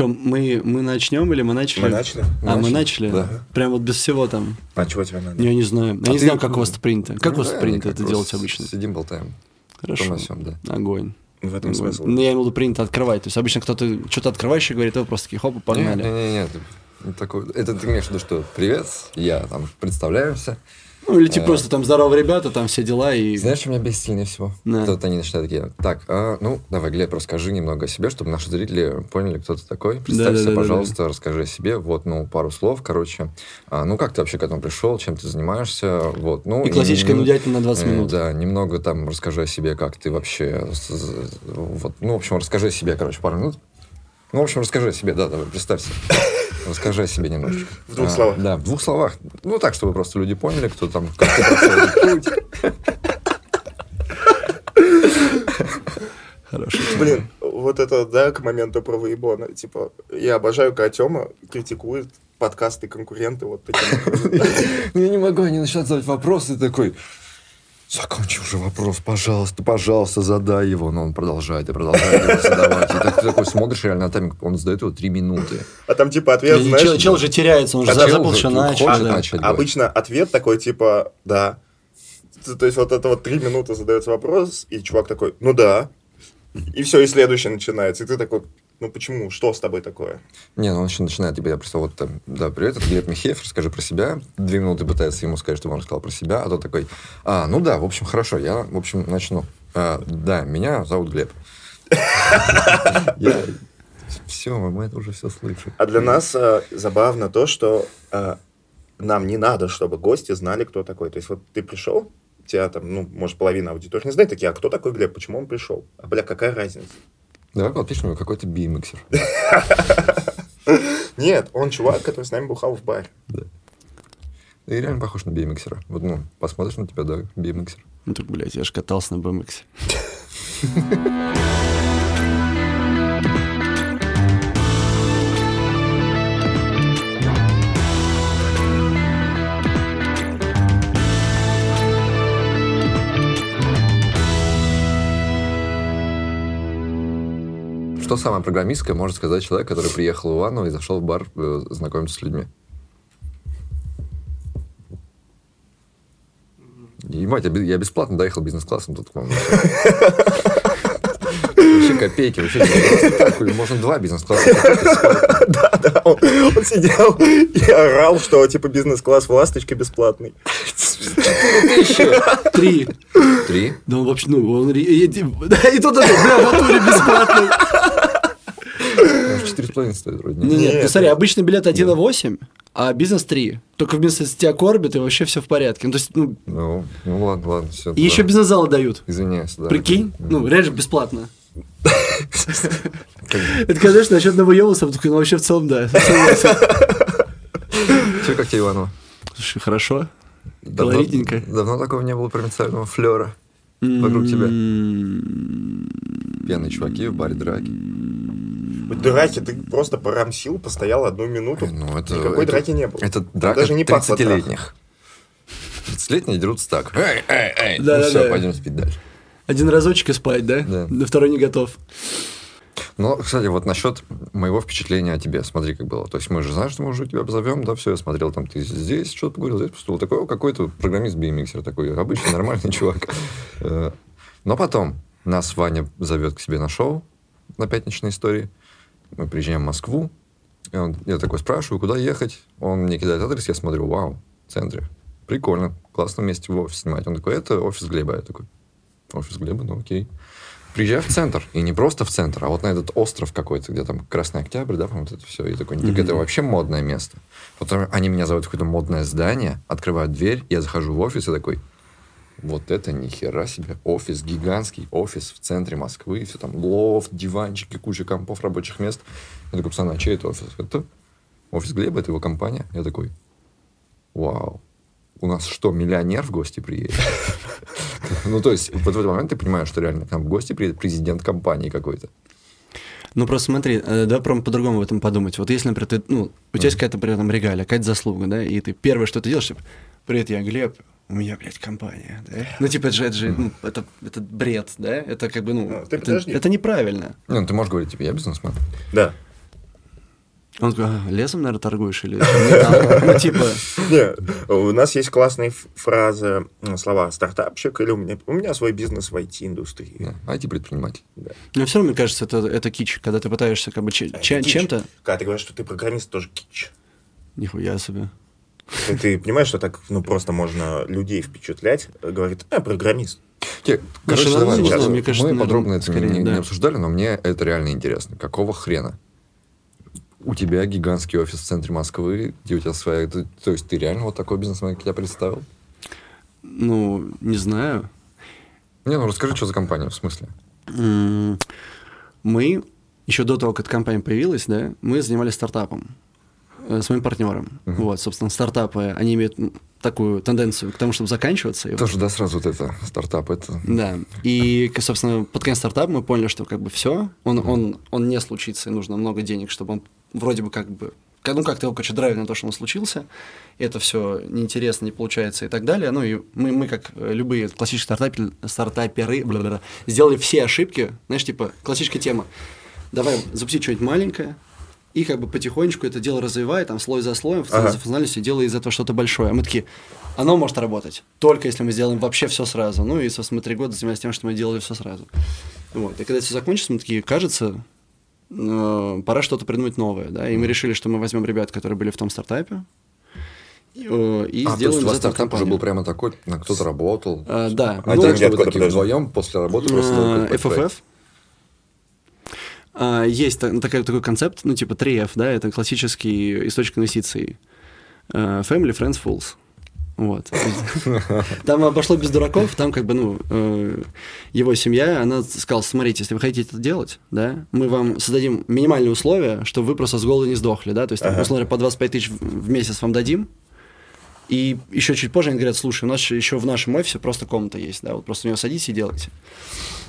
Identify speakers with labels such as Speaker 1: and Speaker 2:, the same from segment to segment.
Speaker 1: Че, мы, мы начнем или мы начали?
Speaker 2: Мы начали.
Speaker 1: А, мы
Speaker 3: Начали,
Speaker 1: начали?
Speaker 3: да.
Speaker 1: Прям вот без всего там.
Speaker 2: А чего тебе надо?
Speaker 1: Я не знаю. Я
Speaker 3: А
Speaker 1: не знаю, как у вас принято. Как у вас
Speaker 3: Ну,
Speaker 1: принято это делать обычно?
Speaker 3: Сидим, болтаем.
Speaker 1: Хорошо.
Speaker 3: Сём, да.
Speaker 1: Огонь.
Speaker 2: В этом
Speaker 1: Огонь.
Speaker 2: смысл.
Speaker 1: Ну, я имею в виду принято открывать. То есть обычно кто-то что-то открывающий говорит, а вы просто такие, хоп, и погнали.
Speaker 3: Не-не-не, такой, это ты имеешь в виду, что привет, я там представляемся.
Speaker 1: Ну, или типа
Speaker 3: Э.
Speaker 1: просто там здорово, ребята, там все дела и...
Speaker 3: Знаешь, что меня бесит сильнее всего?
Speaker 1: Да.
Speaker 3: Вот они начинают такие, так, а, ну, давай, Глеб, расскажи немного о себе, чтобы наши зрители поняли, кто ты такой. Представься,
Speaker 1: Да-да-да-да-да.
Speaker 3: пожалуйста, расскажи о себе. Вот, ну, пару слов, короче. А, ну, как ты вообще к этому пришел, чем ты занимаешься? Вот, ну,
Speaker 1: И классическая нудятина на 20
Speaker 3: э,
Speaker 1: минут.
Speaker 3: Да, немного там расскажи о себе, как ты вообще... Вот, ну, в общем, расскажи о себе, короче, пару минут. Ну, в общем, расскажи о себе, да, давай, представься. Расскажи о себе немножечко.
Speaker 2: В двух
Speaker 3: А,
Speaker 2: словах.
Speaker 3: Да, в двух словах. Ну, так, чтобы просто люди поняли, кто там, как ты прошел этот путь.
Speaker 1: Хорошо.
Speaker 2: Блин, вот это, да, к моменту про выебона. Типа, я обожаю, когда Тёма критикует подкасты конкуренты вот таким.
Speaker 3: Ну, Я не могу, они начинают задавать вопросы, такой, закончи уже вопрос, пожалуйста, пожалуйста, задай его. Но он продолжает и продолжает его задавать. И так ты такой смотришь реально на тайминг, он задает его три минуты.
Speaker 2: А там типа ответ,
Speaker 1: И
Speaker 2: знаешь...
Speaker 1: Чел, чел же теряется, он же
Speaker 2: А
Speaker 1: забыл,
Speaker 3: чел
Speaker 1: что
Speaker 3: уже
Speaker 1: начал. да.
Speaker 3: начать. говорить.
Speaker 2: Обычно ответ такой, типа, да. То есть вот это вот три минуты задается вопрос, и чувак такой, ну да. И все, и следующий начинается. И ты такой, ну почему? Что с тобой такое?
Speaker 3: Не, ну он еще начинает тебе, я просто вот там, да, привет, это Глеб Михеев, расскажи про себя. Две минуты пытается ему сказать, чтобы он рассказал про себя, а тот такой, а, ну да, в общем, хорошо, я, в общем, начну. А, да, меня зовут Глеб. Я... Все, мы это уже все слышим.
Speaker 2: А для нас э, забавно то, что э, нам не надо, чтобы гости знали, кто такой. То есть вот ты пришел, тебя там, ну, может, половина аудитории не знает, такие, а кто такой Глеб, почему он пришел? А, бля, какая разница?
Speaker 3: Давай подпишем его какой-то бимиксер.
Speaker 2: Нет, он чувак, который с нами бухал в баре.
Speaker 3: Ты реально похож на бимиксера. Вот, ну, посмотришь на тебя, да, бимиксер.
Speaker 1: Ну так, блядь, я же катался на BMX.
Speaker 3: Что самое программистское может сказать человек, который приехал в Иваново и зашел в бар э, знакомиться с людьми? Ебать, я, я бесплатно доехал бизнес-классом тут к вам. Вообще копейки, вообще можно два бизнес-класса.
Speaker 2: Да, он, он сидел и орал, что типа бизнес-класс в «Ласточке» бесплатный.
Speaker 1: Три.
Speaker 3: Три.
Speaker 1: Да он вообще, ну, он... И, и- да, и тут такой, бля, в натуре бесплатно.
Speaker 3: С половиной стоит вроде.
Speaker 1: Не,
Speaker 3: не?
Speaker 1: нет,
Speaker 2: Нет,
Speaker 1: ну смотри, обычный билет 1,8, а бизнес 3. Только вместо с тебя кормят, и вообще все в порядке. Ну, то есть, ну,
Speaker 3: Ну, ну ладно, ладно, все.
Speaker 1: и еще бизнес-залы дают.
Speaker 3: Извиняюсь, да.
Speaker 1: Прикинь?
Speaker 3: Мгм.
Speaker 1: Ну, реально же бесплатно. Это, конечно, насчет новоемусов, такой, ну, вообще в целом, да.
Speaker 3: Чё, как тебе, Иванова?
Speaker 1: Слушай, хорошо.
Speaker 3: Давно,
Speaker 1: Колоритненько.
Speaker 3: давно такого не было провинциального флера. Вокруг тебя.
Speaker 1: М-м-м.
Speaker 3: Пьяные чуваки в баре драки.
Speaker 2: Драки, ты просто порамсил, постоял одну минуту.
Speaker 3: Ну, это,
Speaker 2: Никакой
Speaker 3: это-
Speaker 2: драки не было.
Speaker 3: Это драка
Speaker 2: даже не пахло
Speaker 3: 30-летних. 30-летние дерутся так. Эй, эй, эй.
Speaker 1: Да,
Speaker 3: ну
Speaker 1: да,
Speaker 3: все,
Speaker 1: да.
Speaker 3: пойдем спить дальше.
Speaker 1: Один разочек и спать, да?
Speaker 3: Да.
Speaker 1: На второй не готов.
Speaker 3: Ну, кстати, вот насчет моего впечатления о тебе, смотри, как было. То есть мы же знаем, что мы уже тебя позовем, да, все, я смотрел, там, ты здесь что-то поговорил, здесь поступил. Такой, о, какой-то программист бимиксер такой, обычный нормальный чувак. Э, Но потом нас Ваня зовет к себе на шоу на пятничной истории. Мы приезжаем в Москву. И он- я такой спрашиваю, куда ехать. Он мне кидает адрес, я смотрю, вау, в центре. Прикольно, классно вместе в офис снимать. Он такой, это офис Глеба. Я такой, офис Глеба, ну окей. Приезжаю в центр, и не просто в центр, а вот на этот остров какой-то, где там Красный Октябрь, да, по-моему, вот это все. И такой, так это вообще модное место. Потом они меня зовут в какое-то модное здание, открывают дверь, я захожу в офис и такой, вот это ни хера себе. Офис, гигантский офис в центре Москвы. Все там лофт, диванчики, куча компов, рабочих мест. Я такой, пацаны, а чей это офис? Это офис Глеба, это его компания. Я такой, вау. У нас что, миллионер в гости приедет? Ну, то есть, вот в этот момент ты понимаешь, что реально к нам в гости приедет президент компании какой-то.
Speaker 1: Ну, просто смотри, э, давай прям по-другому в этом подумать. Вот если, например, ты, ну, у тебя есть какая-то при этом регалия, какая-то заслуга, да, и ты первое, что ты делаешь, типа, привет, я Глеб, у меня, блядь, компания, да? Ну, типа, это же, это, же, ну, это, это бред, да? Это как бы, ну,
Speaker 2: А, ты
Speaker 1: это,
Speaker 2: подожди.
Speaker 1: это неправильно.
Speaker 3: Ну, ты можешь говорить, типа, я бизнесмен.
Speaker 2: Да.
Speaker 1: Он такой, «А, лесом, наверное, торгуешь или металлом?» Ну, типа,
Speaker 2: Не, у нас есть классные фразы, слова «стартапчик» или «у меня, у меня свой бизнес в IT-индустрии».
Speaker 3: Да, IT-предприниматель.
Speaker 1: но все равно, мне кажется, это, это кич, когда ты пытаешься как бы
Speaker 2: кич.
Speaker 1: чем-то...
Speaker 2: Когда ты говоришь, что ты программист, тоже кич.
Speaker 1: Нихуя себе.
Speaker 2: Ты, ты понимаешь, что так ну, просто можно людей впечатлять, э, говорит, а, программист.
Speaker 3: Те, короче, давай,
Speaker 1: не знаю, мне кажется,
Speaker 3: мы
Speaker 1: наверное,
Speaker 3: подробно это
Speaker 1: скорее,
Speaker 3: не, не
Speaker 1: да.
Speaker 3: обсуждали, но мне это реально интересно. Какого хрена? У тебя гигантский офис в центре Москвы, где у тебя своя... То, то есть ты реально вот такой бизнесмен, как я представил?
Speaker 1: Ну, не знаю.
Speaker 3: Не, ну расскажи, что за компания, в смысле?
Speaker 1: Мы, еще до того, как эта компания появилась, да, мы занимались стартапом э, с моим партнером.
Speaker 3: Мгм.
Speaker 1: Вот, собственно, стартапы, они имеют такую тенденцию к тому, чтобы заканчиваться. И вот-
Speaker 3: Тоже, да, сразу вот это, стартап, это...
Speaker 1: Да. И, собственно, под конец стартапа мы поняли, что как бы все, он, он, он не случится, и нужно много денег, чтобы он вроде бы как бы ну, как-то его, короче, драйвили на то, что он случился, это все неинтересно, не получается и так далее. Ну, и мы, мы как э, любые классические стартапи- стартаперы, бла-бла-бла, сделали все ошибки, знаешь, типа, классическая тема. Давай запустить что-нибудь маленькое, и как бы потихонечку это дело развивая, там, слой за слоем,
Speaker 2: Ага.
Speaker 1: за функциональностью, делая из этого что-то большое. А мы такие, оно может работать, только если мы сделаем вообще все сразу. Ну, и, собственно, три года занимались тем, что мы делали все сразу. Вот. И когда все закончится, мы такие, кажется, э, пора что-то придумать новое, да, и мы решили, что мы возьмем ребят, которые были в том стартапе, и, э,
Speaker 3: а, то есть
Speaker 1: сделаем
Speaker 3: у вас стартап уже был прямо такой, на кто-то работал?
Speaker 1: А, да.
Speaker 3: А
Speaker 1: Ну,
Speaker 3: так, что вы
Speaker 2: откуда,
Speaker 3: такие
Speaker 2: подожди?
Speaker 3: вдвоем после работы просто...
Speaker 1: А? FFF. А, Есть та- такой, такой концепт, ну, типа 3F, да, это классический источник инвестиций. А, Family, Friends, Fools. Вот. Там обошло без дураков, там как бы, ну, э, его семья, она сказала, смотрите, если вы хотите это делать, да, мы вам создадим минимальные условия, чтобы вы просто с голоду не сдохли, да, то есть,
Speaker 2: Ага.
Speaker 1: условно по 25 тысяч в месяц вам дадим, и еще чуть позже они говорят, слушай, у нас еще в нашем офисе просто комната есть, да, вот просто в нее садитесь и делайте.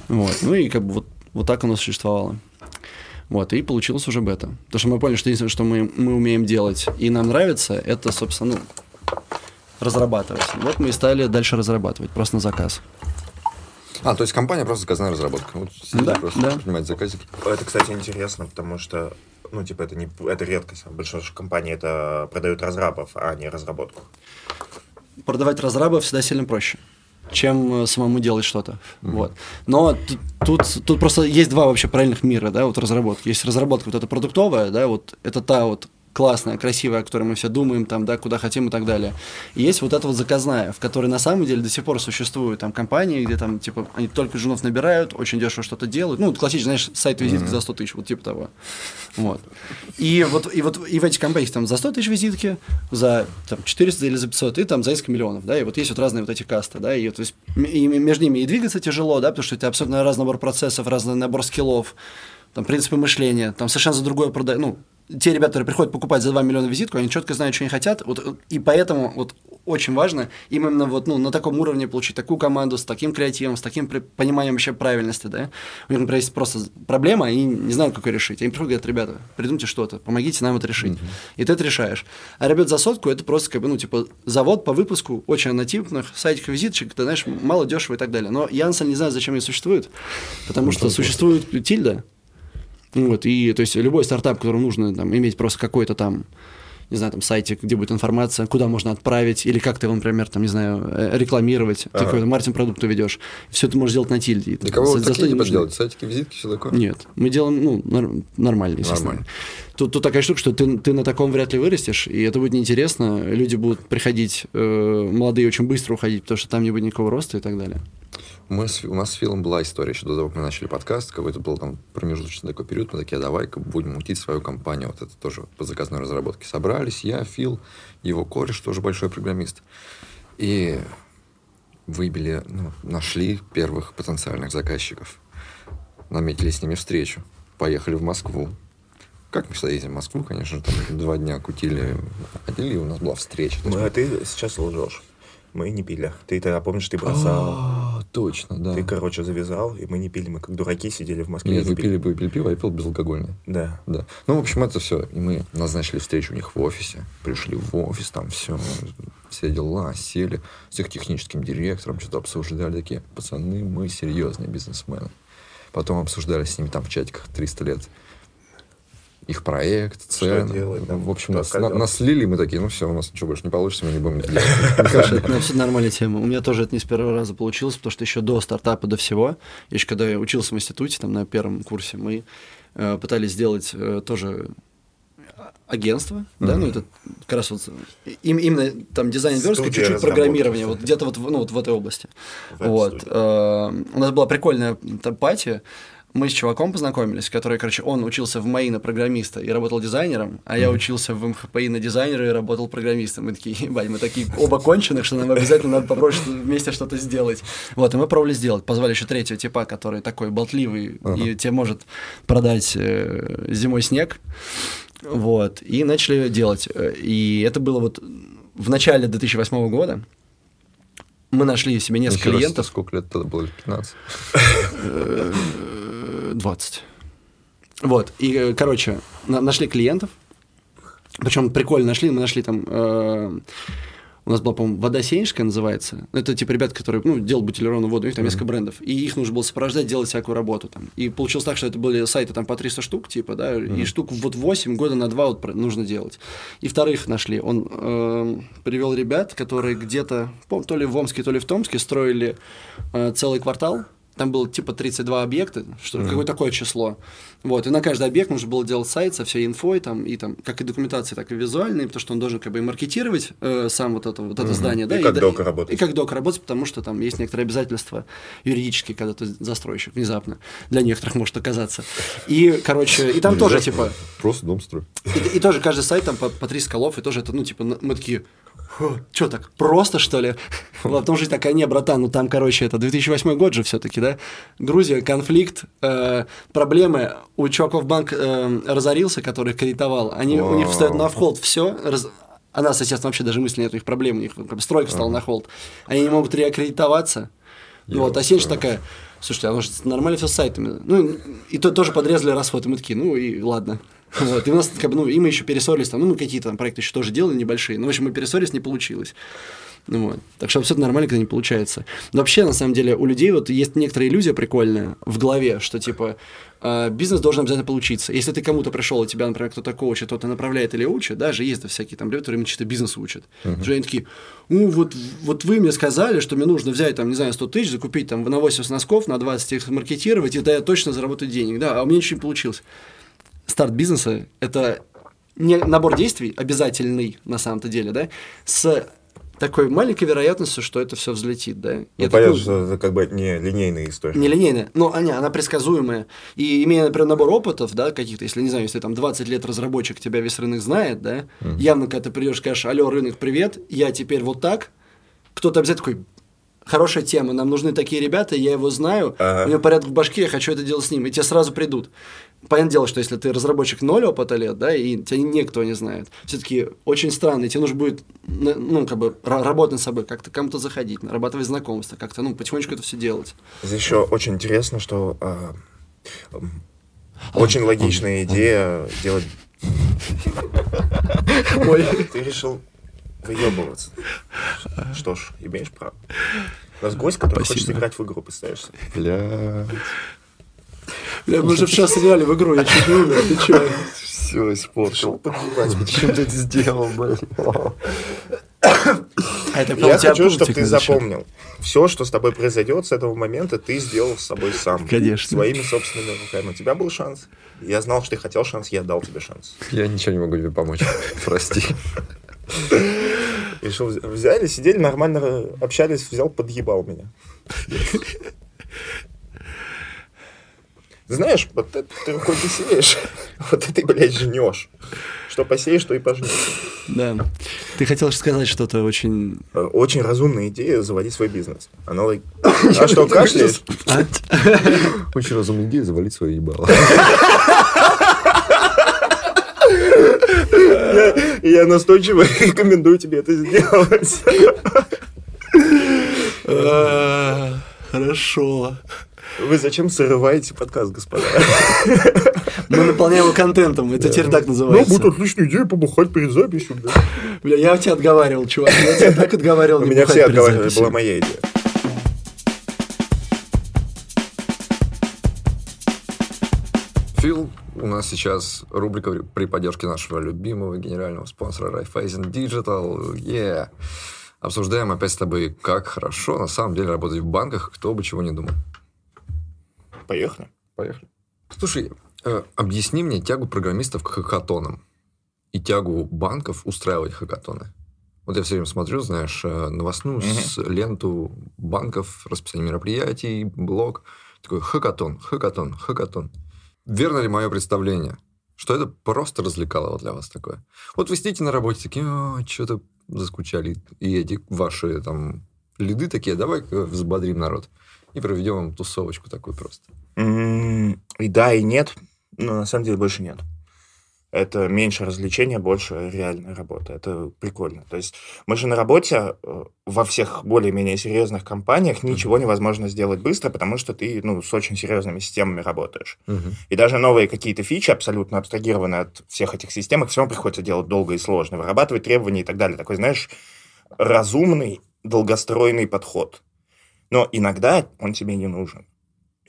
Speaker 1: Вот, ну и как бы вот, вот так оно существовало. Вот, и получилось уже бета. Потому что мы поняли, что единственное, что мы, мы умеем делать и нам нравится, это, собственно, ну, разрабатывать. Вот мы и стали дальше разрабатывать, просто на заказ.
Speaker 3: А, то есть компания просто заказная разработка. Вот
Speaker 1: Да,
Speaker 3: просто
Speaker 1: да.
Speaker 3: принимать заказики.
Speaker 2: Это, кстати, интересно, потому что, ну, типа, это не это редкость. Большинство компаний это продают разрабов, а не разработку.
Speaker 1: продавать разрабов всегда сильно проще, чем э, самому делать что-то. Вот. Но тут, тут, просто есть два вообще параллельных мира, да, вот разработки. Есть разработка вот эта продуктовая, да, вот это та вот классная, красивая, о которой мы все думаем, там, да, куда хотим и так далее. И есть вот эта вот заказная, в которой на самом деле до сих пор существуют там компании, где там, типа, они только женов набирают, очень дешево что-то делают. Ну, классический, знаешь, сайт визитки за 100 тысяч, вот типа того. Вот. И вот, и вот и в этих компаниях там за 100 тысяч визитки, за там, 400 или за 500, и там за несколько миллионов, да, и вот есть вот разные вот эти касты, да, и, то есть, и между ними и двигаться тяжело, да, потому что тебя абсолютно разный набор процессов, разный набор скиллов, там, принципы мышления, там совершенно за другое продать, ну, те ребята, которые приходят покупать за 2 миллиона визитку, они четко знают, что они хотят, вот, и поэтому вот очень важно им именно вот, ну, на таком уровне получить такую команду с таким креативом, с таким пониманием вообще правильности, да. У них, например, есть просто проблема, они не знают, как ее решить. Они приходят и говорят, ребята, придумайте что-то, помогите нам это решить. И ты это решаешь. А ребят за сотку это просто как бы, ну, типа, завод по выпуску очень однотипных сайтиков визиточек, ты знаешь, мало дешево и так далее. Но я, на самом деле, не знаю, зачем они существуют, потому что существует тильда, вот, и то есть любой стартап, которому нужно там, иметь просто какой-то там, не знаю, там сайтик, где будет информация, куда можно отправить, или как ты его, например, там, не знаю, э, рекламировать, ты
Speaker 2: Ага.
Speaker 1: какой-то маркетинг продукта ведешь. Все ты можешь сделать на тильде.
Speaker 3: Для кого вы такие
Speaker 1: не нужно.
Speaker 3: делаете? Сайтики, визитки, все такое?
Speaker 1: Нет, мы делаем, ну, нор- нормально, естественно.
Speaker 3: Нормально.
Speaker 1: Тут, тут такая штука, что ты, ты на таком вряд ли вырастешь, и это будет неинтересно. Люди будут приходить, э, молодые очень быстро уходить, потому что там не будет никакого роста и так далее.
Speaker 3: Мы с- у нас с Филом была история еще до того, как мы начали подкаст. Какой-то был там промежуточный такой период. Мы такие, «А давай-ка будем мутить свою компанию. Вот это тоже по заказной разработке. Собрались, я, Фил, его кореш, тоже большой программист. И выбили, ну, нашли первых потенциальных заказчиков. Наметили с ними встречу. Поехали в Москву. Как мы всегда ездим в Москву, конечно там два дня кутили, ходили, и у нас была встреча.
Speaker 2: Ну, а ты сейчас лжешь. Мы не пили. Ты тогда помнишь, ты бросал.
Speaker 3: А, точно, да.
Speaker 2: Ты, короче, завязал, и мы не пили. Мы как дураки сидели в Москве.
Speaker 3: Нет, вы пили, вы пили пиво, я пил безалкогольное.
Speaker 2: Да.
Speaker 3: Да. Ну, в общем, это все. И мы назначили встречу у них в офисе. Пришли в офис, там все, все дела, сели с их техническим директором, что-то обсуждали. Такие, пацаны, мы серьезные бизнесмены. Потом обсуждали с ними там в чатиках 300 лет. Их проект, цены.
Speaker 2: делать, да,
Speaker 3: в общем, нас, на- нас слили, мы такие, ну все, у нас ничего больше не получится, мы не будем делать.
Speaker 1: Это абсолютно нормальная тема. У меня тоже это не с первого раза получилось, потому что еще до стартапа, до всего, еще когда я учился в институте, там на первом курсе, мы э, пытались сделать э, тоже агентство, да, ну это как раз вот им, именно там дизайн верстка,
Speaker 2: Студия
Speaker 1: чуть-чуть программирование, вот где-то вот, в- ну, вот в этой области. Вот. э, у нас была прикольная там пати, мы с чуваком познакомились, который, короче, он учился в МАИ на программиста и работал дизайнером, а я учился в МХПИ на дизайнера и работал программистом. Мы такие, ебать, мы такие оба конченых, что нам обязательно надо попробовать вместе что-то сделать. Вот, и мы пробовали сделать. Позвали еще третьего типа, который такой болтливый и тебе может продать э, зимой снег. Вот, и начали делать. И это было вот в начале 2008 года. Мы нашли себе несколько
Speaker 3: себе,
Speaker 1: клиентов.
Speaker 3: Сколько лет тогда было? 15?
Speaker 1: Э, 20. Вот. И, э, короче, на- нашли клиентов. Причем прикольно нашли. Мы нашли там... э, у нас была, по-моему, вода сенежская называется. Это типа ребята, которые ну, делают бутилированную воду, у них там несколько брендов. И их нужно было сопровождать, делать всякую работу там. И получилось так, что это были сайты там по 300 штук, типа, да, и штук вот 8 года на 2 вот нужно делать. И вторых нашли. Он эм, привел ребят, которые где-то, пом- то ли в Омске, то ли в Томске строили э, целый квартал. Там было типа 32 объекта, что какое такое число. Вот, и на каждый объект нужно было делать сайт со всей инфой, там, и там, как и документацией, так и визуальной, потому что он должен как бы и маркетировать э, сам вот это, вот это здание, да,
Speaker 2: И как
Speaker 1: да-
Speaker 2: док работать.
Speaker 1: И как док работать, потому что там есть некоторые обязательства юридические, когда ты застройщик внезапно. Для некоторых может оказаться. И, короче, и там тоже, типа,
Speaker 3: Просто дом строй.
Speaker 1: и, и тоже каждый сайт там по, по три скалов, и тоже это, ну, типа, мы такие, что так, просто, что ли? Вот, Потому что такая, не, братан, ну там, короче, это 2008 год же все-таки, да? Грузия, конфликт, э, проблемы. У чуваков банк э, разорился, который кредитовал. Они, у них
Speaker 3: Вау.
Speaker 1: встает на холд все. А нас, естественно, вообще даже мысли нет, у них проблем, у них как бы стройка стала на холд. Они не могут реаккредитоваться. Вот, а Сенч такая, слушайте, а может нормально все с сайтами? Ну, и то тоже подрезали расход, и мы такие, ну и ладно. Вот, и у нас, как бы, ну, и мы еще перессорились, там, ну, мы какие-то там проекты еще тоже делали небольшие, ну, в общем, мы перессорились, не получилось. Ну, вот. Так что абсолютно нормально, когда не получается. Но вообще, на самом деле, у людей вот есть некоторая иллюзия прикольная в голове, что, типа, э, бизнес должен обязательно получиться. Если ты кому-то пришел, и тебя, например, кто-то коучит, кто-то направляет или учит, даже есть да, всякие там ребята, которые именно чисто бизнес учат. Uh-huh. Они такие, ну, вот, вот вы мне сказали, что мне нужно взять, там, не знаю, 100 тысяч, закупить там на 80 носков, на 20 их маркетировать, и тогда я точно заработаю денег. Да, а у меня ничего не получилось. Старт бизнеса – это не набор действий обязательный на самом-то деле, да, с такой маленькой вероятностью, что это все взлетит, да.
Speaker 2: Ну,
Speaker 1: это,
Speaker 2: понятно,
Speaker 1: ну,
Speaker 2: что это как бы не линейная история.
Speaker 1: Нелинейная, но она, она предсказуемая. И имея, например, набор опытов, да, каких-то, если, не знаю, если там 20 лет разработчик, тебя весь рынок знает, да, явно, когда ты придешь, скажешь, алло, рынок, привет, я теперь вот так, кто-то обязательно такой, хорошая тема, нам нужны такие ребята, я его знаю,
Speaker 2: Ага.
Speaker 1: у него порядок в башке, я хочу это делать с ним, и тебе сразу придут. Понятное дело, что если ты разработчик ноль опыта лет, да, и тебя никто не знает, все-таки очень странно, и тебе нужно будет, на- ну, как бы, ра- работать над собой, как-то кому-то заходить, нарабатывать знакомства, как-то, ну, потихонечку это все делать.
Speaker 2: Здесь еще очень интересно, что а, м, очень логичная идея делать...
Speaker 1: Ой.
Speaker 2: Ты решил выебываться. Что ж, имеешь право. У нас гость, который хочет
Speaker 1: Спасибо.
Speaker 2: играть в игру, представляешь? себе?
Speaker 3: Бля.
Speaker 1: Бля, мы же вчера сыграли в игру, я чуть не умер, ты чё?
Speaker 3: Все испортил.
Speaker 2: подъебать.
Speaker 3: Зачем ты это сделал, блин?
Speaker 1: А это,
Speaker 2: Я хочу, чтобы ты запомнил. Все, что с тобой произойдет с этого момента, ты сделал с собой сам.
Speaker 1: Конечно.
Speaker 2: Своими собственными руками. У тебя был шанс. Я знал, что ты хотел шанс, я дал тебе шанс.
Speaker 3: Я ничего не могу тебе помочь. Прости.
Speaker 2: Решил, вз- взяли, сидели, нормально общались, взял, подъебал меня. Знаешь, вот это ты хоть и сеешь, вот это, блядь, жнешь. Что посеешь, то и пожнешь.
Speaker 1: Да. Ты хотел сказать что-то очень...
Speaker 2: Э, Очень разумная идея заводить свой бизнес. Она лог- А что, кашляешь?
Speaker 3: Очень разумная идея завалить свое ебало.
Speaker 2: Я настойчиво рекомендую тебе это сделать.
Speaker 1: А, Хорошо.
Speaker 2: Вы зачем срываете подкаст, господа?
Speaker 1: Мы наполняем его контентом, это теперь так
Speaker 2: Ну,
Speaker 1: называется.
Speaker 2: будет отличная идея побухать перед записью, да.
Speaker 1: Бля, я тебя отговаривал, чувак, я тебя так отговаривал.
Speaker 2: Меня все отговаривали,
Speaker 1: записью.
Speaker 2: была моя идея.
Speaker 3: Фил У нас сейчас рубрика при поддержке нашего любимого генерального спонсора Raiffeisen Digital. Yeah. Обсуждаем опять с тобой, как хорошо на самом деле работать в банках, кто бы чего не думал.
Speaker 2: Поехали.
Speaker 3: Поехали. Слушай, э, объясни мне тягу программистов к хакатонам и тягу банков устраивать хакатоны. Вот я все время смотрю, знаешь, э, новостную
Speaker 2: Мгм.
Speaker 3: с- ленту банков, расписание мероприятий, блог. Такой хакатон, хакатон, хакатон. Верно ли мое представление, что это просто развлекалово для вас такое? Вот вы сидите на работе, такие, что-то заскучали. И эти ваши там лиды такие, давай взбодрим народ. И проведем вам тусовочку такую просто.
Speaker 2: И да, и нет. Но на самом деле больше нет. Это меньше развлечения, больше реальная работа. Это прикольно. То есть мы же на работе э, во всех более-менее серьезных компаниях ничего невозможно сделать быстро, потому что ты ну, с очень серьезными системами работаешь.
Speaker 3: Мгм.
Speaker 2: И даже новые какие-то фичи, абсолютно абстрагированные от всех этих систем, их все равно приходится делать долго и сложно, вырабатывать требования и так далее. Такой, знаешь, разумный, долгостройный подход. Но иногда он тебе не нужен.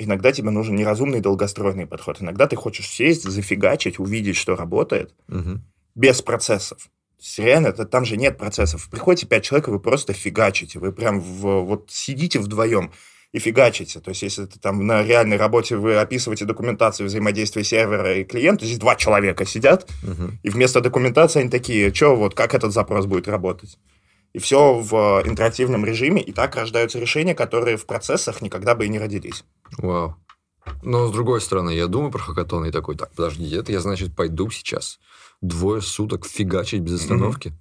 Speaker 2: Иногда тебе нужен неразумный, долгостройный подход. Иногда ты хочешь сесть, зафигачить, увидеть, что работает,
Speaker 3: Мгм.
Speaker 2: без процессов. Реально, это, там же нет процессов. Приходите пять человек, и вы просто фигачите. Вы прям в- вот сидите вдвоем и фигачите. То есть, если это там на реальной работе вы описываете документацию взаимодействия сервера и клиента, здесь два человека сидят,
Speaker 3: Мгм.
Speaker 2: и вместо документации они такие, что вот, как этот запрос будет работать? И все в интерактивном режиме, и так рождаются решения, которые в процессах никогда бы и не родились.
Speaker 3: Вау. Но, с другой стороны, я думаю про хакатоны и такой, так, подожди, это я, значит, пойду сейчас двое суток фигачить без остановки?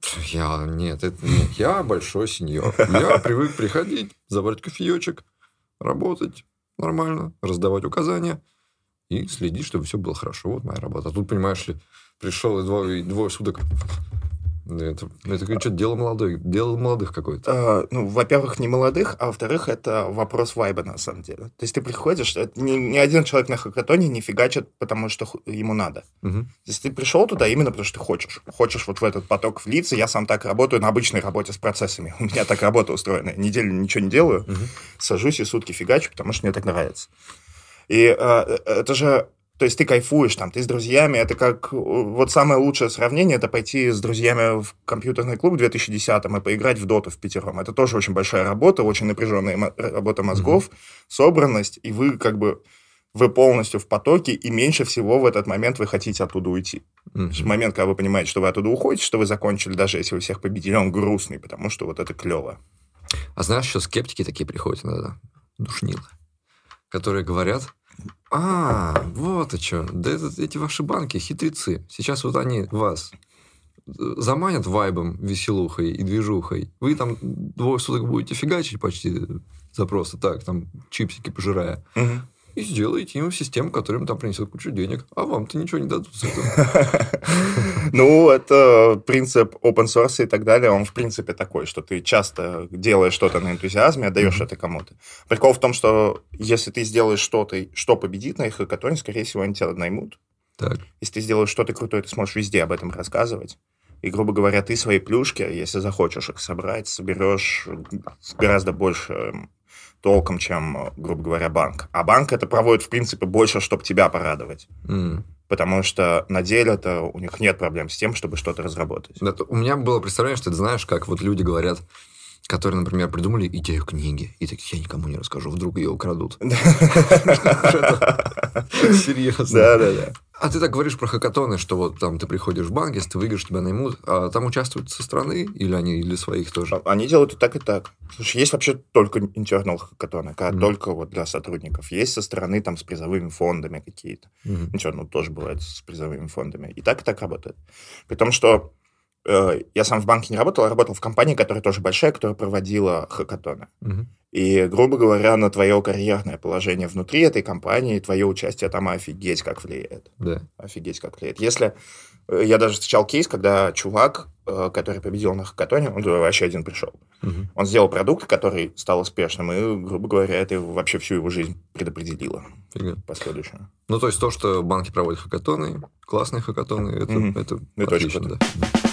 Speaker 3: Пф, Я, нет, это нет, я большой сеньор. Я привык приходить, забрать кофеечек, работать нормально, раздавать указания и следить, чтобы все было хорошо. Вот моя работа. А тут, понимаешь ли, пришел и двое, и двое суток... Ну, Это, это что-то дело молодых, дело молодых какое-то.
Speaker 2: Э, ну, во-первых, не молодых, а во-вторых, это вопрос вайба, на самом деле. То есть ты приходишь, это ни, ни один человек на хакатоне не фигачит, потому что ему надо.
Speaker 3: Мгм.
Speaker 2: Если ты пришел туда именно потому, что ты хочешь. Хочешь вот в этот поток влиться. Я сам так работаю на обычной работе с процессами. У меня так работа устроена. Неделю ничего не делаю,
Speaker 3: Мгм.
Speaker 2: сажусь и сутки фигачу, потому что мне так нравится. И э, это же... То есть ты кайфуешь там, ты с друзьями. Это как... э, Вот самое лучшее сравнение, это пойти с друзьями в компьютерный клуб в 2010-м и поиграть в доту в пятером. Это тоже очень большая работа, очень напряженная работа мозгов, собранность, и вы как бы... Вы полностью в потоке, и меньше всего в этот момент вы хотите оттуда уйти. В момент, когда вы понимаете, что вы оттуда уходите, что вы закончили, даже если вы всех победили, он грустный, потому что вот это клево.
Speaker 3: А знаешь, еще скептики такие приходят иногда, душнилы, которые говорят, а, вот и что, да это, эти ваши банки хитрецы. Сейчас вот они вас э, заманят вайбом, веселухой и движухой. Вы там двое суток будете фигачить почти за просто так, там чипсики пожирая. И сделаете им систему, которая им там принесет кучу денег. А вам-то ничего не дадут с этого.
Speaker 2: Ну, это принцип open source и так далее, он в принципе такой, что ты часто делаешь что-то на энтузиазме, отдаешь это кому-то. Прикол в том, что если ты сделаешь что-то, что победит на их хакатоне, скорее всего, они тебя наймут.
Speaker 3: Так.
Speaker 2: Если ты сделаешь что-то крутое, ты сможешь везде об этом рассказывать. И, грубо говоря, ты свои плюшки, если захочешь их собрать, соберешь гораздо большим толком, чем, грубо говоря, банк. А банк это проводит, в принципе, больше, чтобы тебя порадовать.
Speaker 3: М.
Speaker 2: Потому что на деле-то у них нет проблем с тем, чтобы что-то разработать.
Speaker 3: Да, то У меня было представление, что ты знаешь, как вот люди говорят, которые, например, придумали идею книги, и такие, я никому не расскажу, вдруг ее украдут. Серьезно.
Speaker 2: Да-да-да.
Speaker 3: А ты так говоришь про хакатоны, что вот там ты приходишь в банк, если ты выиграешь, тебя наймут, а там участвуют со стороны или они для своих тоже?
Speaker 2: Они делают и так, и так. Слушай, есть вообще только internal хакатоны,
Speaker 3: Мгм.
Speaker 2: только вот для сотрудников. Есть со стороны там с призовыми фондами какие-то.
Speaker 3: Мгм.
Speaker 2: Ничего, ну тоже бывает с призовыми фондами. И так, и так работает. При том, что э, я сам в банке не работал, я работал в компании, которая тоже большая, которая проводила хакатоны.
Speaker 3: Мгм.
Speaker 2: И, грубо говоря, на твое карьерное положение внутри этой компании, твое участие там офигеть как влияет.
Speaker 3: Да.
Speaker 2: Офигеть как влияет. Если... э, Я даже встречал кейс, когда чувак, э, который победил на хакатоне, он вообще один пришел.
Speaker 3: Мгм.
Speaker 2: Он сделал продукт, который стал успешным, и, грубо говоря, это вообще всю его жизнь предопределило
Speaker 3: Фига.
Speaker 2: последующую.
Speaker 3: Ну, то есть то, что банки проводят хакатоны, классные хакатоны, это,
Speaker 2: Мгм.
Speaker 3: это
Speaker 2: Это очень
Speaker 3: отлично,
Speaker 2: круто.
Speaker 3: да.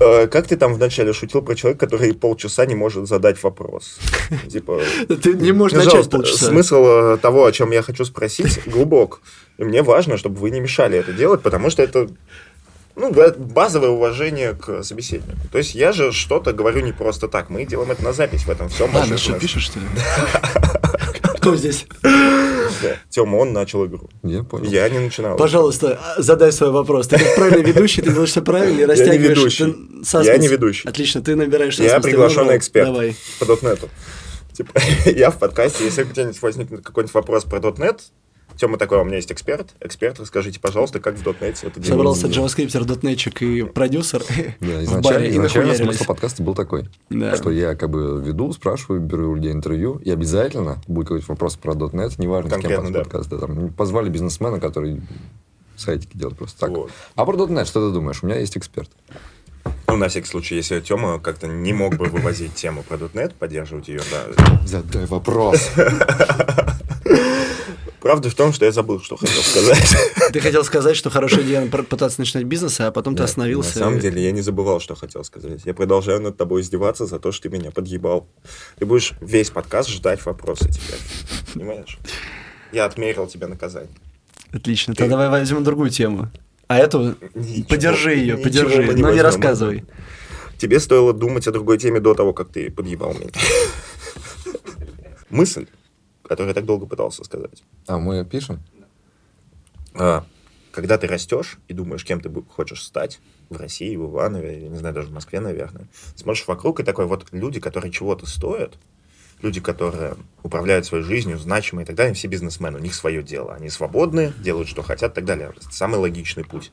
Speaker 2: Как ты там вначале шутил про человека, который полчаса не может задать вопрос? Типа,
Speaker 1: Ты не можешь начать полчаса.
Speaker 2: смысл э, того, о чем я хочу спросить, глубок. И мне важно, чтобы вы не мешали это делать, потому что это ну, базовое уважение к собеседнику. То есть я же что-то говорю не просто так. Мы делаем это на запись в этом всем.
Speaker 1: Ладно, что, пишешь, что ли? Кто здесь?
Speaker 2: Тема, он начал игру.
Speaker 3: Я понял.
Speaker 2: Я не начинал.
Speaker 1: Пожалуйста, задай свой вопрос. Ты как правильный ведущий, ты делаешь все правильно и растягиваешь.
Speaker 2: ведущий.
Speaker 1: ты саспенс.
Speaker 2: Я не ведущий.
Speaker 1: Отлично, ты набираешь
Speaker 2: Я приглашенный
Speaker 1: набрал.
Speaker 2: эксперт
Speaker 1: Давай.
Speaker 2: по. Типа, я в подкасте, если где-нибудь возникнет какой-нибудь вопрос про .NET, Тема такой, у меня есть эксперт. Эксперт, расскажите, пожалуйста, как в .NET это
Speaker 1: Собрался
Speaker 2: делать.
Speaker 1: JavaScript, дотнетчик и продюсер
Speaker 3: Да, изначально, изначально смысл подкаста был такой,
Speaker 1: Да.
Speaker 3: что я как бы веду, спрашиваю, беру у людей интервью, и обязательно будет какой-то вопрос про .NET, неважно, с кем
Speaker 2: Конкретно, да.
Speaker 3: подкаст. Да, там позвали бизнесмена, который сайтики делает просто так.
Speaker 2: Вот.
Speaker 3: А про .NET что ты думаешь? У меня есть эксперт.
Speaker 2: Ну, на всякий случай, если Тёма как-то не мог бы вывозить тему про .NET, поддерживать ее, да.
Speaker 3: Задай вопрос.
Speaker 2: Правда в том, что я забыл, что хотел сказать.
Speaker 1: Ты хотел сказать, что хорошая идея пытаться начинать бизнес, а потом ты
Speaker 2: На
Speaker 1: остановился.
Speaker 2: самом деле, я не забывал, что хотел сказать. Я продолжаю над тобой издеваться за то, что ты меня подъебал. Ты будешь весь подкаст ждать вопросы теперь. Понимаешь? Я отмерил тебе наказание.
Speaker 1: Отлично. Тогда давай возьмем другую тему. А эту
Speaker 2: Ничего-
Speaker 1: подержи ее,
Speaker 2: ничего
Speaker 1: подержи,
Speaker 2: мы не
Speaker 1: но не рассказывай.
Speaker 2: Тебе стоило думать о другой теме до того, как ты подъебал меня. Мысль, которую я так долго пытался сказать.
Speaker 3: А мы пишем?
Speaker 2: А, когда ты растешь и думаешь, кем ты хочешь стать в России, в Иванове, я не знаю, даже в Москве, наверное, смотришь вокруг и такой, вот люди, которые чего-то стоят, люди, которые управляют своей жизнью, значимые и так далее, все бизнесмены, у них свое дело. Они свободны, делают, что хотят и так далее. Это самый логичный путь.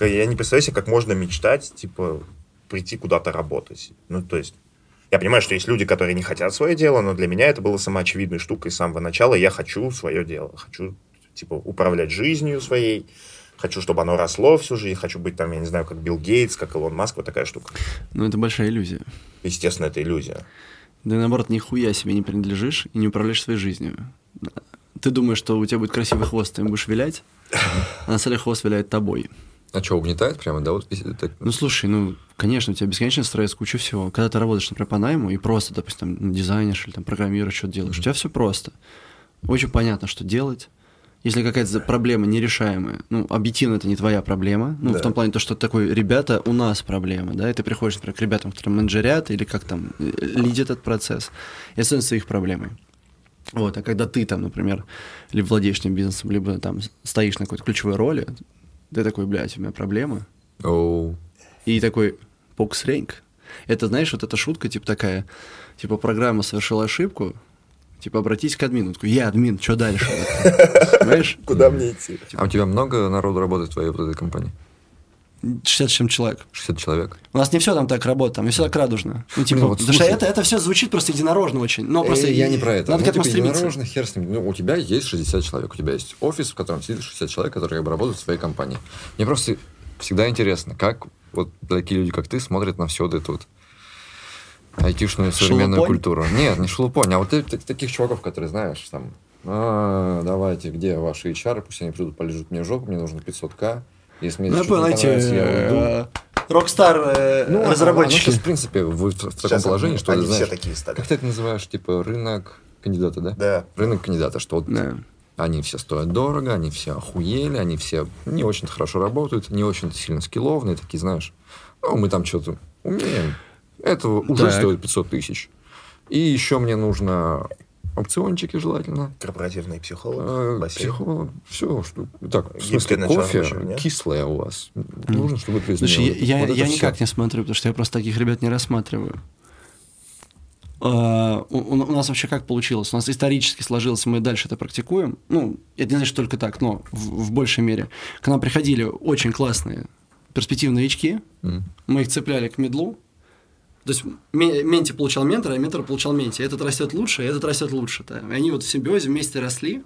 Speaker 2: Я не представляю себе, как можно мечтать, типа, прийти куда-то работать. Ну, то есть, я понимаю, что есть люди, которые не хотят свое дело, но для меня это было самоочевидной штукой с самого начала. Я хочу свое дело. Хочу, типа, управлять жизнью своей. Хочу, чтобы оно росло всю жизнь. Хочу быть там, я не знаю, как Билл Гейтс, как Илон Маск. Вот такая штука.
Speaker 1: Ну, это большая иллюзия.
Speaker 2: Естественно, это иллюзия.
Speaker 1: Да и наоборот, нихуя себе не принадлежишь и не управляешь своей жизнью. Ты думаешь, что у тебя будет красивый хвост, ты им будешь вилять, а на самом деле хвост виляет тобой.
Speaker 3: А что, угнетает прямо, да? Вот если так-
Speaker 1: Ну, слушай, ну, конечно, у тебя бесконечно стресс, куча всего. Когда ты работаешь, например, по найму и просто, допустим, там, дизайнеришь или там программируешь, что-то делаешь, у тебя все просто. Очень понятно, что делать. Если какая-то проблема нерешаемая, ну, объективно это не твоя проблема, ну,
Speaker 2: Да.
Speaker 1: в том плане, то, что такой, ребята, у нас проблема, да, и ты приходишь, например, к ребятам, которые менеджерят или как там э, лидят этот процесс, и становится их проблемой. Вот, а когда ты там, например, либо владеешь этим бизнесом, либо там стоишь на какой-то ключевой роли, ты такой, блядь, у меня проблема,
Speaker 3: Оу.
Speaker 1: и такой поксренг. Это, знаешь, вот эта шутка, типа такая, типа программа совершила ошибку, типа обратись к админу. Такой, я админ, что дальше? Понимаешь?
Speaker 2: Куда мне идти?
Speaker 3: А у тебя много народу работает в твоей вот этой компании?
Speaker 1: 60 с чем человек.
Speaker 3: 60 человек?
Speaker 1: У нас не все там так работает, там не все так радужно. Ну, типа,
Speaker 3: Ну, вот
Speaker 1: потому что это, это все звучит просто единорожно очень. Но просто
Speaker 3: Э, я не про это.
Speaker 1: Надо
Speaker 3: Ну,
Speaker 1: к этому
Speaker 3: типа,
Speaker 1: стремиться.
Speaker 3: единорожно, хер с ним. Ну, у тебя есть 60 человек, у тебя есть офис, в котором сидит 60 человек, которые работают в своей компании. Мне просто всегда интересно, как вот такие люди, как ты, смотрят на все вот это вот айтишную современную
Speaker 1: Шелупонь?
Speaker 3: культуру. Нет, не шелупонь, а вот таких чуваков, которые, знаешь, там, «А, давайте, где ваши HR, пусть они придут, полижут мне жопу, мне нужно 500к. Если мне
Speaker 1: Ну,
Speaker 3: что-то не
Speaker 1: знаете,
Speaker 3: понравится, я уйду.
Speaker 1: э, Rockstar э,
Speaker 3: Ну,
Speaker 1: разработчики.
Speaker 3: ну, в принципе, вы в, в таком
Speaker 2: Сейчас
Speaker 3: положении, что
Speaker 2: они
Speaker 3: ты
Speaker 2: все
Speaker 3: знаешь,
Speaker 2: такие стали.
Speaker 3: как ты это называешь, типа рынок кандидата, да?
Speaker 2: Да.
Speaker 3: Рынок кандидата, что вот
Speaker 1: Да.
Speaker 3: они все стоят дорого, они все охуели, они все не очень хорошо работают, не очень сильно скилловные, такие, знаешь, ну, мы там что-то умеем. Этого уже
Speaker 1: Так.
Speaker 3: стоит 500 тысяч. И еще мне нужно опциончики желательно.
Speaker 2: Корпоративный психолог,
Speaker 3: Э,
Speaker 2: бассейн.
Speaker 3: Психолог, все, что... Так, в смысле, кофе
Speaker 2: нет?
Speaker 3: кислое у вас. Нужно, чтобы это
Speaker 1: Слушай, я, я-
Speaker 3: Вот
Speaker 1: я
Speaker 3: всё.
Speaker 1: никак не смотрю, потому что я просто таких ребят не рассматриваю. А, у, у нас вообще как получилось? У нас исторически сложилось, мы дальше это практикуем. Ну, это не значит только так, но в, в большей мере. К нам приходили очень классные перспективные новички,
Speaker 3: М.
Speaker 1: мы их цепляли к медлу. То есть ме- менти получал ментора, а ментор получал менти. Этот растет лучше, а этот растет лучше. да. И они вот в симбиозе вместе росли,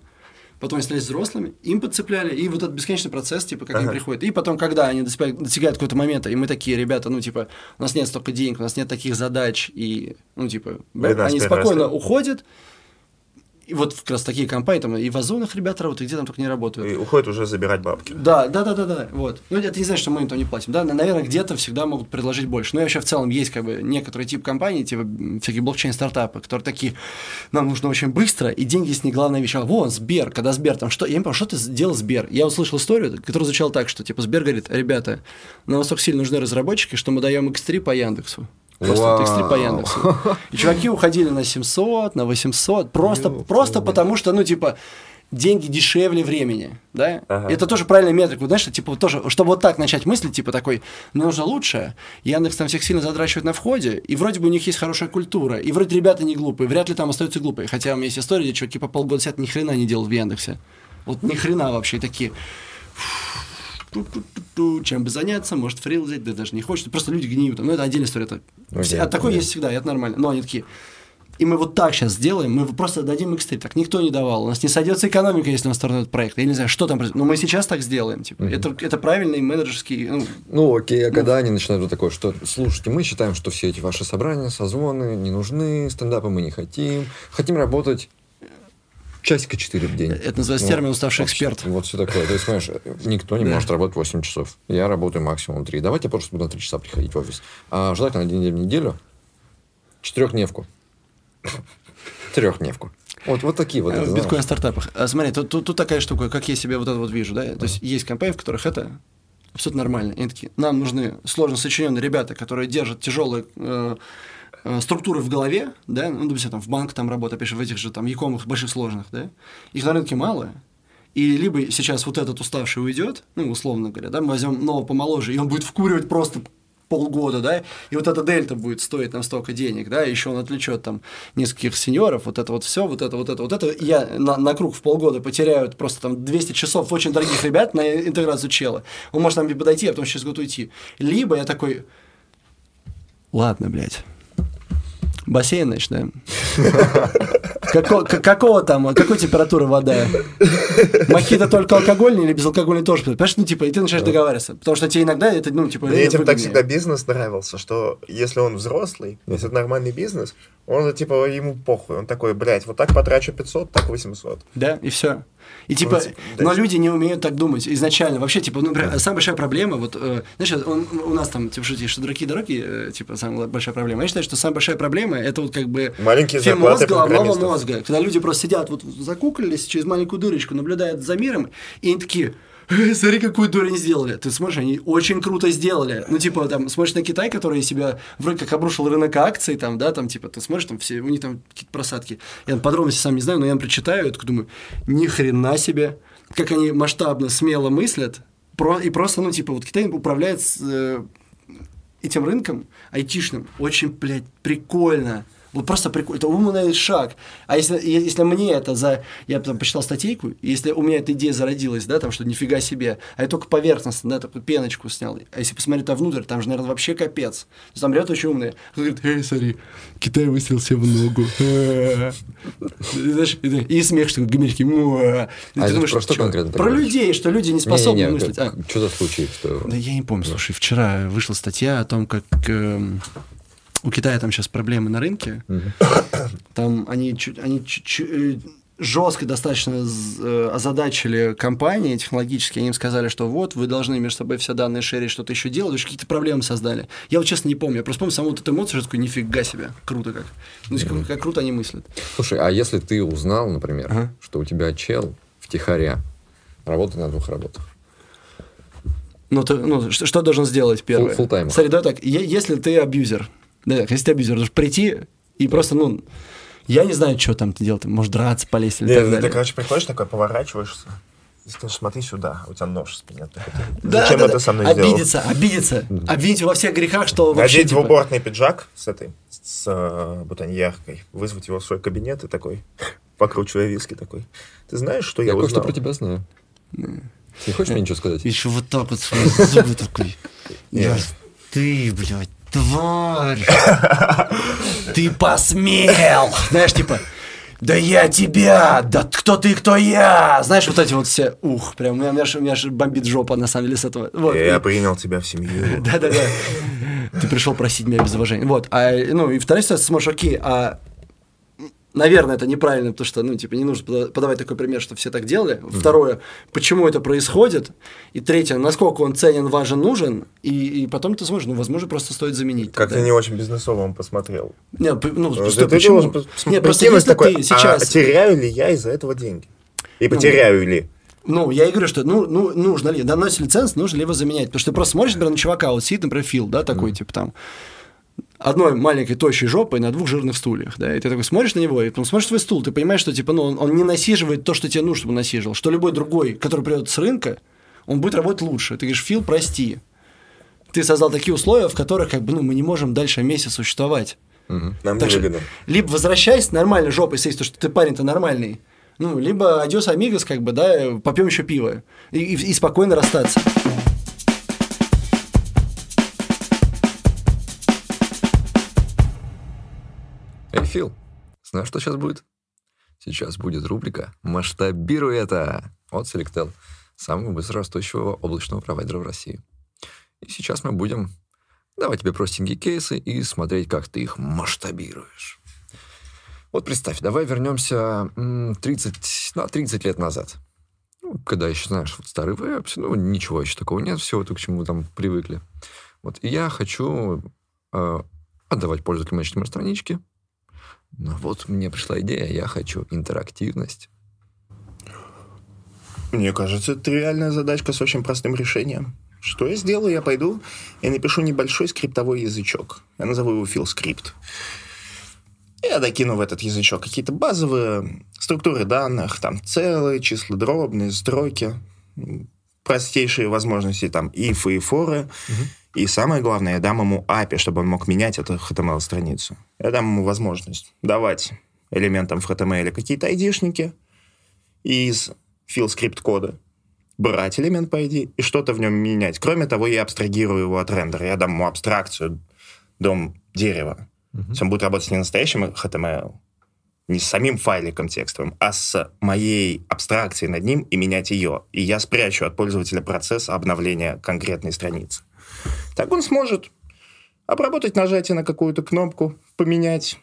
Speaker 1: потом они становились взрослыми, им подцепляли, и вот этот бесконечный процесс, типа, как они
Speaker 2: Ага.
Speaker 1: приходят. И потом, когда они достигают, какого-то момента, и мы такие, ребята, ну, типа, у нас нет столько денег, у нас нет таких задач, и, ну, типа,
Speaker 2: нас
Speaker 1: они спокойно уходят, и вот как раз такие компании, там и в Озонах ребята работают, и где там только не работают.
Speaker 2: И уходит уже забирать бабки.
Speaker 1: Да, да, да, да, да, вот. Ну, это не значит, что мы им там не платим. Да, наверное, где-то всегда могут предложить больше. Но и вообще в целом есть как бы некоторый тип компаний, типа всякие блокчейн-стартапы, которые такие, нам нужно очень быстро, и деньги с не главная вещь. А вон, Сбер, когда Сбер там что, я не понял, что ты сделал Сбер? Я услышал историю, которая звучала так, что типа Сбер говорит, ребята, нам настолько сильно нужны разработчики, что мы даем X3 по Яндексу. Просто X3 по Яндексу. И чуваки уходили на 700, на 800, просто, просто потому что, ну, типа, деньги дешевле времени, да?
Speaker 2: Ага.
Speaker 1: Это тоже правильная метрика, знаешь, что, типа, тоже, чтобы вот так начать мыслить, типа, такой, мне нужно лучше, Яндекс там всех сильно задрачивает на входе, и вроде бы у них есть хорошая культура, и вроде ребята не глупые, вряд ли там остаются глупые, хотя у меня есть история, где чуваки по полгода сидят, ни хрена не делают в Яндексе. Вот ни хрена вообще такие. Ту-ту-ту-ту, Чем бы заняться, может фрил взять, да даже не хочет. Просто люди гниют. Но это отдельная история. Это...
Speaker 3: Окей,
Speaker 1: а такое
Speaker 3: окей.
Speaker 1: есть всегда, это нормально. Но они такие, и мы вот так сейчас сделаем, мы просто дадим X3. Так никто не давал. У нас не сойдется экономика, если у нас стартует проект. Я не знаю, что там происходит. Но мы сейчас так сделаем. Типа. это, это правильный менеджерский... Ну,
Speaker 3: Ну, окей, а когда они начинают вот такое, что, слушайте, мы считаем, что все эти ваши собрания, созвоны не нужны, стендапы мы не хотим, хотим работать часика 4 в день.
Speaker 1: Это называется
Speaker 3: Вот,
Speaker 1: термин «уставший
Speaker 3: вообще,
Speaker 1: эксперт».
Speaker 3: Вот все такое. То есть, понимаешь, никто не
Speaker 1: Да.
Speaker 3: может работать 8 часов. Я работаю максимум 3. Давайте я просто буду на 3 часа приходить в офис. А желательно один день в неделю четырехдневку. Трехдневку. Вот, вот такие вот.
Speaker 1: Э, в биткоин-стартапах. А, смотри, тут, тут, тут такая штука, как я себе вот это вот вижу, да? То есть есть компании, в которых это абсолютно нормально. И они такие, нам нужны сложно сочиненные ребята, которые держат тяжелые э, э, структуры в голове, да, ну, допустим, там в банк там работа, же, в этих же там якомах больших сложных, да, их на рынке мало, и либо сейчас вот этот уставший уйдет, ну, условно говоря, да, мы возьмем нового помоложе, и он будет вкуривать просто полгода, да, и вот эта дельта будет стоить нам столько денег, да, еще он отвлечет там нескольких сеньоров, вот это вот все, вот это, вот это, вот это, я на, на круг в полгода потеряю просто там 200 часов очень дорогих ребят на интеграцию чела. Он может нам подойти, а потом через год уйти. Либо я такой, ладно, блядь, бассейн, да? Како- какого там, какой температуры вода? Мохито только алкогольный или безалкогольный тоже? Понимаешь, ну, типа, и ты начинаешь договариваться. Потому что тебе иногда это, ну, типа,
Speaker 2: Мне этим так
Speaker 1: выгоднее.
Speaker 2: всегда бизнес нравился, что если он взрослый, если это нормальный бизнес, он типа ему похуй. Он такой, блядь, вот так потрачу 500, так 800.
Speaker 1: Да, и все. И типа,
Speaker 2: Вот, да.
Speaker 1: но люди не умеют так думать изначально. Вообще, типа, ну, например, самая большая проблема, вот, э, знаешь, он- у нас там, типа, шутишь, что дураки дороги, э, типа, самая большая проблема. Я считаю, что самая большая проблема это вот как бы
Speaker 2: Маленькие зарплаты
Speaker 1: мозга, головного мозга. Когда люди просто сидят, вот закуклились через маленькую дырочку, наблюдают за миром, и они такие, «Э, смотри, какую дурень сделали. Ты смотришь, они очень круто сделали. Ну, типа, там, смотришь на Китай, который себя вроде как обрушил рынок акций, там, да, там, типа, ты смотришь, там все, у них там какие-то просадки. Я подробности сам не знаю, но я прочитаю, и думаю, ни хрена себе, как они масштабно, смело мыслят, про, и просто, ну, типа, вот Китай управляет с, э, этим рынком айтишным очень, блядь, прикольно. Вот просто прикольно. Это умный шаг. А если, если мне это за... Я там почитал статейку, и если у меня эта идея зародилась, да, там, что нифига себе, а я только поверхностно, да, такую пеночку снял. А если посмотреть там внутрь, там же, наверное, вообще капец. То есть Там ребята очень умные. Он говорит, эй, смотри, Китай выстрелил себе в ногу. И смех, что гомерики.
Speaker 3: А про что конкретно
Speaker 1: Про людей, что люди не способны мыслить. А,
Speaker 3: Что за случай?
Speaker 1: Да я не помню, слушай, вчера вышла статья о том, как эм, у Китая там сейчас проблемы на рынке. Там они, чуть- они чуть-чуть жестко достаточно э, озадачили компании технологические, они им сказали, что вот, вы должны между собой все данные шерить, что-то еще делать, же какие-то проблемы создали. Я вот честно не помню, я просто помню саму вот эту эмоцию, что такой, нифига себе, круто как. Ну, есть, как, круто они мыслят.
Speaker 3: Слушай, а если ты узнал, например,
Speaker 1: Ага.
Speaker 3: что у тебя чел втихаря работает на двух работах?
Speaker 1: Ну, ты- ну, что, что должен сделать первое?
Speaker 3: Фулл- full-timer.
Speaker 1: Смотри, давай так, е- если ты абьюзер, да, если ты абьюзер, должен прийти и просто, ну, я не знаю, что там ты делать, может драться, полезть или
Speaker 2: Нет,
Speaker 1: так
Speaker 2: ты,
Speaker 1: далее.
Speaker 2: ты, короче, приходишь такой, поворачиваешься. И скажешь, смотри сюда, у тебя нож в спине. Ты такой,
Speaker 1: Да,
Speaker 2: Зачем
Speaker 1: да,
Speaker 2: это
Speaker 1: да.
Speaker 2: со мной сделал?
Speaker 1: Обидеться, обидеться, обвинить во всех грехах, что вообще,
Speaker 2: Надеть
Speaker 1: типа,
Speaker 2: двубортный пиджак с этой, с э, бутоньеркой, вызвать его в свой кабинет и такой, покручивая виски такой. Ты знаешь, что я,
Speaker 3: Я кое-что
Speaker 2: узнал?
Speaker 3: про тебя знаю. Ты не хочешь мне ничего сказать?
Speaker 1: еще вот так вот свои зубы такой. Я ты, блядь, тварь. Ты посмел. Знаешь, типа, да я тебя, да кто ты, кто я. Знаешь, вот эти вот все, ух, прям, у меня, у меня, у меня ж бомбит жопа, на самом деле, с этого. Вот.
Speaker 2: Я принял тебя в семью.
Speaker 1: Да-да-да. Ты пришел просить меня без уважения. Вот. А, ну, и вторая ситуация, смотришь, окей, а наверное, это неправильно, потому что, ну, типа, не нужно подавать такой пример, что все так делали. Второе, почему это происходит. И третье, насколько он ценен, важен, нужен. И, и потом ты сможешь, ну, возможно, просто стоит заменить.
Speaker 2: Как ты не очень бизнесово он посмотрел.
Speaker 1: Не, ну,
Speaker 2: Ну,
Speaker 1: стой,
Speaker 2: ты
Speaker 1: почему?
Speaker 2: должен пос-
Speaker 1: Не, просто если
Speaker 2: такой,
Speaker 1: ты сейчас...
Speaker 2: а теряю ли я из-за этого деньги? И потеряю ли?
Speaker 1: Ну, я и говорю, что ну, ну, нужно ли, доносит лиценз, нужно ли его заменять. Потому что ты просто смотришь, например, на чувака, вот сидит, например, Фил, да, такой, типа там, одной маленькой тощей жопой на двух жирных стульях, да, и ты такой смотришь на него, и потом смотришь свой стул, ты понимаешь, что, типа, ну, он, он не насиживает то, что тебе нужно, чтобы он насиживал, что любой другой, который придет с рынка, он будет работать лучше. Ты говоришь, Фил, прости, ты создал такие условия, в которых, как бы, ну, мы не можем дальше месяц существовать.
Speaker 2: Нам
Speaker 1: Так что,
Speaker 2: невыгодно.
Speaker 1: либо возвращайся нормально жопой сесть, то что ты парень-то нормальный, ну, либо адьос амигос, как бы, да, попьем еще пиво и, и- и спокойно расстаться.
Speaker 3: Фил, знаешь, что сейчас будет? Сейчас будет рубрика «Масштабируй это» от Selectel, самого быстрорастущего облачного провайдера в России. И сейчас мы будем давать тебе простенькие кейсы и смотреть, как ты их масштабируешь. Вот представь, давай вернемся м, 30, на 30 лет назад. Ну, когда еще, знаешь, вот старый веб, ну, ничего еще такого нет, все то, к чему мы там привыкли. Вот, и я хочу э, отдавать пользователям HTML-странички, но вот мне пришла идея, я хочу интерактивность.
Speaker 2: Мне кажется, это реальная задачка с очень простым решением. Что я сделаю? Я пойду и напишу небольшой скриптовой язычок. Я назову его филскрипт. Я докину в этот язычок какие-то базовые структуры данных, там целые, числа дробные, строки, простейшие возможности, там if и форы. И самое главное, я дам ему API, чтобы он мог менять эту HTML-страницу. Я дам ему возможность давать элементам в HTML какие-то айдишники из фил-скрипт кода, брать элемент по ID и что-то в нем менять. Кроме того, я абстрагирую его от рендера. Я дам ему абстракцию, дом дерева. То есть он будет работать не настоящим HTML, не с самим файликом текстовым, а с моей абстракцией над ним и менять ее. И я спрячу от пользователя процесс обновления конкретной страницы. Так он сможет обработать нажатие на какую-то кнопку, поменять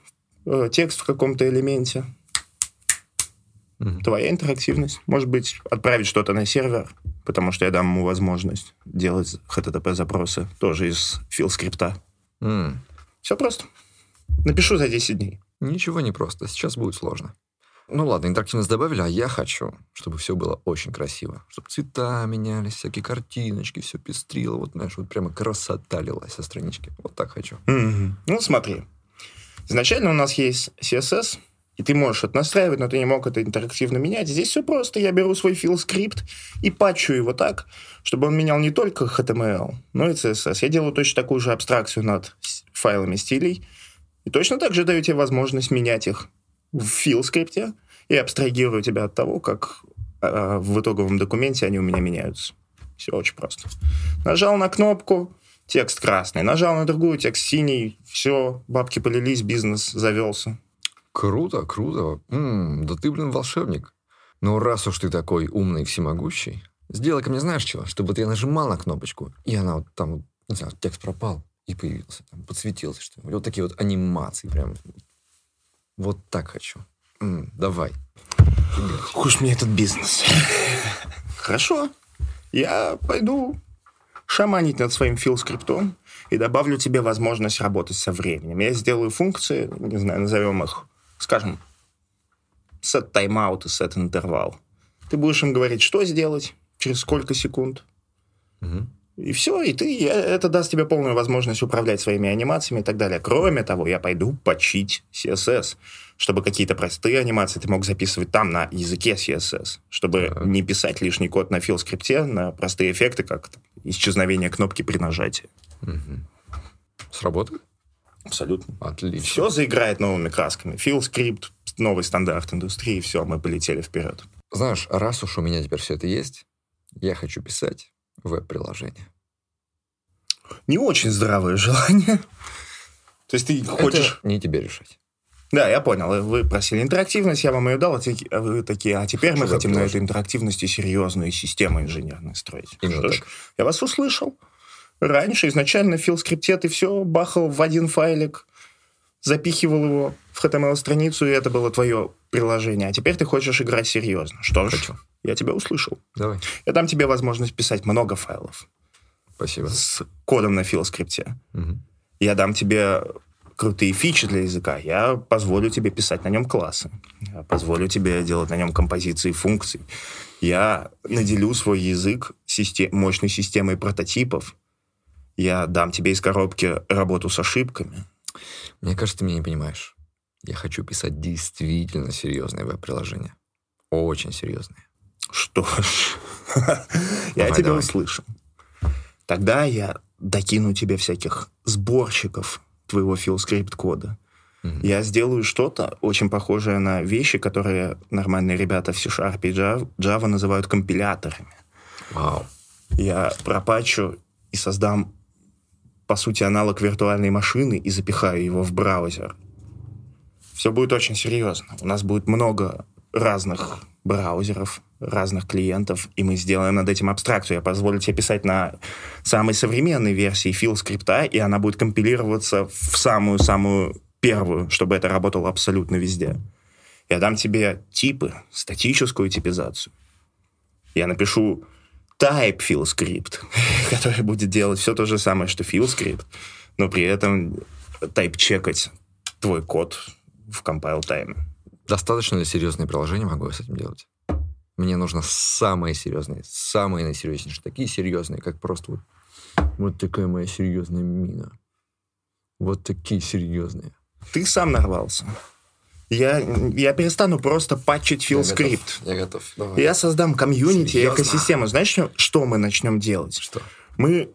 Speaker 2: э, текст в каком-то элементе. Твоя интерактивность. Может быть, отправить что-то на сервер, потому что я дам ему возможность делать HTTP-запросы тоже из фил-скрипта.
Speaker 3: М,
Speaker 2: Все просто. Напишу за 10 дней.
Speaker 3: Ничего не просто, сейчас будет сложно. Ну ладно, интерактивность добавили, а я хочу, чтобы все было очень красиво. Чтобы цвета менялись, всякие картиночки, все пестрило. Вот, знаешь, вот прямо красота лилась со странички. Вот так хочу.
Speaker 2: Мгм. Ну, смотри. Изначально у нас есть CSS, и ты можешь это настраивать, но ты не мог это интерактивно менять. Здесь все просто. Я беру свой фил-скрипт и патчу его так, чтобы он менял не только HTML, но и CSS. Я делаю точно такую же абстракцию над файлами стилей, и точно так же даю тебе возможность менять их в фил-скрипте и абстрагирую тебя от того, как а, в итоговом документе они у меня меняются. Все очень просто. Нажал на кнопку, текст красный. Нажал на другую, текст синий. Все, бабки полились, бизнес завелся.
Speaker 3: Круто, круто. М, да ты, блин, волшебник. Ну, раз уж ты такой умный и всемогущий, сделай-ка мне знаешь чего? Чтобы я нажимал на кнопочку, и она вот там, не знаю, текст пропал и появился, там, подсветился, что ли. Вот такие вот анимации прям. Вот так хочу. М, давай.
Speaker 2: Уж мне этот бизнес. Хорошо. Я пойду шаманить над своим фил-скриптом и добавлю тебе возможность работать со временем. Я сделаю функции, не знаю, назовем их, скажем, set timeout и set интервал. Ты будешь им говорить, что сделать, через сколько секунд.
Speaker 3: Мгм.
Speaker 2: И все, и ты, я- это даст тебе полную возможность управлять своими анимациями и так далее. Кроме того, я пойду почить CSS, чтобы какие-то простые анимации ты мог записывать там на языке CSS, чтобы
Speaker 3: Так.
Speaker 2: не писать лишний код на фил-скрипте, на простые эффекты, как там, исчезновение кнопки при нажатии.
Speaker 3: Мгм. Сработает?
Speaker 2: Абсолютно.
Speaker 3: Отлично.
Speaker 2: Все заиграет новыми красками. Фил-скрипт, новый стандарт индустрии, все, мы полетели вперед.
Speaker 3: Знаешь, раз уж у меня теперь все это есть, я хочу писать веб-приложение.
Speaker 2: Не очень здравое желание. То есть ты хочешь...
Speaker 3: Это не тебе решать.
Speaker 2: Да, я понял. Вы просили интерактивность, я вам ее дал, а а вы такие, а теперь мы
Speaker 3: Хочу
Speaker 2: хотим на этой интерактивности серьезную систему инженерную строить.
Speaker 3: Именно
Speaker 2: Что ж,
Speaker 3: так.
Speaker 2: я вас услышал. Раньше изначально в филскрипте ты все бахал в один файлик, запихивал его в HTML-страницу, и это было твое приложение. А теперь ты хочешь играть серьезно. Что ж,
Speaker 3: Хочу.
Speaker 2: Я тебя услышал.
Speaker 3: Давай.
Speaker 2: Я дам тебе возможность писать много файлов
Speaker 3: Спасибо.
Speaker 2: с кодом на фил-скрипте.
Speaker 3: Мгм.
Speaker 2: Я дам тебе крутые фичи для языка. Я позволю тебе писать на нем классы. Я позволю тебе делать на нем композиции функций. Я наделю свой язык систем- мощной системой прототипов. Я дам тебе из коробки работу с ошибками.
Speaker 3: Мне кажется, ты меня не понимаешь. Я хочу писать действительно серьезные веб-приложения. Очень серьезные.
Speaker 2: Что ж, я тебя услышал. Тогда я докину тебе всяких сборщиков твоего филскрипт кода.
Speaker 3: Мгм.
Speaker 2: Я сделаю что-то очень похожее на вещи, которые нормальные ребята в C-Sharp и Java, Java называют компиляторами.
Speaker 3: Вау.
Speaker 2: Я пропачу и создам, по сути, аналог виртуальной машины и запихаю его в браузер. Все будет очень серьезно. У нас будет много разных браузеров, разных клиентов, и мы сделаем над этим абстракцию. Я позволю тебе писать на самой современной версии фил скрипта, и она будет компилироваться в самую-самую первую, чтобы это работало абсолютно везде. Я дам тебе типы, статическую типизацию. Я напишу type fill script, который будет делать все то же самое, что fill script, но при этом type чекать твой код в compile тайме.
Speaker 3: Достаточно ли серьезные приложения могу я с этим делать? Мне нужно самые серьезные, самые наисерьезнейшие, такие серьезные, как просто вот, вот такая моя серьезная мина. Вот такие серьезные.
Speaker 2: Ты сам нарвался. Я, я перестану просто патчить script.
Speaker 3: Я готов. Давай.
Speaker 2: Я создам комьюнити,
Speaker 3: Серьезно?
Speaker 2: экосистему. Знаешь, что мы начнем делать?
Speaker 3: Что?
Speaker 2: Мы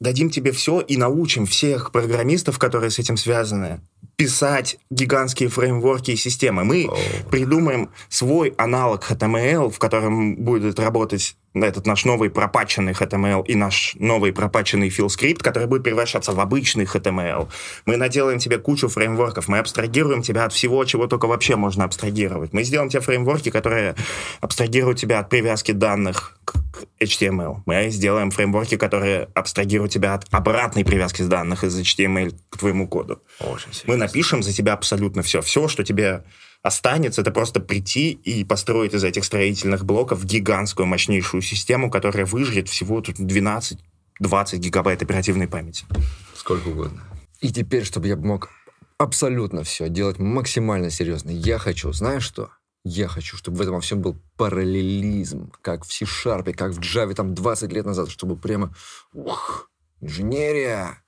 Speaker 2: дадим тебе все и научим всех программистов, которые с этим связаны, писать гигантские фреймворки и системы. Мы
Speaker 3: О.
Speaker 2: придумаем свой аналог HTML, в котором будет работать этот наш новый пропаченный HTML и наш новый пропаченный филскрипт, который будет превращаться в обычный HTML. Мы наделаем тебе кучу фреймворков, мы абстрагируем тебя от всего, чего только вообще можно абстрагировать. Мы сделаем тебе фреймворки, которые абстрагируют тебя от привязки данных к HTML. Мы сделаем фреймворки, которые абстрагируют тебя от обратной привязки с данных из HTML к твоему коду.
Speaker 3: Очень
Speaker 2: Мы напишем за тебя абсолютно все. Все, что тебе останется, это просто прийти и построить из этих строительных блоков гигантскую мощнейшую систему, которая выжрет всего тут 12-20 гигабайт оперативной памяти.
Speaker 3: Сколько угодно. И теперь, чтобы я мог абсолютно все делать максимально серьезно, я хочу, знаешь что? Я хочу, чтобы в этом во всем был параллелизм, как в C-Sharp, как в Java там 20 лет назад, чтобы прямо, ух, инженерия,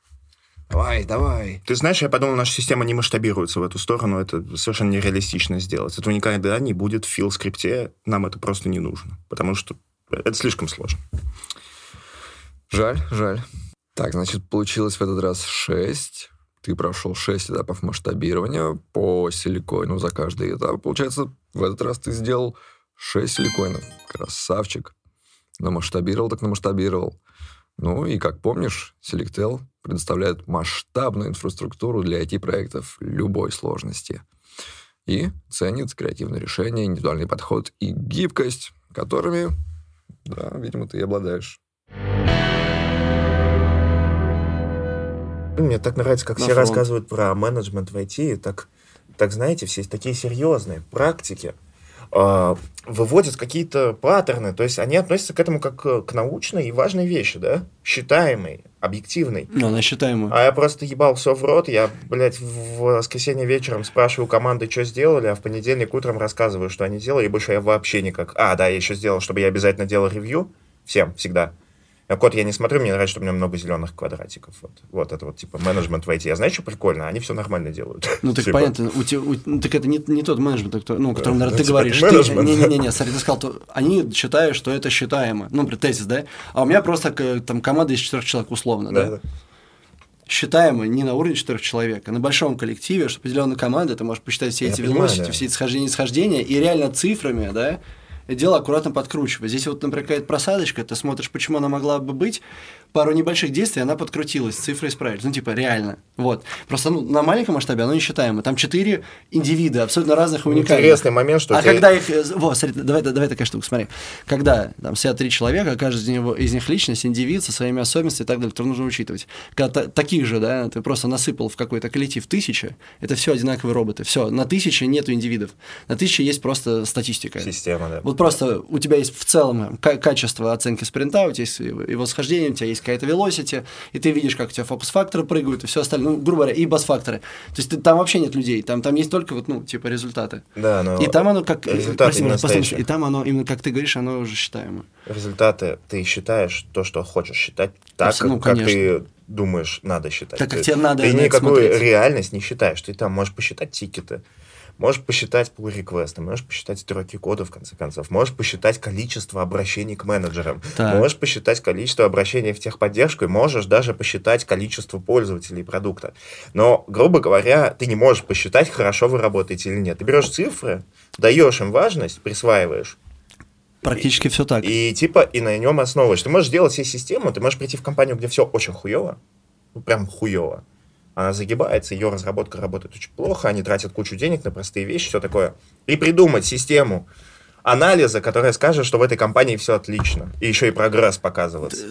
Speaker 3: давай, давай.
Speaker 2: Ты знаешь, я подумал, наша система не масштабируется в эту сторону, это совершенно нереалистично сделать. Этого никогда не будет в фил-скрипте, нам это просто не нужно, потому что это слишком сложно.
Speaker 3: Жаль, жаль. Так, значит, получилось в этот раз 6. Ты прошел 6 этапов масштабирования по силикоину за каждый этап. Получается, в этот раз ты сделал 6 силикоинов. Красавчик. Намасштабировал, так намасштабировал. Ну и, как помнишь, Selectel предоставляет масштабную инфраструктуру для IT-проектов любой сложности. И ценит креативное решение, индивидуальный подход и гибкость, которыми, да, видимо, ты и обладаешь.
Speaker 2: Мне так нравится, как
Speaker 1: На
Speaker 2: все рассказывают про менеджмент в IT. Так, так знаете, все такие серьезные практики выводят какие-то паттерны. То есть они относятся к этому как э, к научной и важной вещи, да? Считаемой, объективной.
Speaker 1: Ну, она считаемая.
Speaker 2: А я просто ебал все в рот. Я, блядь, в воскресенье вечером спрашиваю команды, что сделали, а в понедельник утром рассказываю, что они делали, и больше я вообще никак. А, да, я еще сделал, чтобы я обязательно делал ревью. Всем, всегда. А Код я не смотрю, мне нравится, что у меня много зеленых квадратиков. Вот, вот это вот, типа, менеджмент в IT. Я знаю, что прикольно, они все нормально делают.
Speaker 1: Ну, так
Speaker 2: Типа,
Speaker 1: понятно, у тебя, у- ну, так это не, не тот менеджмент, кто- ну,
Speaker 2: Да,
Speaker 1: наверное,
Speaker 2: ну,
Speaker 1: ты
Speaker 2: типа,
Speaker 1: говоришь. Ты-. Не-не-не, смотри, ты сказал, то они считают, что это считаемо. Ну, тезис, да? А у меня просто там команда из четырех человек условно, да?
Speaker 2: Да, да.
Speaker 1: Считаемо не на уровне четырех человек, а на большом коллективе, что определенная команда, ты можешь посчитать все
Speaker 2: Я
Speaker 1: эти velocity,
Speaker 2: да.
Speaker 1: все эти схождения и схождения, и реально цифрами, да, дело аккуратно подкручивать. Здесь вот, например, какая-то просадочка, ты смотришь, почему она могла бы быть. Пару небольших действий, она подкрутилась, цифры исправились. Ну, типа, реально. Вот. Просто ну, на маленьком масштабе оно несчитаемо. Там четыре индивида, абсолютно разных и уникальных.
Speaker 2: Интересный момент, что
Speaker 1: А
Speaker 2: тебя-
Speaker 1: когда их... э, Вот, смотри, давай, давай такая штука, смотри. Когда там сидят три человека, каждый из, него, из них личность, индивид со своими особенностями и так далее, которые нужно учитывать. Когда та- таких же, да, ты просто насыпал в какой-то коллектив тысячи, это все одинаковые роботы. Все, на тысяче нету индивидов. На тысяче есть просто статистика.
Speaker 2: Система, да.
Speaker 1: Вот просто у тебя есть в целом ка- качество оценки спринта, у тебя есть его его схождение, у тебя есть какая-то velocity, и ты видишь, как у тебя фокус-факторы прыгают и все остальное, ну, грубо говоря, и бас-факторы. То есть ты- там вообще нет людей, там, там есть только вот, ну, типа результаты.
Speaker 2: Да, но
Speaker 1: И там оно как...
Speaker 2: результаты
Speaker 1: прости. И там оно, именно как ты говоришь, оно уже считаемо.
Speaker 2: результаты ты считаешь то, что хочешь считать, так,
Speaker 1: Абсолютно, ну,
Speaker 2: как, как ты думаешь, надо считать.
Speaker 1: Так, как тебе надо
Speaker 2: Ты никакую
Speaker 1: смотреть.
Speaker 2: реальность не считаешь. Ты там можешь посчитать тикеты, можешь посчитать pull реквесты можешь посчитать строки кода, в конце концов, можешь посчитать количество обращений к менеджерам,
Speaker 1: Так.
Speaker 2: можешь посчитать количество обращений в техподдержку, и можешь даже посчитать количество пользователей продукта. Но, грубо говоря, ты не можешь посчитать, хорошо вы работаете или нет. Ты берешь цифры, даешь им важность, присваиваешь,
Speaker 1: Практически все так.
Speaker 2: и типа, и на нем основываешь. Ты можешь сделать себе систему, ты можешь прийти в компанию, где все очень хуево, ну, прям хуево. Она загибается, ее разработка работает очень плохо, они тратят кучу денег на простые вещи, все такое. И придумать систему анализа, которая скажет, что в этой компании все отлично. И еще и прогресс показываться.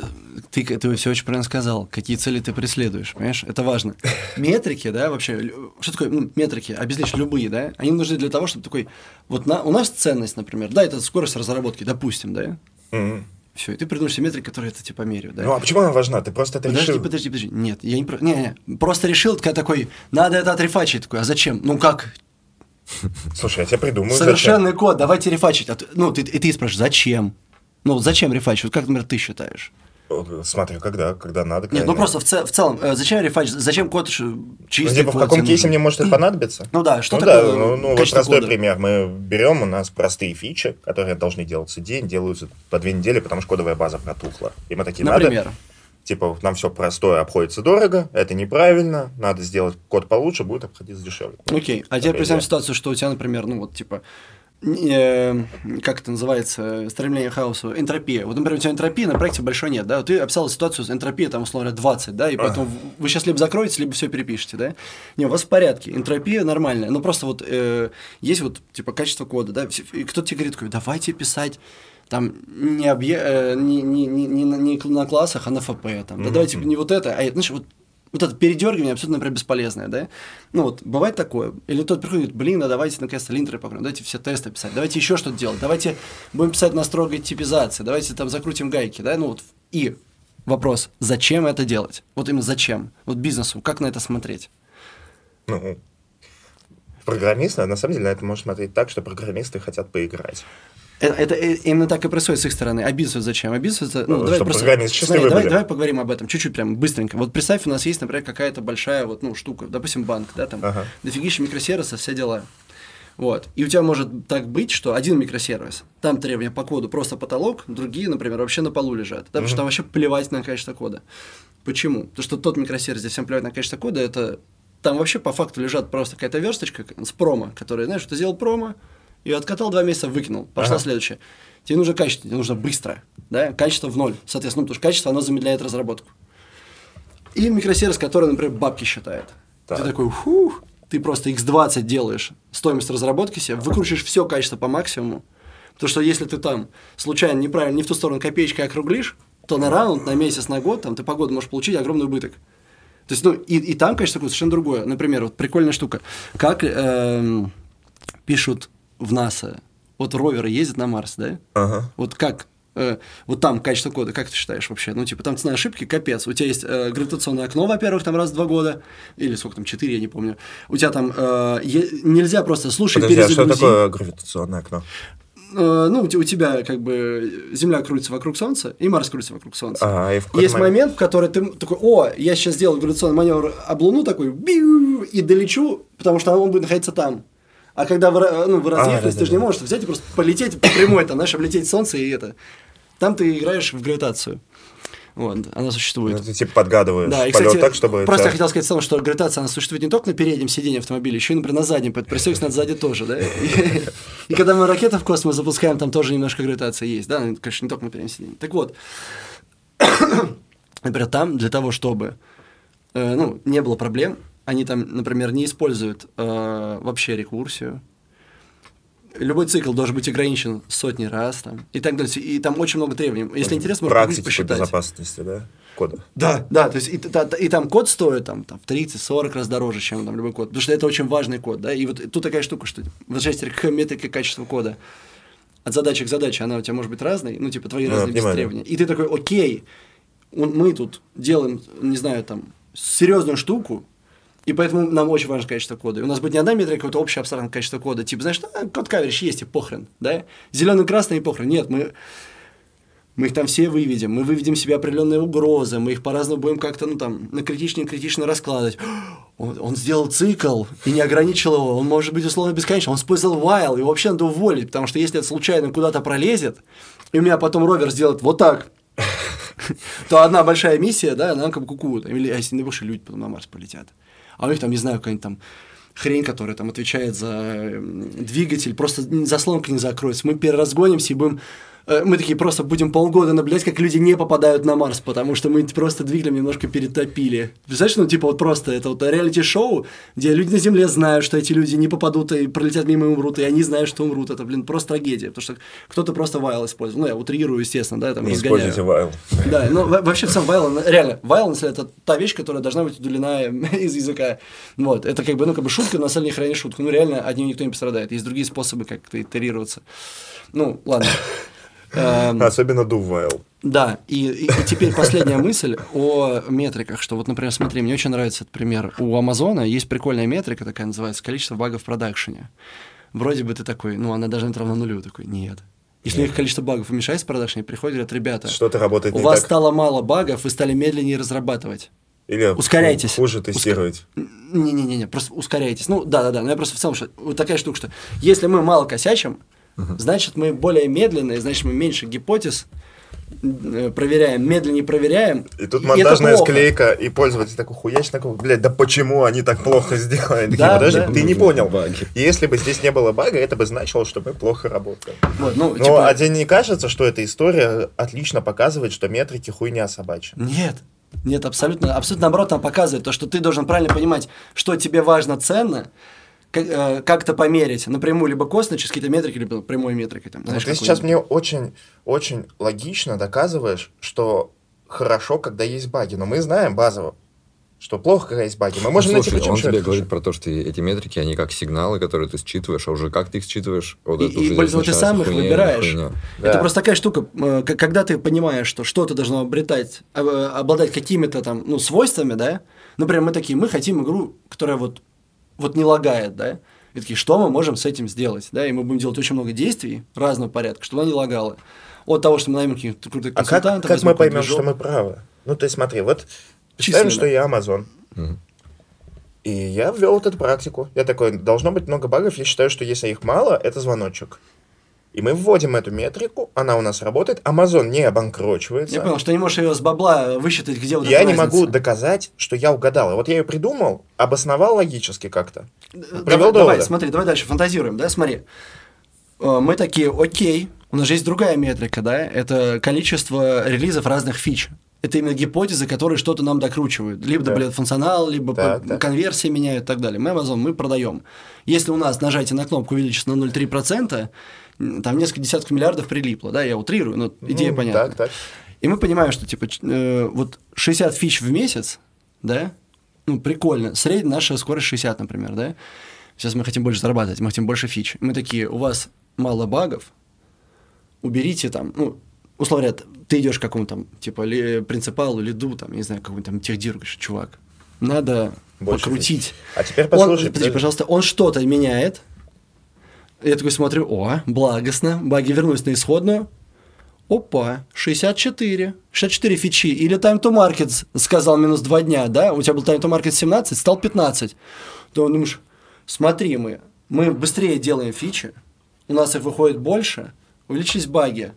Speaker 1: Ты, ты все очень правильно сказал. Какие цели ты преследуешь, понимаешь? Это важно. Метрики, да, вообще, что такое ну, метрики? Обезличь любые, да? Они нужны для того, чтобы такой... Вот на, у нас ценность, например, да, это скорость разработки, допустим, да?
Speaker 2: Мгм.
Speaker 1: Все, и ты придумаешь себе метрики, которые это типа меряют, да?
Speaker 2: Ну а почему она важна? Ты просто это
Speaker 1: Подожди,
Speaker 2: решил.
Speaker 1: подожди, подожди. Нет, я не, про... не, не, просто решил, когда такой, надо это отрефачить. Такой, а зачем? Ну как?
Speaker 2: Слушай, я тебе придумаю. зачем.
Speaker 1: Совершенный код, давайте рефачить. А ты- ну, ты, и ты спрашиваешь, зачем? Ну, зачем рефачить? Вот как, например, ты считаешь?
Speaker 2: Вот, Смотри, когда, когда надо. когда
Speaker 1: Нет, ну
Speaker 2: нет.
Speaker 1: просто в, ц- в целом, э, зачем рефачить? Зачем код ш-
Speaker 2: Ну,
Speaker 1: чистый
Speaker 2: типа, в каком
Speaker 1: тебе
Speaker 2: кейсе мне может это понадобиться?
Speaker 1: Ну да, что
Speaker 2: ну,
Speaker 1: такое
Speaker 2: да, ну, ну, вот простой
Speaker 1: кода?
Speaker 2: пример. Мы берем, у нас простые фичи, которые должны делаться день, делаются по две недели, потому что кодовая база протухла. И мы такие,
Speaker 1: Например.
Speaker 2: надо, типа, нам все простое обходится дорого, это неправильно, надо сделать код получше, будет обходиться дешевле.
Speaker 1: Окей, а теперь представим ситуацию, что у тебя, например, ну вот типа, э, как это называется, стремление к хаосу, энтропия. Вот, например, у тебя энтропии на проекте большой нет, да, вот ты описал ситуацию с энтропией, там, условно говоря, 20, да, и поэтому вы сейчас либо закроете, либо все перепишете, да. Не, у вас в порядке, энтропия нормальная, но просто вот э, есть вот, типа, качество кода, да, и кто-то тебе говорит, давайте писать там не, объе... э, не, не, не, не, на- классах, а на ФП, там, да, давайте не вот это, а, знаешь, вот вот это передергивание абсолютно, например, бесполезное, да? Ну вот, бывает такое. Или тот приходит, блин, а давайте наконец-то линтеры покроем, давайте все тесты писать, давайте еще что-то делать, давайте будем писать на строгой типизации, давайте там закрутим гайки, да? Ну вот, и вопрос, зачем это делать? Вот именно зачем? Вот бизнесу, как на это смотреть?
Speaker 2: Ну, программисты, на самом деле, на это можно смотреть так, что программисты хотят поиграть.
Speaker 1: Это, это э, именно так и происходит с их стороны. Бизнесу зачем? Это... Ну,
Speaker 2: Ну,
Speaker 1: давай просто... Смотри, давай, давай поговорим об этом чуть-чуть прям быстренько. Вот представь, у нас есть, например, какая-то большая вот, ну, штука, допустим, банк, да, там,
Speaker 2: Ага.
Speaker 1: дофигища микросервисов, все дела. Вот. И у тебя может так быть, что один микросервис, там требования по коду просто потолок, другие, например, вообще на полу лежат. Потому что там вообще плевать на качество кода. Почему? Потому что тот микросервис, где всем плевать на качество кода, это там вообще по факту лежат просто какая-то версточка с промо, которая, знаешь, ты сделал промо, и откатал два месяца, выкинул. Пошла
Speaker 2: Ага.
Speaker 1: следующая. Тебе нужно качество, тебе нужно быстро. Да? Качество в ноль. Соответственно, ну, потому что качество, оно замедляет разработку. И микросервис, который, например, бабки считает.
Speaker 2: Так.
Speaker 1: Ты такой, фух, ты просто x20 делаешь стоимость разработки себе, выкручиваешь все качество по максимуму. Потому что если ты там случайно неправильно, не в ту сторону копеечкой округлишь, то на раунд, на месяц, на год, там ты по году можешь получить огромный убыток. То есть, ну, и, и там, конечно, такое совершенно другое. Например, вот прикольная штука. Как эм, пишут в НАСА, вот роверы ездят на Марс, да?
Speaker 2: Ага.
Speaker 1: Вот как э, вот там качество кода, как ты считаешь вообще? Ну, типа, там цена ошибки капец. У тебя есть э, гравитационное окно, во-первых, там раз в два года, или сколько там, четыре, я не помню. У тебя там э, нельзя просто, слушай,
Speaker 2: Подожди, а что
Speaker 1: перезагрузи.
Speaker 2: такое гравитационное окно?
Speaker 1: Э, ну, у те- у тебя как бы Земля крутится вокруг Солнца, и Марс крутится вокруг Солнца.
Speaker 2: А, и в
Speaker 1: Есть момент, в который ты такой, о, я сейчас сделаю гравитационный маневр об Луну такой, биу, и долечу, потому что он будет находиться там. А когда вы, ра- ну, вы разъехались,
Speaker 2: да,
Speaker 1: ты же
Speaker 2: да,
Speaker 1: не
Speaker 2: да.
Speaker 1: можешь взять и просто полететь по прямой, там, знаешь, облететь Солнце и это. Там ты играешь в гравитацию. Вот, она существует.
Speaker 2: Ну, ты типа подгадываешь
Speaker 1: Да, и,
Speaker 2: полет
Speaker 1: кстати,
Speaker 2: так, чтобы...
Speaker 1: просто
Speaker 2: тебя-
Speaker 1: я хотел сказать в целом, что гравитация, она существует не только на переднем сиденье автомобиля, еще и, например, на заднем, поэтому представь, надо сзади тоже, да? И, и когда мы ракеты в космос запускаем, там тоже немножко гравитация есть, да, конечно, не только на переднем сиденье. Так вот, например, там для того, чтобы э, ну, не было проблем, они там, например, не используют э, вообще рекурсию. Любой цикл должен быть ограничен сотни раз там, и так далее. И там очень много требований. Если интересно, можно
Speaker 2: Практики по
Speaker 1: посчитать.
Speaker 2: безопасности, да? Кода.
Speaker 1: Да, да, то есть и, та- и там код стоит там, там в 30-40 раз дороже, чем там любой код, потому что это очень важный код, да, и вот тут такая штука, что возвращаясь к метрике качества кода, от задачи к задаче, она у тебя может быть разной, ну, типа, твои
Speaker 2: Ну,
Speaker 1: разные
Speaker 2: понимаю.
Speaker 1: требования. И ты такой, окей, он- мы тут делаем, не знаю, там, серьезную штуку, и поэтому нам очень важно качество кода. И у нас будет не одна метрика, а какое-то общее абстрактное качество кода. Типа, знаешь, а, код каверич есть, и похрен, да? Зеленый, красный, и похрен. Нет, мы, мы их там все выведем, мы выведем себе определенные угрозы, мы их по-разному будем как-то, ну, там, на критично критично раскладывать. Он, он сделал цикл и не ограничил его, он может быть условно бесконечным, он использовал while, его вообще надо уволить, потому что если это случайно куда-то пролезет, и у меня потом ровер сделает вот так, то одна большая миссия, да, она как куку, или а если не люди потом на Марс полетят. А у них там, не знаю, какая-нибудь там хрень, которая там отвечает за двигатель, просто заслонка не закроется. Мы переразгонимся и будем... э, Мы такие просто будем полгода наблюдать, как люди не попадают на Марс, потому что мы просто двигателем немножко перетопили. Представляешь, ну, типа, вот просто это вот реалити-шоу, где люди на Земле знают, что эти люди не попадут и пролетят мимо и умрут, и они знают, что умрут. Это, блин, просто трагедия, потому что кто-то просто вайл использует. Ну, я утрирую, естественно, да, там разгоняю.
Speaker 2: используйте while.
Speaker 1: Да, во- вообще в самом вайл, реально, вайл, если это та вещь, которая должна быть удалена из языка. Вот, это как бы, ну, как бы шутка, но на самом деле ни хрена не шутка. Ну, реально, от нее никто не пострадает. Есть другие способы как-то итерироваться. Ну, ладно. Эм,
Speaker 2: Особенно while.
Speaker 1: да, и, и- и теперь последняя мысль о метриках, что вот, например, смотри, мне очень нравится этот пример. У Амазона есть прикольная метрика, такая называется, количество багов в продакшене. Вроде бы ты такой, ну, она должна быть равна нулю. Такой, нет. Если у них количество багов уменьшается в продакшене, приходят, говорят, ребята,
Speaker 2: Что-то работает
Speaker 1: у вас
Speaker 2: так.
Speaker 1: стало мало багов, вы стали медленнее разрабатывать.
Speaker 2: Или
Speaker 1: ускоряйтесь.
Speaker 2: хуже тестировать.
Speaker 1: Не-не-не, просто ускоряйтесь. Ну, да-да-да, но я просто в целом, что вот такая штука, что если мы мало косячим, значит, мы более медленные, значит, мы меньше гипотез э, проверяем, медленнее проверяем.
Speaker 2: И тут
Speaker 1: это
Speaker 2: монтажная склейка, и пользователь такой хуяч, такой, блядь, да почему они так плохо сделали?
Speaker 1: Да,
Speaker 2: подожди,
Speaker 1: да.
Speaker 2: ты не понял.
Speaker 3: баги.
Speaker 2: Если бы здесь не было бага, это бы значило, что мы плохо работаем.
Speaker 1: Вот, ну,
Speaker 2: Но
Speaker 1: типа,
Speaker 2: а тебе не кажется, что эта история отлично показывает, что метрики хуйня собачья?
Speaker 1: Нет. Нет, абсолютно, абсолютно наоборот нам показывает то, что ты должен правильно понимать, что тебе важно, ценно, как-то померить напрямую, либо косвенно, через какие-то метрики, либо прямой метрикой. Там,
Speaker 2: Ну,
Speaker 1: знаешь,
Speaker 2: ты сейчас мне очень, очень логично доказываешь, что хорошо, когда есть баги. Но мы знаем базово, что плохо, когда есть баги. Мы можем
Speaker 3: Ну,
Speaker 2: найти,
Speaker 3: слушай,
Speaker 2: почему
Speaker 3: он тебе
Speaker 2: это
Speaker 3: говорит
Speaker 2: хорошо.
Speaker 3: про то, что эти метрики, они как сигналы, которые ты считываешь, а уже как ты их считываешь, вот
Speaker 1: И,
Speaker 3: это
Speaker 1: и
Speaker 3: уже
Speaker 1: того, ты сам их
Speaker 3: хуйня,
Speaker 1: выбираешь.
Speaker 3: хуйня.
Speaker 2: Да.
Speaker 1: Это просто такая штука, э, когда ты понимаешь, что что-то должно обретать, э, обладать какими-то там, ну, свойствами, да, например, мы такие, мы хотим игру, которая вот, вот не лагает, да, и такие, что мы можем с этим сделать, да, и мы будем делать очень много действий разного порядка, чтобы она не лагала. От того, что мы наймем каких-то крутых
Speaker 2: А как,
Speaker 1: консультантов,
Speaker 2: как мы поймем, что мы правы? Ну, есть смотри, вот представим, что я Amazon. И я ввел вот эту практику. Я такой, должно быть много багов. Я считаю, что если их мало, это звоночек. И мы вводим эту метрику, она у нас работает, Amazon не обанкрочивается.
Speaker 1: Я понял, что не можешь ее с бабла высчитать, где вот
Speaker 2: Я не могу
Speaker 1: разница.
Speaker 2: доказать, что я угадал. И вот я ее придумал, обосновал логически как-то.
Speaker 1: Э,
Speaker 2: Привел
Speaker 1: Давай, давай, смотри, давай дальше фантазируем, да, смотри. Э, Мы такие, окей, у нас же есть другая метрика, да, это количество релизов разных фич. Это именно гипотезы, которые что-то нам докручивают. Либо
Speaker 2: Да.
Speaker 1: добавляют функционал, либо
Speaker 2: Так,
Speaker 1: по-
Speaker 2: так.
Speaker 1: конверсии меняют и так далее. Мы Amazon, мы продаем. Если у нас нажатие на кнопку увеличится на 0,3%, м, там несколько десятков миллиардов прилипло, да, я утрирую, но идея
Speaker 2: Ну,
Speaker 1: понятна.
Speaker 2: Так, так.
Speaker 1: И мы понимаем, что типа э, вот 60 фич в месяц, да, ну прикольно. Средняя наша скорость 60, например, да. Сейчас мы хотим больше зарабатывать, мы хотим больше фич. Мы такие, у вас мало багов, уберите там, ну, условно говоря, ты идешь к какому-то там, типа, ли, принципалу, лиду, там, не знаю, какому-то там техдиру, чувак, надо
Speaker 2: Больше
Speaker 1: покрутить.
Speaker 2: А теперь
Speaker 1: Он,
Speaker 2: послушай.
Speaker 1: подожди, пожалуйста, он что-то меняет. Я такой смотрю, о, благостно, баги вернулись на исходную. Опа, 64. 64 фичи. Или time to market сказал минус 2 дня, да? У тебя был time to market 17, стал 15. То думаешь, смотри, мы, мы быстрее делаем фичи, у нас их выходит больше, увеличились баги.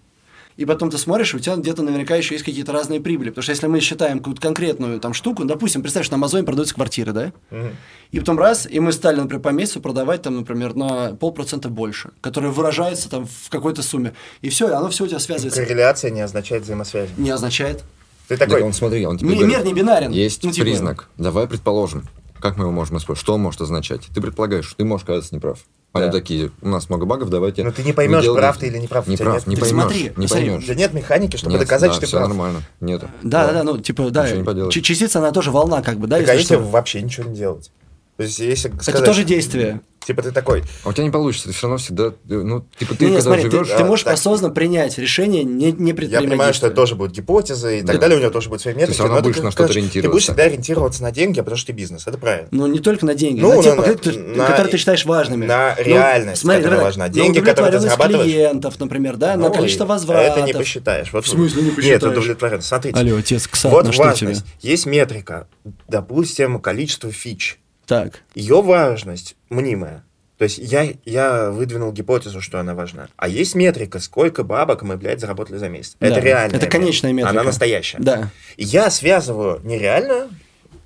Speaker 1: И потом ты смотришь, у тебя где-то наверняка еще есть какие-то разные прибыли. Потому что если мы считаем какую-то конкретную там штуку, допустим, представь, что на Амазоне продаются квартиры, да?
Speaker 2: Мгм.
Speaker 1: И потом раз, и мы стали, например, по месяцу продавать там, например, на полпроцента больше, которое выражается там в какой-то сумме. И все, оно все у тебя связывается.
Speaker 2: Корреляция не означает взаимосвязь.
Speaker 1: Не означает.
Speaker 2: Ты
Speaker 3: Так
Speaker 2: такой,
Speaker 3: он, смотри, он тебе говорит,
Speaker 1: Мир не бинарен.
Speaker 3: Есть
Speaker 1: Ну, типа,
Speaker 3: признак. Давай предположим. Как мы его можем использовать? Что он может означать? Ты предполагаешь, ты можешь оказаться неправ. Они
Speaker 2: Да.
Speaker 3: такие, у нас много багов, давайте...
Speaker 2: Ну, ты не поймешь,
Speaker 3: вы делаете-
Speaker 2: прав ты или не прав.
Speaker 3: Не прав,
Speaker 2: нет-
Speaker 3: не
Speaker 1: Ты
Speaker 3: поймешь,
Speaker 1: смотри,
Speaker 3: не поймешь.
Speaker 2: Да нет механики, чтобы
Speaker 3: Нет,
Speaker 2: доказать,
Speaker 3: да,
Speaker 2: что ты
Speaker 3: все
Speaker 2: прав.
Speaker 3: нормально. Нет.
Speaker 1: Да, да, да, ну, типа, да. Частица, она тоже волна, как бы, да,
Speaker 2: Так а
Speaker 1: если
Speaker 2: вообще ничего не делать? То есть, если
Speaker 1: Это
Speaker 2: сказать,
Speaker 1: тоже действие.
Speaker 2: Типа ты такой,
Speaker 3: А у тебя не получится, ты все равно всегда, ну, типа ты
Speaker 1: Не,
Speaker 3: когда
Speaker 1: смотри, ты,
Speaker 3: живешь...
Speaker 1: ты можешь
Speaker 2: так.
Speaker 1: осознанно принять решение, не, не
Speaker 2: я понимаю, что это тоже будут гипотезы и так
Speaker 3: Да.
Speaker 2: далее, у него тоже будут свои метрики.
Speaker 3: всё равно
Speaker 2: но ты
Speaker 3: будешь на что-то
Speaker 2: Ты будешь
Speaker 3: ориентироваться.
Speaker 2: всегда ориентироваться на деньги, потому что ты бизнес, это правильно.
Speaker 1: Ну, не только на деньги,
Speaker 2: Ну,
Speaker 1: на те
Speaker 2: на-
Speaker 1: показатели,
Speaker 2: на-
Speaker 1: которые ты считаешь важными.
Speaker 2: на
Speaker 1: Ну,
Speaker 2: реальность,
Speaker 1: смотри,
Speaker 2: которая
Speaker 1: давай,
Speaker 2: важна.
Speaker 1: на
Speaker 2: Деньги, которые ты зарабатываешь.
Speaker 1: клиентов, например, да, на
Speaker 2: Ну,
Speaker 1: количество
Speaker 2: и
Speaker 1: возвратов.
Speaker 2: Это не посчитаешь. Вот,
Speaker 1: В смысле не
Speaker 2: Нет,
Speaker 1: посчитаешь?
Speaker 2: удовлетворенность. Смотрите.
Speaker 1: Алло, отец, ксат,
Speaker 2: вот
Speaker 1: на
Speaker 2: важность. Есть метрика, допустим, количество фич.
Speaker 1: Так,
Speaker 2: Ее важность мнимая. То есть я, я выдвинул гипотезу, что она важна. А есть метрика, сколько бабок мы, блядь, заработали за месяц.
Speaker 1: Да,
Speaker 2: это реальная
Speaker 1: это конечная метрика.
Speaker 2: Она настоящая.
Speaker 1: да.
Speaker 2: Я связываю нереальную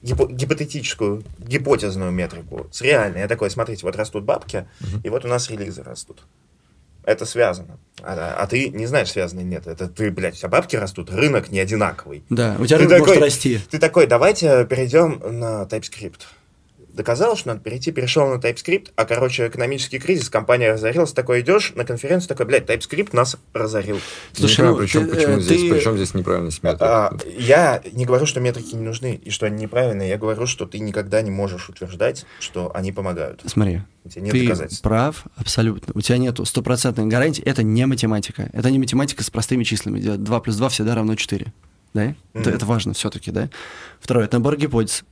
Speaker 2: гипо- гипотетическую, гипотезную метрику с реальной. Я такой, смотрите, вот растут бабки, и вот у нас релизы растут. Это связано. А, а ты не знаешь, связано или нет. Это ты, блядь, у тебя бабки растут, рынок не одинаковый.
Speaker 1: Да, у тебя
Speaker 2: Ты
Speaker 1: рынок может
Speaker 2: такой-
Speaker 1: расти.
Speaker 2: Ты такой, давайте перейдем на TypeScript. Доказал, что надо перейти, перешел на TypeScript, а, короче, экономический кризис, компания разорилась, такой идешь на конференцию, такой, блядь, TypeScript нас разорил.
Speaker 1: Слушай, ну,
Speaker 3: причем,
Speaker 1: ты,
Speaker 3: почему,
Speaker 1: э,
Speaker 3: здесь,
Speaker 1: ты-
Speaker 3: причем здесь неправильность метрики?
Speaker 2: А, я не говорю, что метрики не нужны и что они неправильные, я говорю, что ты никогда не можешь утверждать, что они помогают.
Speaker 1: Смотри,
Speaker 2: нет
Speaker 1: ты
Speaker 2: доказательств.
Speaker 1: прав абсолютно. У тебя нету стопроцентной гарантии. Это не математика. Это не математика с простыми числами, где 2 плюс 2 всегда равно 4. Да? Это,
Speaker 2: Мгм.
Speaker 1: это важно все-таки, да? Второе, это набор гипотез.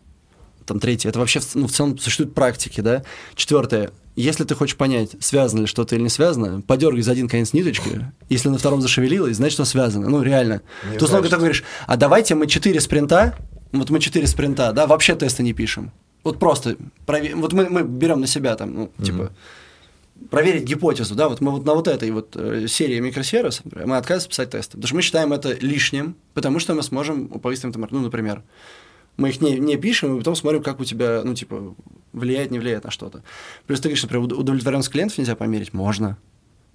Speaker 1: Там третье, это вообще в, ну, в целом существуют практики, да? Четвертое, если ты хочешь понять, связано ли что-то или не связано, подергай за один конец ниточки. Если на втором зашевелилось, значит, что связано. Ну, реально.
Speaker 2: Не
Speaker 1: То есть, много ты говоришь, а давайте мы 4 спринта, вот мы 4 спринта, да, вообще тесты не пишем. Вот просто, прове- вот мы, мы берем на себя там, ну, типа, проверить гипотезу, да, вот мы вот на вот этой вот э, серии микросервисов мы отказываемся писать тесты, потому что мы считаем это лишним, потому что мы сможем повысить там, ну, например, мы их не, не пишем, и потом смотрим, как у тебя, ну, типа, влияет, не влияет на что-то. Плюс ты говоришь, например, уд- удовлетворенность клиентов нельзя померить, можно.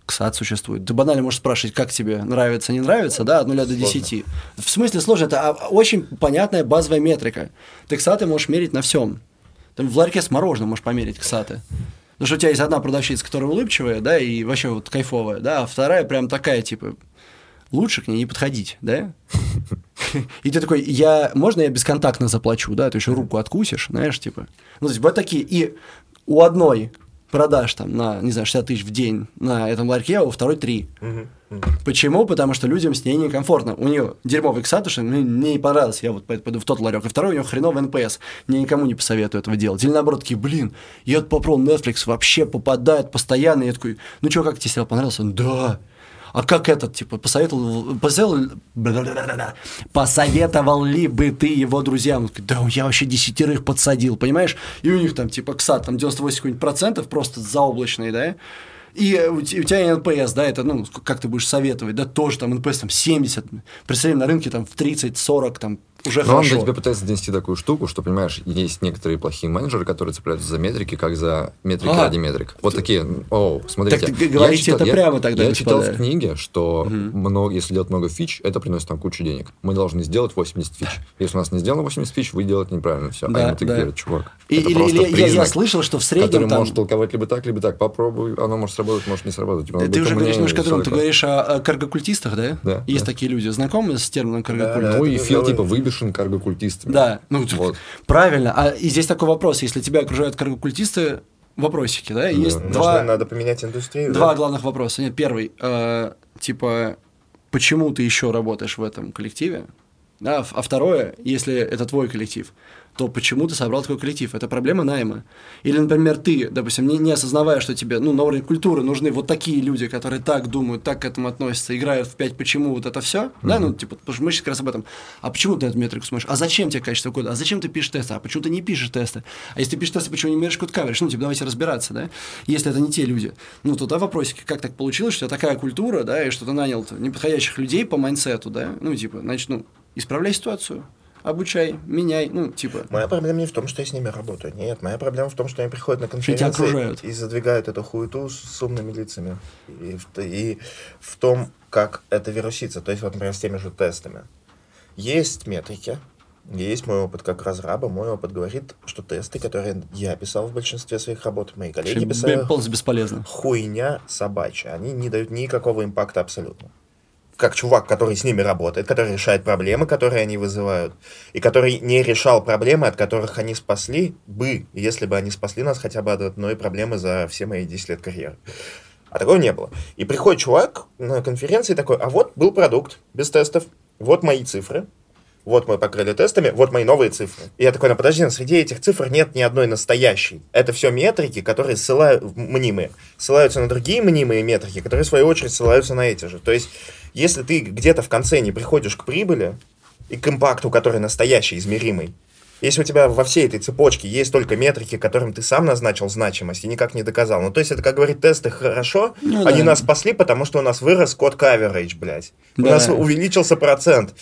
Speaker 1: КСАТ существует. Ты банально можешь спрашивать, как тебе нравится, не нравится, да, от 0 до
Speaker 2: Сложно.
Speaker 1: 10. В смысле сложно? Это а, очень понятная базовая метрика. Ты КСАТы можешь мерить на всем. Там в ларьке с мороженым можешь померить КСАТы. Потому что у тебя есть одна продавщица, которая улыбчивая, да, и вообще вот кайфовая, да, а вторая прям такая, типа, лучше к ней не подходить, да? И ты такой, я, можно я бесконтактно заплачу, да, ты еще руку откусишь, знаешь, типа. Ну, то есть вот такие, и у одной продаж там на, не знаю, 60 тысяч в день на этом ларьке, а у второй 3.
Speaker 2: Мгм, мгм.
Speaker 1: Почему? Потому что людям с ней некомфортно. У нее дерьмовый CSAT, что мне не понравилось, я вот пойду пойду в тот ларек. И второй у него хреновый NPS. Мне никому не посоветую этого делать. Или наоборот, такие, блин, я вот попробовал Netflix, вообще попадает постоянно. И я такой, ну что, как тебе сериал понравился? Он, да. А как этот, типа, посоветовал, посоветовал, посоветовал ли бы ты его друзьям? Он такой, да, я вообще десятерых подсадил, понимаешь? И у них там, типа, CSAT, там 98 какой-нибудь процентов просто заоблачный, да? И у, те- у тебя NPS, да, это, ну, как ты будешь советовать, да, тоже там NPS там 70, представим, на рынке там в 30-40, там уже
Speaker 3: Но он
Speaker 1: хорошо.
Speaker 3: для тебя пытается донести такую штуку, что, понимаешь, есть некоторые плохие менеджеры, которые цепляются за метрики, как за метрики
Speaker 1: А.
Speaker 3: ради метрик. Вот такие, о, смотрите.
Speaker 1: Так ты
Speaker 3: я
Speaker 1: говорите это прямо тогда,
Speaker 3: Я читал в книге, что много, если делать много фич, это приносит нам кучу денег. Мы должны сделать 80 фич. Если у нас не сделано 80 фич, вы делаете неправильно все.
Speaker 1: Да,
Speaker 3: а ему ты
Speaker 1: да.
Speaker 3: говоришь, чувак,
Speaker 1: И-
Speaker 3: это
Speaker 1: или,
Speaker 3: просто
Speaker 1: или я- я,
Speaker 3: признак,
Speaker 1: слышал, что в среднем
Speaker 3: который
Speaker 1: там...
Speaker 3: может толковать либо так, либо так. Попробуй, оно может сработать, может не сработать. Типа,
Speaker 1: Ты уже говоришь немножко о другом. Ты говоришь о, каргокультистах, да?
Speaker 3: Да,
Speaker 1: Есть
Speaker 3: да.
Speaker 1: такие люди. Знакомы с термином каргокульт?
Speaker 2: Да,
Speaker 3: Ну и Фил типа выбешен каргокультистами.
Speaker 1: Да, ну
Speaker 3: Вот.
Speaker 1: правильно. А и здесь такой вопрос: если тебя окружают каргокультисты, вопросики, да? Есть
Speaker 3: Да.
Speaker 1: два,
Speaker 2: Может, надо поменять индустрию?
Speaker 1: два
Speaker 2: да?
Speaker 1: главных вопроса. Нет, первый, э, типа, почему ты еще работаешь в этом коллективе? Да, а второе, если это твой коллектив, то почему ты собрал такой коллектив? Это проблема найма. Или, например, ты, допустим, не, не осознавая, что тебе ну, на уровне культуры нужны вот такие люди, которые так думают, так к этому относятся, играют в пять почему вот это все, да, ну, типа, потому что мы сейчас как раз об этом. А почему ты эту метрику смотришь? А зачем тебе качество кода? А зачем ты пишешь тесты? А почему ты не пишешь тесты? А если ты пишешь тесты, почему не меряешь код каверидж? Ну, типа, давайте разбираться, да? Если это не те люди. Ну, туда вопросики, как так получилось, что у тебя такая культура, да, и что ты нанял неподходящих людей по майнсету, да? Ну, типа, значит, ну, исправляй ситуацию, обучай, меняй, ну, типа.
Speaker 2: Моя проблема не в том, что я с ними работаю. Нет, моя проблема в том, что они приходят на конференции и задвигают эту хуету с, умными лицами. И и в том, как это вирусится. То есть, вот, например, с теми же тестами. Есть метрики, есть мой опыт как разраба. Мой опыт говорит, что тесты, которые я писал в большинстве своих работ, мои коллеги писали,
Speaker 1: полностью бесполезно.
Speaker 2: хуйня собачья. Они не дают никакого импакта абсолютно. Как чувак, который с ними работает, который решает проблемы, которые они вызывают, и который не решал проблемы, от которых они спасли бы, если бы они спасли нас хотя бы от одной проблемы за все мои 10 лет карьеры. А такого не было. И приходит чувак на конференции такой, а вот был продукт без тестов, вот мои цифры, вот мы покрыли тестами, вот мои новые цифры. И я такой, ну подожди, но среди этих цифр нет ни одной настоящей. Это все метрики, которые ссылают, мнимые, ссылаются на другие мнимые метрики, которые в свою очередь ссылаются на эти же. То есть, если ты где-то в конце не приходишь к прибыли и к импакту, который настоящий, измеримый, если у тебя во всей этой цепочке есть только метрики, которым ты сам назначил значимость и никак не доказал. Ну, то есть, это, как говорит тесты, хорошо,
Speaker 1: Ну
Speaker 2: они
Speaker 1: да.
Speaker 2: нас спасли, потому что у нас вырос код coverage, блядь. У
Speaker 1: Да.
Speaker 2: нас увеличился процент.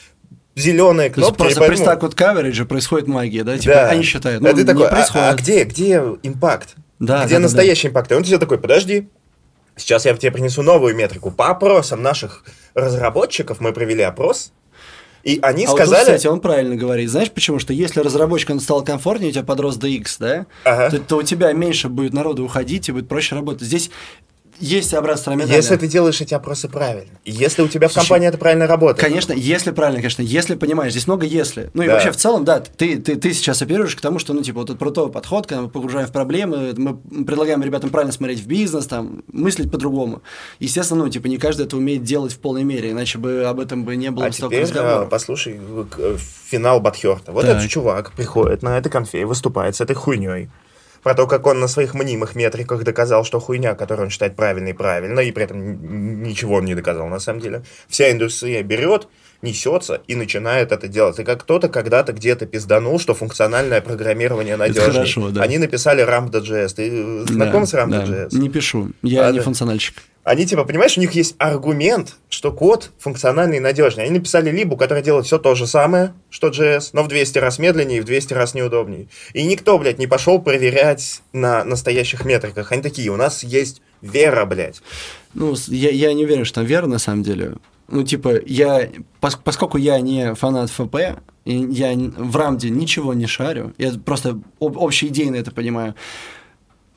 Speaker 2: Зеленые
Speaker 1: То есть
Speaker 2: кнопки.
Speaker 1: просто при
Speaker 2: поэтому-
Speaker 1: стак вот кавериджа происходит магия, да? Типа
Speaker 2: Да.
Speaker 1: они считают, ну,
Speaker 2: а ты такой, а- а, где, где импакт?
Speaker 1: Да,
Speaker 2: где
Speaker 1: да, да,
Speaker 2: настоящий импакт? И он тебе такой, подожди, сейчас я тебе принесу новую метрику. По опросам наших разработчиков мы провели опрос, и они
Speaker 1: А вот
Speaker 2: сказали...
Speaker 1: тут, кстати, он правильно говорит. Знаешь почему? Что если разработчикам стало комфортнее, у тебя подрос до X, да?
Speaker 2: Ага.
Speaker 1: То, то у тебя меньше будет народу уходить, и будет проще работать. Здесь есть обратная сторона медали.
Speaker 2: Если ты делаешь эти опросы правильно, и если у тебя в
Speaker 1: Слушай,
Speaker 2: компании это правильно работает,
Speaker 1: Конечно, если правильно, конечно, если понимаешь, здесь много если. Ну и
Speaker 2: Да.
Speaker 1: вообще в целом, да, ты, ты, ты сейчас оперируешь к тому, что, ну, типа, вот этот крутой подход, когда мы погружаем в проблемы, мы предлагаем ребятам правильно смотреть в бизнес, там, мыслить по-другому. Естественно, ну, типа, не каждый это умеет делать в полной мере, иначе бы об этом бы не было
Speaker 2: А
Speaker 1: столько
Speaker 2: теперь
Speaker 1: разговоров.
Speaker 2: а, послушай финал Батхерта. Вот
Speaker 1: Так.
Speaker 2: этот чувак приходит на этой конфе и выступает с этой хуйней. Про то, как он на своих мнимых метриках доказал, что хуйня, которую он считает правильной, правильно, и при этом ничего он не доказал на самом деле. Вся индустрия берет, несется и начинает это делать. И как кто-то когда-то где-то пизданул, что функциональное программирование надежнее.
Speaker 1: хорошо, да.
Speaker 2: Они написали Lambda.js. Ты знаком
Speaker 1: Да,
Speaker 2: с Lambda.js?
Speaker 1: да. Не пишу, я
Speaker 2: А,
Speaker 1: не функциональщик.
Speaker 2: Они, типа, понимаешь, у них есть аргумент, что код функциональный и надежный. Они написали либу, которая делает все то же самое, что JS, но в 200 раз медленнее и в 200 раз неудобнее. И никто, блядь, не пошел проверять на настоящих метриках. Они такие, у нас есть вера, блядь.
Speaker 1: Ну, я, я не уверен, что там вера на самом деле. Ну, типа, я, пос- поскольку я не фанат ФП, и я в рамде ничего не шарю, я просто об, общеидейно это понимаю,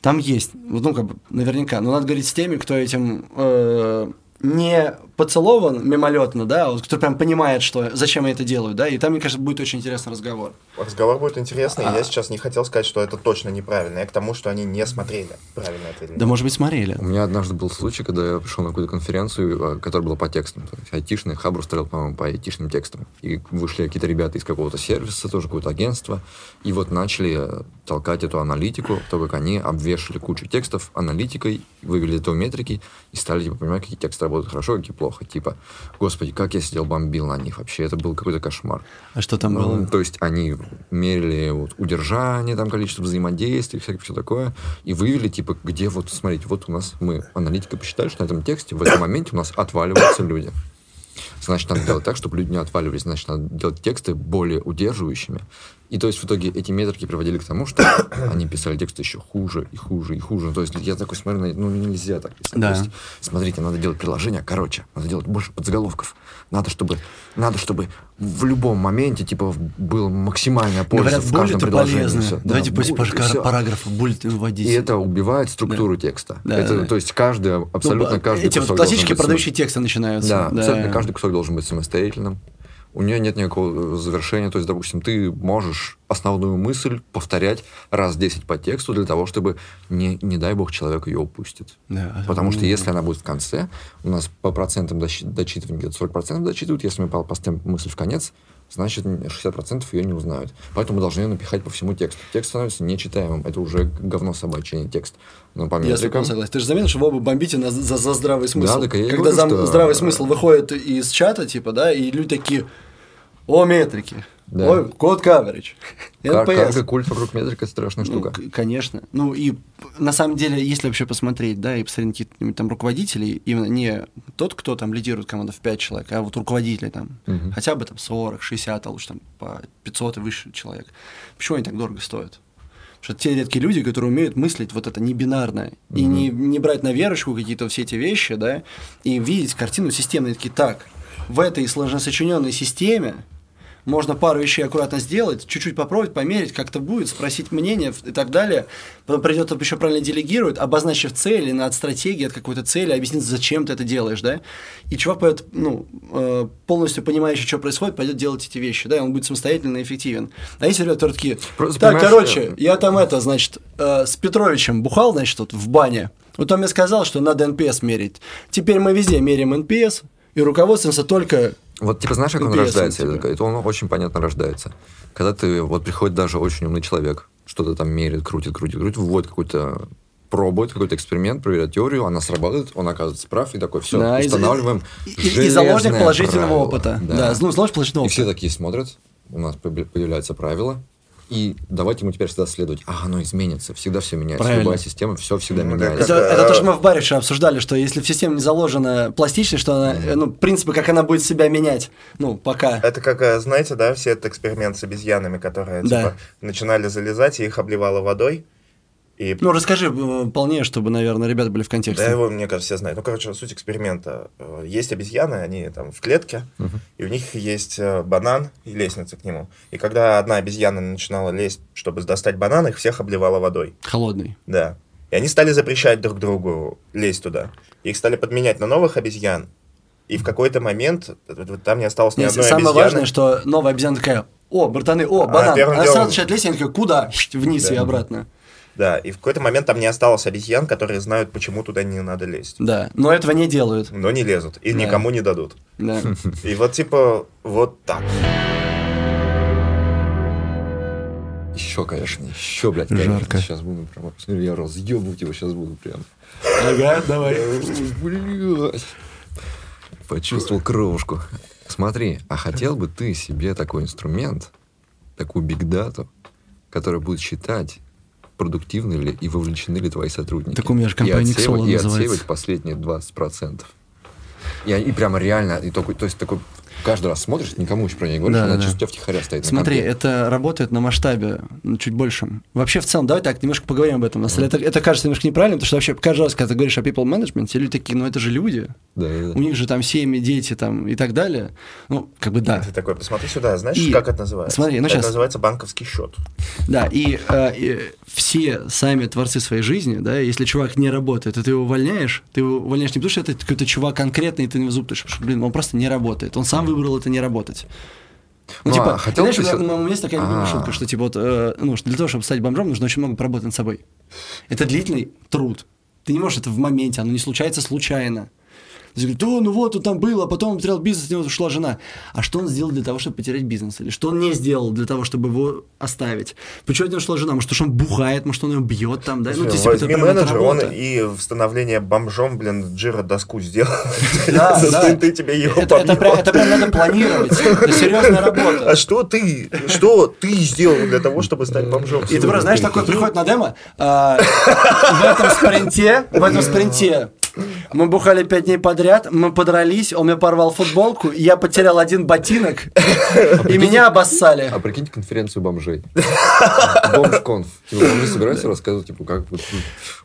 Speaker 1: там есть, ну, как бы, наверняка, но надо говорить с теми, кто этим э, не поцелован мимолетно, да, а вот кто прям понимает, что, зачем я это делаю, да, и там, мне кажется, будет очень интересный разговор.
Speaker 2: Разговор будет интересный,
Speaker 1: А.
Speaker 2: я сейчас не хотел сказать, что это точно неправильно. Я к тому, что они не смотрели, правильно это или нет.
Speaker 1: Да, может быть, смотрели.
Speaker 3: У меня однажды был случай, когда я пришел на какую-то конференцию, э, которая была по текстам. То есть айтишный хабр строил, по-моему, по айтишным текстам. И вышли какие-то ребята из какого-то сервиса, тоже какое-то агентство. И вот начали э, толкать эту аналитику, то, как они обвешали кучу текстов аналитикой, вывели это в метрики и стали типа, понимать, какие тексты работают хорошо, какие плохо. Типа, господи, как я сидел бомбил на них вообще. Это был какой-то кошмар.
Speaker 1: А что там
Speaker 3: Ну,
Speaker 1: было?
Speaker 3: То есть они мерили вот, удержание, там, количество взаимодействий, всякое все такое, и вывели, типа, где вот, смотрите, вот у нас, мы, аналитика, посчитали, что на этом тексте в этом моменте у нас отваливаются люди. Значит, надо делать так, чтобы люди не отваливались. Значит, надо делать тексты более удерживающими. И то есть в итоге эти метрики приводили к тому, что они писали тексты еще хуже и хуже и хуже. То есть я такой смотрю, на ну нельзя так писать.
Speaker 1: Да.
Speaker 3: То есть, смотрите, надо делать приложение короче, надо делать больше подзаголовков. Надо, чтобы, надо, чтобы в любом моменте типа был максимальная польза
Speaker 1: Говорят,
Speaker 3: в каждом предложении.
Speaker 1: полезны.
Speaker 3: Всё. Да,
Speaker 1: Давайте пусть
Speaker 3: буллеты,
Speaker 1: пар-
Speaker 3: всё.
Speaker 1: параграфы буллеты вводить.
Speaker 3: И это убивает структуру текста.
Speaker 1: Да,
Speaker 3: это,
Speaker 1: да, да.
Speaker 3: То есть каждый, абсолютно
Speaker 1: Ну,
Speaker 3: каждый
Speaker 1: Эти вот
Speaker 3: кусок
Speaker 1: классические
Speaker 3: должен быть
Speaker 1: продающие тексты начинаются.
Speaker 3: да, абсолютно каждый кусок должен быть самостоятельным. У нее нет никакого завершения. То есть, допустим, ты можешь основную мысль повторять раз 10 по тексту для того, чтобы, не, не дай бог, человек ее упустит.
Speaker 1: Да.
Speaker 3: Потому что
Speaker 1: Ну,
Speaker 3: если она будет в конце, у нас по процентам дочитывания где-то 40% дочитывают, если мы по- поставим мысль в конец, значит 60% ее не узнают. Поэтому мы должны ее напихать по всему тексту. Текст становится нечитаемым. Это уже говно собачье, а не текст. Но по
Speaker 1: Я
Speaker 3: метрикам...
Speaker 1: согласен. Ты же заметил, что вы оба бомбите на- за, за здравый смысл.
Speaker 3: так я
Speaker 1: Когда
Speaker 3: говорю,
Speaker 1: зам-
Speaker 3: что-
Speaker 1: здравый смысл выходит из чата, типа, да, и люди такие, о, метрики,
Speaker 3: Да.
Speaker 1: ой, код coverage,
Speaker 3: Кар-
Speaker 1: NPS».
Speaker 3: Карго культ вокруг метрик это страшная
Speaker 1: Ну,
Speaker 3: штука.
Speaker 1: к- конечно. Ну и на самом деле, если вообще посмотреть, да, и посмотреть каких-нибудь там руководителей, именно не тот, кто там лидирует команду в 5 человек, а вот руководители там,
Speaker 3: Мгм.
Speaker 1: хотя бы там 40, 60, а лучше там по 500 и выше человек. Почему они так дорого стоят? Потому что те редкие люди, которые умеют мыслить вот это не бинарное, и не, не брать на верочку какие-то все эти вещи, да, и видеть картину системной, такие, так, в этой сложносочиненной системе можно пару вещей аккуратно сделать, чуть-чуть попробовать, померить, как-то будет, спросить мнение и так далее. Потом придет еще правильно делегирует, обозначив цели, над стратегией от какой-то цели, объяснить, зачем ты это делаешь, да. И чувак пойдет, ну, э, полностью понимающий, что происходит, пойдет делать эти вещи, да, и он будет самостоятельно и эффективен. А если ребята такие,
Speaker 3: Просто
Speaker 1: так, короче, я там это, значит, э, с Петровичем бухал, значит, тут в бане. Вот он мне сказал, что надо NPS мерить. Теперь мы везде меряем NPS и руководствуемся только...
Speaker 3: Вот типа знаешь, как он рождается?
Speaker 1: типа.
Speaker 3: Это он очень понятно рождается. Когда ты, вот приходит даже очень умный человек, что-то там мерит, крутит, крутит, крутит, вводит какой-то пробует какой-то эксперимент, проверяет теорию, она сработает, он оказывается прав, и такой, все,
Speaker 1: Да, и-
Speaker 3: устанавливаем
Speaker 1: И, и заложник положительного
Speaker 3: правило.
Speaker 1: опыта. Да, ну, заложник положительного
Speaker 3: И все
Speaker 1: опыта.
Speaker 3: такие смотрят, у нас появ- появляется правило, и давайте ему теперь всегда следовать. А, оно изменится, всегда все меняется.
Speaker 1: Правильно.
Speaker 3: Любая система, все всегда
Speaker 2: Ну,
Speaker 3: меняется.
Speaker 1: Это, это то, что мы в баре вчера обсуждали, что если в системе не заложена пластичность, что она, э, ну, принципы, как она будет себя менять, ну, пока.
Speaker 2: Это как, э, знаете, да, все этот эксперимент с обезьянами, которые,
Speaker 1: Да.
Speaker 2: типа, начинали залезать, и их обливало водой. И
Speaker 1: Ну, расскажи э, полнее, чтобы, наверное, ребята были в контексте.
Speaker 2: Да, его, мне кажется, все знают. Ну, короче, суть эксперимента. Э, Есть обезьяны, они там в клетке, и у них есть э, банан и лестница к нему. И когда одна обезьяна начинала лезть, чтобы достать банан, их всех обливала водой.
Speaker 1: Холодный.
Speaker 2: Да. И они стали запрещать друг другу лезть туда. Их стали подменять на новых обезьян. И в какой-то момент там не осталось ни
Speaker 1: Нет,
Speaker 2: одной
Speaker 1: самое
Speaker 2: обезьяны.
Speaker 1: важное, что новая обезьяна такая, о, братаны, о,
Speaker 2: А,
Speaker 1: банан.
Speaker 2: первым
Speaker 1: Она
Speaker 2: делом-
Speaker 1: сразу начинает лезть, и они такие, куда? Вниз
Speaker 2: Да.
Speaker 1: и обратно.
Speaker 2: Да, и в какой-то момент там не осталось обезьян, которые знают, почему туда не надо лезть.
Speaker 1: Да, но этого не делают.
Speaker 2: Но не лезут. И
Speaker 1: Да.
Speaker 2: никому не дадут.
Speaker 1: Да.
Speaker 2: И вот типа вот так.
Speaker 3: Еще, конечно, еще, блядь,
Speaker 1: Жарко.
Speaker 3: Сейчас буду прям, я разъебывать его сейчас буду прям.
Speaker 1: Ага, давай.
Speaker 3: Блядь. Почувствовал кровушку. Смотри, а хотел бы ты себе такой инструмент, такую бигдату, которая будет считать, продуктивны ли и вовлечены ли твои сотрудники.
Speaker 1: Так у меня же компания
Speaker 3: и отсеивать,
Speaker 1: Xolo
Speaker 3: и
Speaker 1: называется.
Speaker 3: отсеивать последние 20%. И, и прямо реально, и такой, то есть такой, каждый раз смотришь, никому еще про нее не говоришь,
Speaker 1: Да,
Speaker 3: она
Speaker 1: да.
Speaker 3: чисто у тебя втихаря стоит
Speaker 1: Смотри, это работает на масштабе ну, чуть большем. Вообще, в целом, давай так, немножко поговорим об этом. На самом деле, это, это кажется немножко неправильно, потому что вообще каждый раз, когда ты говоришь о people management, все люди такие, ну это же люди.
Speaker 3: Да, да, да.
Speaker 1: У них же там семьи, дети там и так далее. Ну, как бы да.
Speaker 2: Ты такой, посмотри сюда, знаешь,
Speaker 1: И-
Speaker 2: как это называется?
Speaker 1: смотри, ну
Speaker 2: это
Speaker 1: щас.
Speaker 2: называется банковский счет.
Speaker 1: Да, и, э, и все сами творцы своей жизни, да, если чувак не работает, ты его увольняешь, ты его увольняешь не потому, что это какой-то чувак конкретный, и ты на зуб потому что, блин, он просто не работает, он сам выбрал это не работать. Ну,
Speaker 3: Ну,
Speaker 1: типа,
Speaker 3: а хотел
Speaker 1: знаешь, у меня- у меня есть такая любимая
Speaker 3: А.
Speaker 1: шутка, что, типа, вот, э, ну, что для того, чтобы стать бомжом, нужно очень много поработать над собой. Это длительный труд. Ты не можешь это в моменте, оно не случается случайно. Говорит, о, ну вот, он там был, а потом он потерял бизнес, от него ушла жена. А что он сделал для того, чтобы потерять бизнес? Или что он не сделал для того, чтобы его оставить? Почему от него ушла жена? Может, что он бухает, может, он ее бьет там, да? Ну, есть, типа, это
Speaker 2: Возьми менеджер, он и в становление бомжом, блин, Джира доску сделал.
Speaker 1: Да, да.
Speaker 2: ты тебе его
Speaker 1: это, прям, это прям надо планировать. Это серьезная работа.
Speaker 2: А что ты, что ты сделал для того, чтобы стать бомжом?
Speaker 1: И ты просто, знаешь, такой приходит на демо, а, в этом спринте, в этом спринте мы бухали пять дней подряд, мы подрались, он мне порвал футболку, я потерял один ботинок, и меня обоссали.
Speaker 3: А прикиньте конференцию бомжей. Бомж-конф. Типа, бомжи собираются рассказывать, типа, как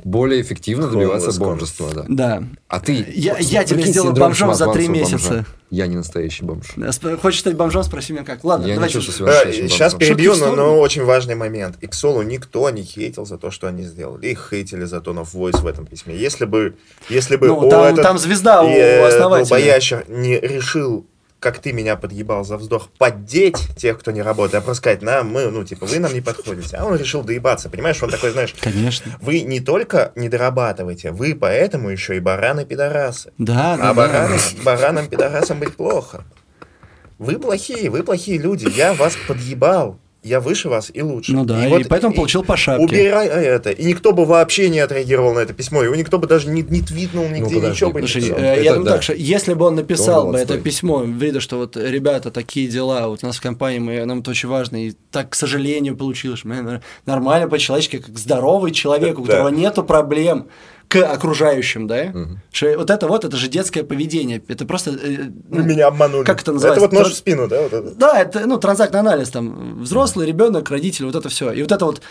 Speaker 3: более эффективно добиваться бомжества, да. А ты...
Speaker 1: Я- тебя
Speaker 3: прикинь,
Speaker 1: сделаю бомжом за три месяца.
Speaker 3: Я не настоящий бомж.
Speaker 1: Хочешь стать бомжом, спроси меня как. Ладно,
Speaker 3: Я настоящим
Speaker 2: Сейчас
Speaker 3: бомжом.
Speaker 2: перебью, но, очень важный момент. Иксолу никто не хейтил за то, что они сделали. Их хейтили за tone of voice в этом письме. Если бы, если бы
Speaker 1: Ну,
Speaker 2: о,
Speaker 1: там-
Speaker 2: этот,
Speaker 1: там звезда у
Speaker 2: э,
Speaker 1: основателя.
Speaker 2: долбоящер не решил как ты меня подъебал за вздох, поддеть тех, кто не работает, а просто сказать, нам, мы, ну, типа, вы нам не подходите. А он решил доебаться, понимаешь? Он такой, знаешь,
Speaker 1: Конечно.
Speaker 2: вы не только не дорабатываете, вы поэтому еще и бараны-пидорасы.
Speaker 1: Да, да,
Speaker 2: А
Speaker 1: да.
Speaker 2: бараны, баранам-пидорасам быть плохо. Вы плохие, вы плохие люди. Я вас подъебал. Я выше вас и лучше.
Speaker 1: Ну да, и поэтому получил по шапке.
Speaker 2: Убирай это. И никто бы вообще не отреагировал на это письмо. Его никто бы даже не, не твитнул нигде,
Speaker 3: подожди,
Speaker 2: ничего бы не писал.
Speaker 1: э,
Speaker 3: Это
Speaker 1: я думаю
Speaker 3: да.
Speaker 1: так, что если бы он написал
Speaker 3: Он
Speaker 1: бы это письмо, видно, что вот, ребята, такие дела, вот у нас в компании, мы, нам это очень важно, и так, к сожалению, получилось, мы нормально по-человечески, как здоровый человек, у
Speaker 2: Да.
Speaker 1: которого нету проблем к окружающим, да? Что вот это вот, это же детское поведение, это просто... э,
Speaker 2: Вы
Speaker 1: ну,
Speaker 2: меня обманули.
Speaker 1: Как это называется?
Speaker 2: Это вот нож
Speaker 1: Тр-
Speaker 2: в спину, да? Вот это?
Speaker 1: Да, это, ну, транзактный анализ, там, взрослый, ребенок, родители, вот это все. И вот это вот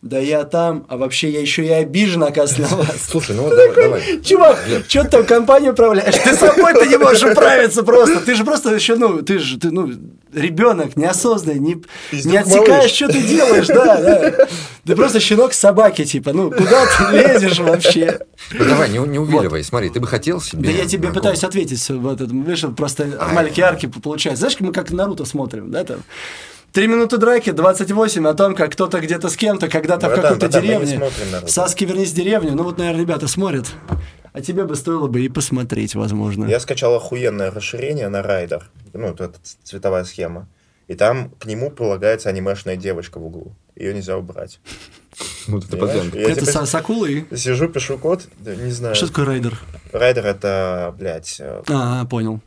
Speaker 1: да я там, а вообще я еще и обижен, оказывается, на вас.
Speaker 3: Слушай, ну вот давай, давай.
Speaker 1: Чувак, что ты там компанию управляешь? Ты собой-то не можешь управиться просто. Ты же просто еще, ну, ты же, ты, ну, ребенок, неосознанный, не, не отсекаешь, что ты делаешь, да, да. Ты просто щенок собаки, типа, ну, куда ты лезешь вообще?
Speaker 3: Ну давай, не, не увиливай. Смотри, ты бы хотел себе...
Speaker 1: Да я тебе
Speaker 3: на
Speaker 1: пытаюсь ответить в этот, видишь, просто маленькие арки получаются. Знаешь, мы как Наруто смотрим, да, там? Три минуты драки, 28 о том, как кто-то где-то с кем-то, когда-то в какой-то
Speaker 2: братан, мы не
Speaker 1: деревне. Саски, вернись в деревню. Ну вот, наверное, ребята смотрят. А тебе бы стоило бы и посмотреть, возможно.
Speaker 2: Я скачал охуенное расширение на райдер. Ну, вот эта цветовая схема. И там к нему прилагается анимешная девочка в углу. Ее нельзя убрать.
Speaker 3: Ты
Speaker 2: Понимаешь?
Speaker 3: подъем.
Speaker 2: Я
Speaker 1: Это са- с акулой?
Speaker 2: сижу, пишу код, не знаю.
Speaker 1: Что такое райдер?
Speaker 2: Райдер это, блядь, э,
Speaker 1: А, понял.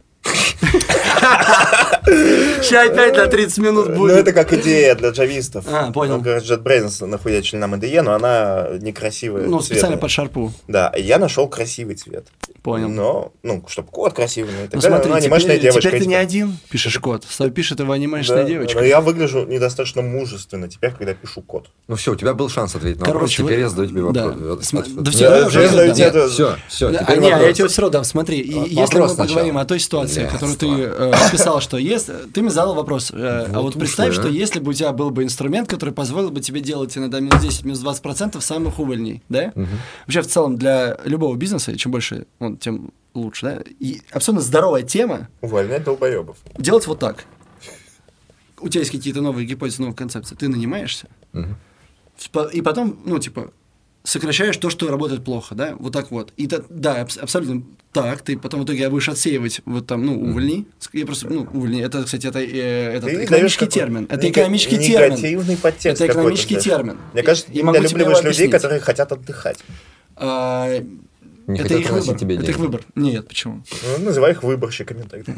Speaker 1: Сейчас опять на 30 минут
Speaker 2: Ну,
Speaker 1: будет.
Speaker 2: это как идея для джавистов.
Speaker 1: А, понял.
Speaker 2: Ну, JetBrains нахуячили нам IDE, но она некрасивая.
Speaker 1: Ну, специально под шарпу.
Speaker 2: Да, я нашел красивый цвет.
Speaker 1: Понял.
Speaker 2: Но, ну, чтобы код красивый, ну, и так
Speaker 1: Ну
Speaker 2: далее.
Speaker 1: смотри,
Speaker 2: Ну, анимешная
Speaker 1: теперь,
Speaker 2: девочка.
Speaker 1: теперь ты не
Speaker 2: типа.
Speaker 1: один пишешь код. Стой, Пишет его анимешная
Speaker 2: Да,
Speaker 1: девочка.
Speaker 2: Но я выгляжу недостаточно мужественно теперь, когда пишу код.
Speaker 3: Ну все, у тебя был шанс ответить на вопрос,
Speaker 1: Короче,
Speaker 3: теперь
Speaker 1: вы-
Speaker 3: я задаю тебе
Speaker 1: да.
Speaker 3: вопрос.
Speaker 1: Да
Speaker 3: от-
Speaker 1: всё,
Speaker 2: Я-
Speaker 1: уже
Speaker 2: задаю тебе-
Speaker 3: Нет, все, все,
Speaker 1: Да,
Speaker 3: теперь
Speaker 1: а, не, а я
Speaker 3: вопрос.
Speaker 1: тебе все равно дам, смотри. И
Speaker 3: Вопрос
Speaker 1: если мы
Speaker 3: сначала.
Speaker 1: поговорим о той ситуации,
Speaker 3: Блядство.
Speaker 1: которую ты э, описал, что есть, ты мне задал вопрос. э, а
Speaker 3: Вот
Speaker 1: представь, что
Speaker 3: а.
Speaker 1: если бы у тебя был бы инструмент, который позволил бы тебе делать иногда минус 10, минус 20 процентов самых увольней, да? Вообще, в целом, для любого бизнеса, чем больше, он, тем лучше, да? И абсолютно здоровая тема
Speaker 2: Увольнять долбоебов.
Speaker 1: делать вот так. У тебя есть какие-то новые гипотезы, новые концепции. Ты нанимаешься. Спо- И потом, ну, типа, сокращаешь то, что работает плохо, да, вот так вот. И да, абс- абсолютно так, ты потом в итоге будешь отсеивать вот там, ну, увольни. Я просто, ну, увольни, это, кстати, это, э, этот
Speaker 2: Ты
Speaker 1: экономический термин. Это
Speaker 2: нега-
Speaker 1: экономический термин.
Speaker 2: Негативный подтекст
Speaker 1: Это экономический термин.
Speaker 2: Мне кажется,
Speaker 1: Я
Speaker 2: ты недолюбливаешь людей, которые хотят отдыхать.
Speaker 1: А,
Speaker 3: Не
Speaker 1: это
Speaker 3: хотят
Speaker 1: их выбор.
Speaker 3: тебе
Speaker 1: это их выбор. Нет, почему?
Speaker 2: Ну, называй их выборщиками тогда.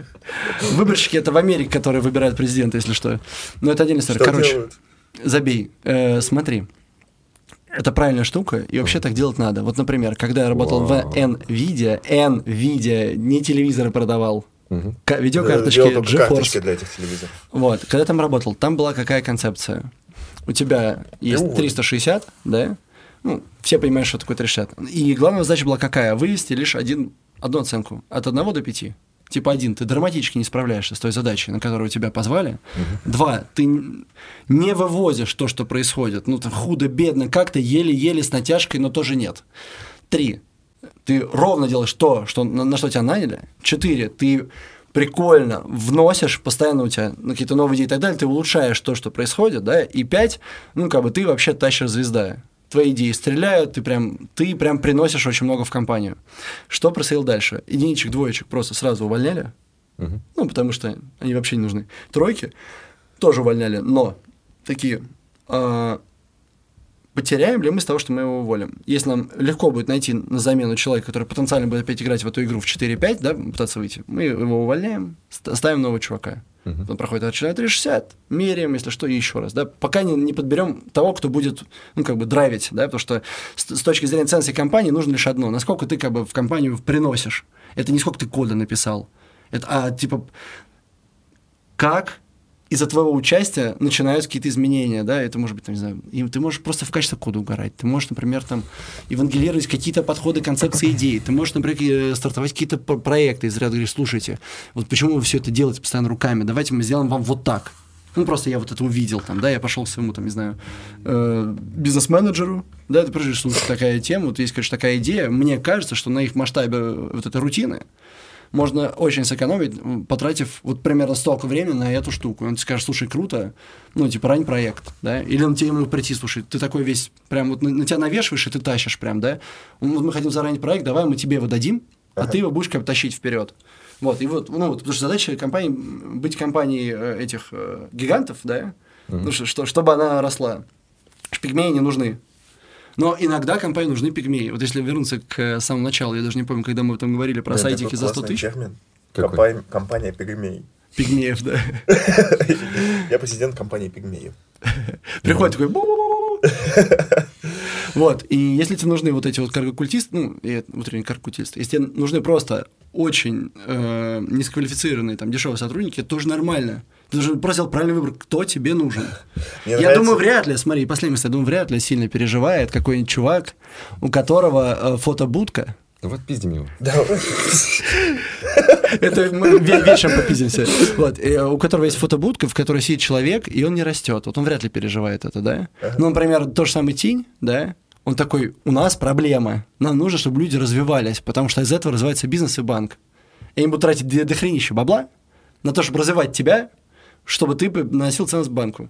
Speaker 1: Выборщики это в Америке, которые выбирают президента, если что. Но это отдельная история. Короче,
Speaker 2: делают?
Speaker 1: забей. Э, смотри. Это правильная штука, и вообще так делать надо. Вот, например, когда я работал в NVIDIA, NVIDIA не телевизоры продавал, ка- видеокарточки
Speaker 2: карточки
Speaker 1: GeForce.
Speaker 2: для этих телевизоров.
Speaker 1: Вот, когда я там работал, там была какая концепция? У тебя есть
Speaker 2: уволен.
Speaker 1: 360, да? Ну, все понимают, что такое 360. И главная задача была какая? Вывести лишь один, одну оценку. От 1 до 5. Типа один, ты драматически не справляешься с той задачей, на которую тебя позвали. Два, ты не вывозишь то, что происходит. Ну, худо-бедно, как-то еле-еле с натяжкой, но тоже нет. Три, ты ровно делаешь то, что, на, на что тебя наняли. Четыре, ты прикольно вносишь, постоянно у тебя какие-то новые идеи и так далее, ты улучшаешь то, что происходит, да, и пять, ну, как бы ты вообще тащишь звезда. Твои идеи стреляют, ты прям, ты прям приносишь очень много в компанию. Что происходило дальше? Единичек, двоечек просто сразу увольняли,
Speaker 3: Мгм.
Speaker 1: ну, потому что они вообще не нужны. Тройки тоже увольняли, но такие, а, потеряем ли мы с того, что мы его уволим? Если нам легко будет найти на замену человека, который потенциально будет опять играть в эту игру в 4-5, да, пытаться выйти, мы его увольняем, ст- ставим нового чувака.
Speaker 3: Мгм.
Speaker 1: Он проходит от 360, меряем, если что, и еще раз, да, пока не, не подберем того, кто будет, ну, как бы, драйвить, да, потому что с, с точки зрения ценности компании нужно лишь одно, насколько ты, как бы, в компанию приносишь. Это не сколько ты кода написал, это, а, типа, как из-за твоего участия начинаются какие-то изменения, да, это может быть, там, не знаю, и ты можешь просто в качестве кода угорать, ты можешь, например, там, евангелировать какие-то подходы, концепции, идеи, ты можешь, например, э, стартовать какие-то про- проекты из ряда, говоришь, слушайте, вот почему вы все это делаете постоянно руками, давайте мы сделаем вам вот так. Ну, просто я вот это увидел, там, да, я пошел к своему, там, не знаю, э, бизнес-менеджеру, да, ты просто слушай, такая тема, вот есть, конечно, такая идея, мне кажется, что на их масштабе вот этой рутины, можно очень сэкономить, потратив вот примерно столько времени на эту штуку. Он тебе скажет, слушай, круто, ну, типа, рань проект, да, или он тебе ему прийти, слушай, ты такой весь, прям вот на, на тебя навешиваешь, и ты тащишь прям, да, «Ну, вот мы хотим заранить проект, давай мы тебе его дадим, а ты его будешь как бы тащить вперед. Вот, и вот, ну, вот, потому что задача компании, быть компанией э, этих э, гигантов, да, ну, что, что- чтобы она росла. Пигмеи не нужны. Но иногда компании нужны пигмеи. Вот если вернуться к э, самому началу, я даже не помню, когда мы там говорили про
Speaker 2: Блин,
Speaker 1: сайтики за 100
Speaker 2: классный
Speaker 1: тысяч.
Speaker 2: термин.
Speaker 3: Какой?
Speaker 2: Компания, компания пигмей.
Speaker 1: Пигмеев, да.
Speaker 2: Я президент компании пигмеев.
Speaker 1: Приходит такой... Вот, и если тебе нужны вот эти вот каргокультисты, ну, и внутренние каргокультисты, если тебе нужны просто очень э, низкоквалифицированные, там, дешевые сотрудники, это тоже нормально. Ты должен просто сделать правильный выбор, кто тебе нужен.
Speaker 2: Мне
Speaker 1: я
Speaker 2: нравится-
Speaker 1: думаю, вряд ли, смотри, последний мысль, я думаю, вряд ли сильно переживает какой-нибудь чувак, у которого э, фотобудка,
Speaker 3: Ну вот пиздим его.
Speaker 2: Давай.
Speaker 1: Это мы ве- вечером попиздимся. Вот, э, у которого есть фотобудка, в которой сидит человек, и он не растет. Вот он вряд ли переживает это, да? Ну, например, тот же самый Тинь, да? Он такой, у нас проблема. Нам нужно, чтобы люди развивались, потому что из этого развивается бизнес и банк. И они будут тратить до, дохренища бабла на то, чтобы развивать тебя, чтобы ты наносил ценность банку.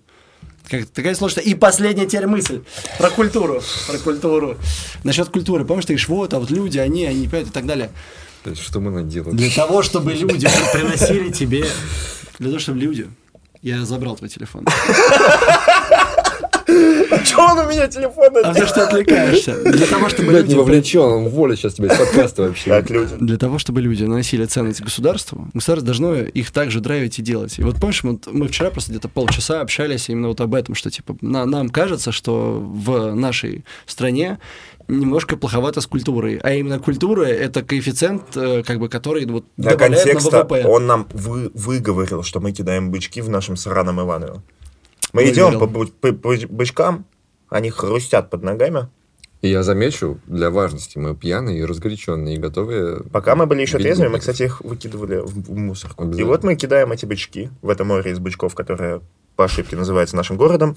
Speaker 1: Как, такая сложная. И последняя теперь мысль про культуру. Про культуру. Насчет культуры. Помнишь, ты говоришь, вот, а вот люди, они, они, понимают и так далее.
Speaker 3: То есть, что мы наделали?
Speaker 1: Для того, чтобы люди приносили тебе... Для того, чтобы люди... Я забрал твой телефон.
Speaker 2: Че он у меня телефон?
Speaker 1: А ты что отвлекаешься? Для того, чтобы
Speaker 3: Блядь, не
Speaker 1: люди...
Speaker 3: вовлечен, он уволит сейчас тебя из подкаста вообще.
Speaker 2: Как люди.
Speaker 1: Для того, чтобы люди наносили ценность государству, государство должно их также драйвить и делать. И вот помнишь, вот мы вчера просто где-то полчаса общались именно вот об этом, что типа на- нам кажется, что в нашей стране немножко плоховато с культурой. А именно культура – это коэффициент, э, как бы, который вот
Speaker 2: Для
Speaker 1: добавляет на
Speaker 2: контекста
Speaker 1: ВВП.
Speaker 2: он нам вы, выговорил, что мы кидаем бычки в нашем сраном Иваново. Мы идем по, по- по бычкам, они хрустят под ногами.
Speaker 3: И я замечу, для важности, мы пьяные и разгоряченные, и готовые...
Speaker 2: Пока мы были еще трезвыми, мы, кстати, их выкидывали в, в мусорку. И вот мы кидаем эти бычки в это море из бычков, которое по ошибке называется нашим городом.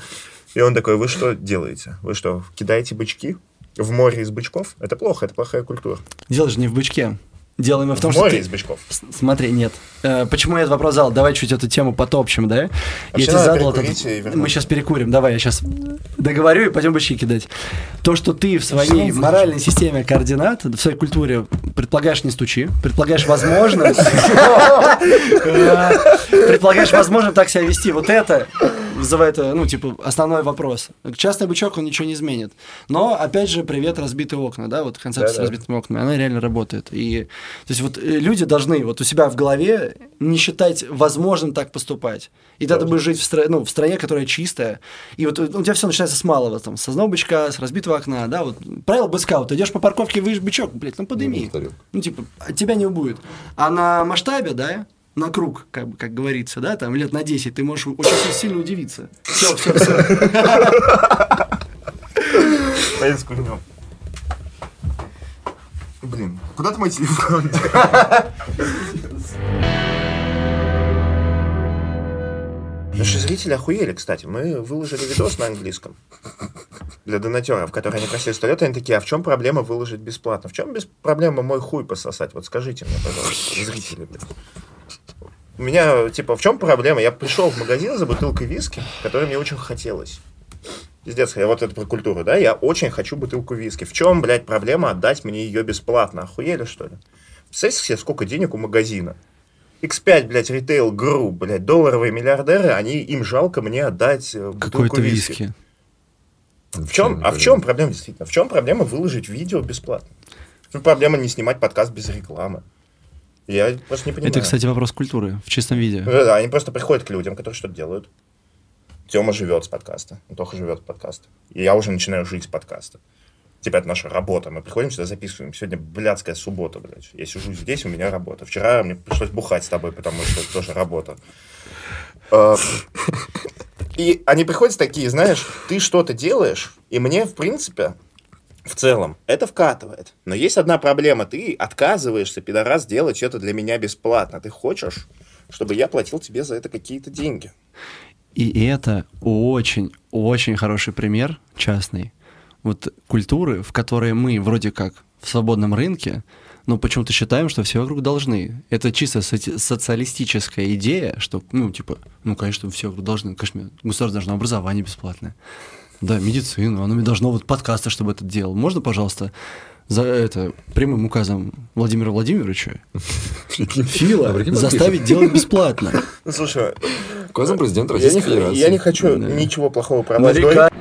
Speaker 2: И он такой, вы что делаете? Вы что, кидаете бычки в море из бычков? Это плохо, это плохая культура.
Speaker 1: Дело же не в бычке. Дело именно в том,
Speaker 2: в
Speaker 1: что
Speaker 2: море
Speaker 1: ты-
Speaker 2: из бычков.
Speaker 1: С- Смотри, нет. Э, почему я этот вопрос задал? Давай чуть эту тему потопчем, да? я
Speaker 2: Вообще
Speaker 1: тебе
Speaker 2: надо
Speaker 1: задал этот-. Мы сейчас перекурим. Давай, я сейчас договорю и пойдем бычки кидать. То, что ты в своей моральной системе координат, в своей культуре предполагаешь не стучи, предполагаешь возможно, э, предполагаешь возможно так себя вести. Вот это вызывает, э, ну, типа, основной вопрос. Частный бычок, он ничего не изменит. Но, опять же, привет, разбитые окна, да, вот концепция с
Speaker 2: Да-да.
Speaker 1: разбитыми окнами, она реально работает. И, то есть, вот э, люди должны вот у себя в голове не считать возможным так поступать. И тогда ты будешь жить в, стра- ну, в стране, которая чистая. И вот у тебя все начинается с малого, там, с одного бычка, с разбитого окна, да, вот правило быска, вот ты идешь по парковке, видишь бычок, блядь, ну подыми.
Speaker 3: Ну,
Speaker 1: типа, от тебя не убудет. А на масштабе, да, на круг, как, бы, как говорится, да, там лет на 10, ты можешь очень сильно удивиться. Все, все, все.
Speaker 2: Пойдем скурнем. Блин, куда ты мой телефон? Наши зрители охуели, кстати. Мы выложили видос на английском для донатеров, которые они просили сто лет, они такие, а в чем проблема выложить бесплатно? В чем без проблема мой хуй пососать? Вот скажите мне, пожалуйста, зрители. блин. У меня, типа, в чем проблема? Я пришел в магазин за бутылкой виски, которой мне очень хотелось. Пиздец, я вот это про культуру, да? Я очень хочу бутылку виски. В чем, блядь, проблема отдать мне ее бесплатно? Охуели, что ли? Представляете себе, сколько денег у магазина? X5, блядь, ритейл гру, блядь, долларовые миллиардеры, они, им жалко мне отдать э, бутылку
Speaker 1: Какой-то
Speaker 2: виски.
Speaker 1: виски.
Speaker 2: В чем, а в чем проблема, действительно? В чем проблема выложить видео бесплатно? В чем проблема не снимать подкаст без рекламы? Я просто не понимаю.
Speaker 1: Это, кстати, вопрос культуры в чистом виде.
Speaker 2: Да, они просто приходят к людям, которые что-то делают. Тёма живет с подкаста, Антоха живет с подкаста. И я уже начинаю жить с подкаста. Типа, это наша работа. Мы приходим сюда, записываем. Сегодня блядская суббота, блядь. Я сижу здесь, у меня работа. Вчера мне пришлось бухать с тобой, потому что это тоже работа. А, И они приходят такие, знаешь, ты что-то делаешь, и мне, в принципе, в целом, это вкатывает. Но есть одна проблема. Ты отказываешься, пидорас, делать это для меня бесплатно. Ты хочешь, чтобы я платил тебе за это какие-то деньги.
Speaker 1: И это очень-очень хороший пример частный вот культуры, в которой мы вроде как в свободном рынке, но почему-то считаем, что все вокруг должны. Это чисто соци- социалистическая идея, что, ну, типа, ну, конечно, все вокруг должны. Конечно, государство должно образование бесплатное. Да, медицину, оно должно вот подкасты, чтобы это делал. Можно, пожалуйста, за это прямым указом Владимира Владимировича Фила заставить делать бесплатно.
Speaker 2: Ну, слушай,
Speaker 3: Указом президента Российской Федерации.
Speaker 2: я не хочу ничего плохого про вас говорить.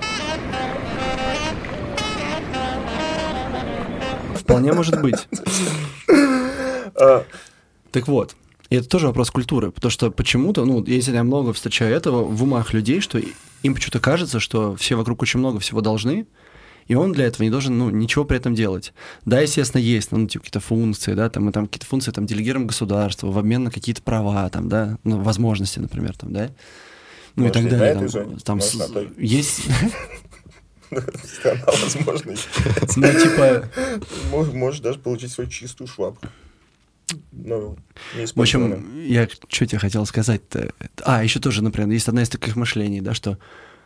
Speaker 1: Вполне может быть.
Speaker 2: А,
Speaker 1: Так вот, и это тоже вопрос культуры, потому что почему-то, ну, если я много встречаю этого в умах людей, что им почему-то кажется, что все вокруг очень много всего должны, И он для этого не должен, ну, ничего при этом делать. Да, естественно, есть, ну, типа, какие-то функции, да, там, мы там какие-то функции там делегируем государству в обмен на какие-то права, там, да, ну, возможности, например, там, да. Ну
Speaker 2: Может,
Speaker 1: и
Speaker 2: и
Speaker 1: так далее.
Speaker 2: этой
Speaker 1: Там,
Speaker 2: зоне?
Speaker 1: там
Speaker 2: Может,
Speaker 1: с-
Speaker 2: той?
Speaker 1: есть,
Speaker 2: Страна возможностей.
Speaker 1: ну, типа,
Speaker 2: Мож- Можешь даже получить свою чистую швабру. Ну, не
Speaker 1: В общем, я что тебе хотел сказать-то? А, еще тоже, например, есть одна из таких мышлений, да, что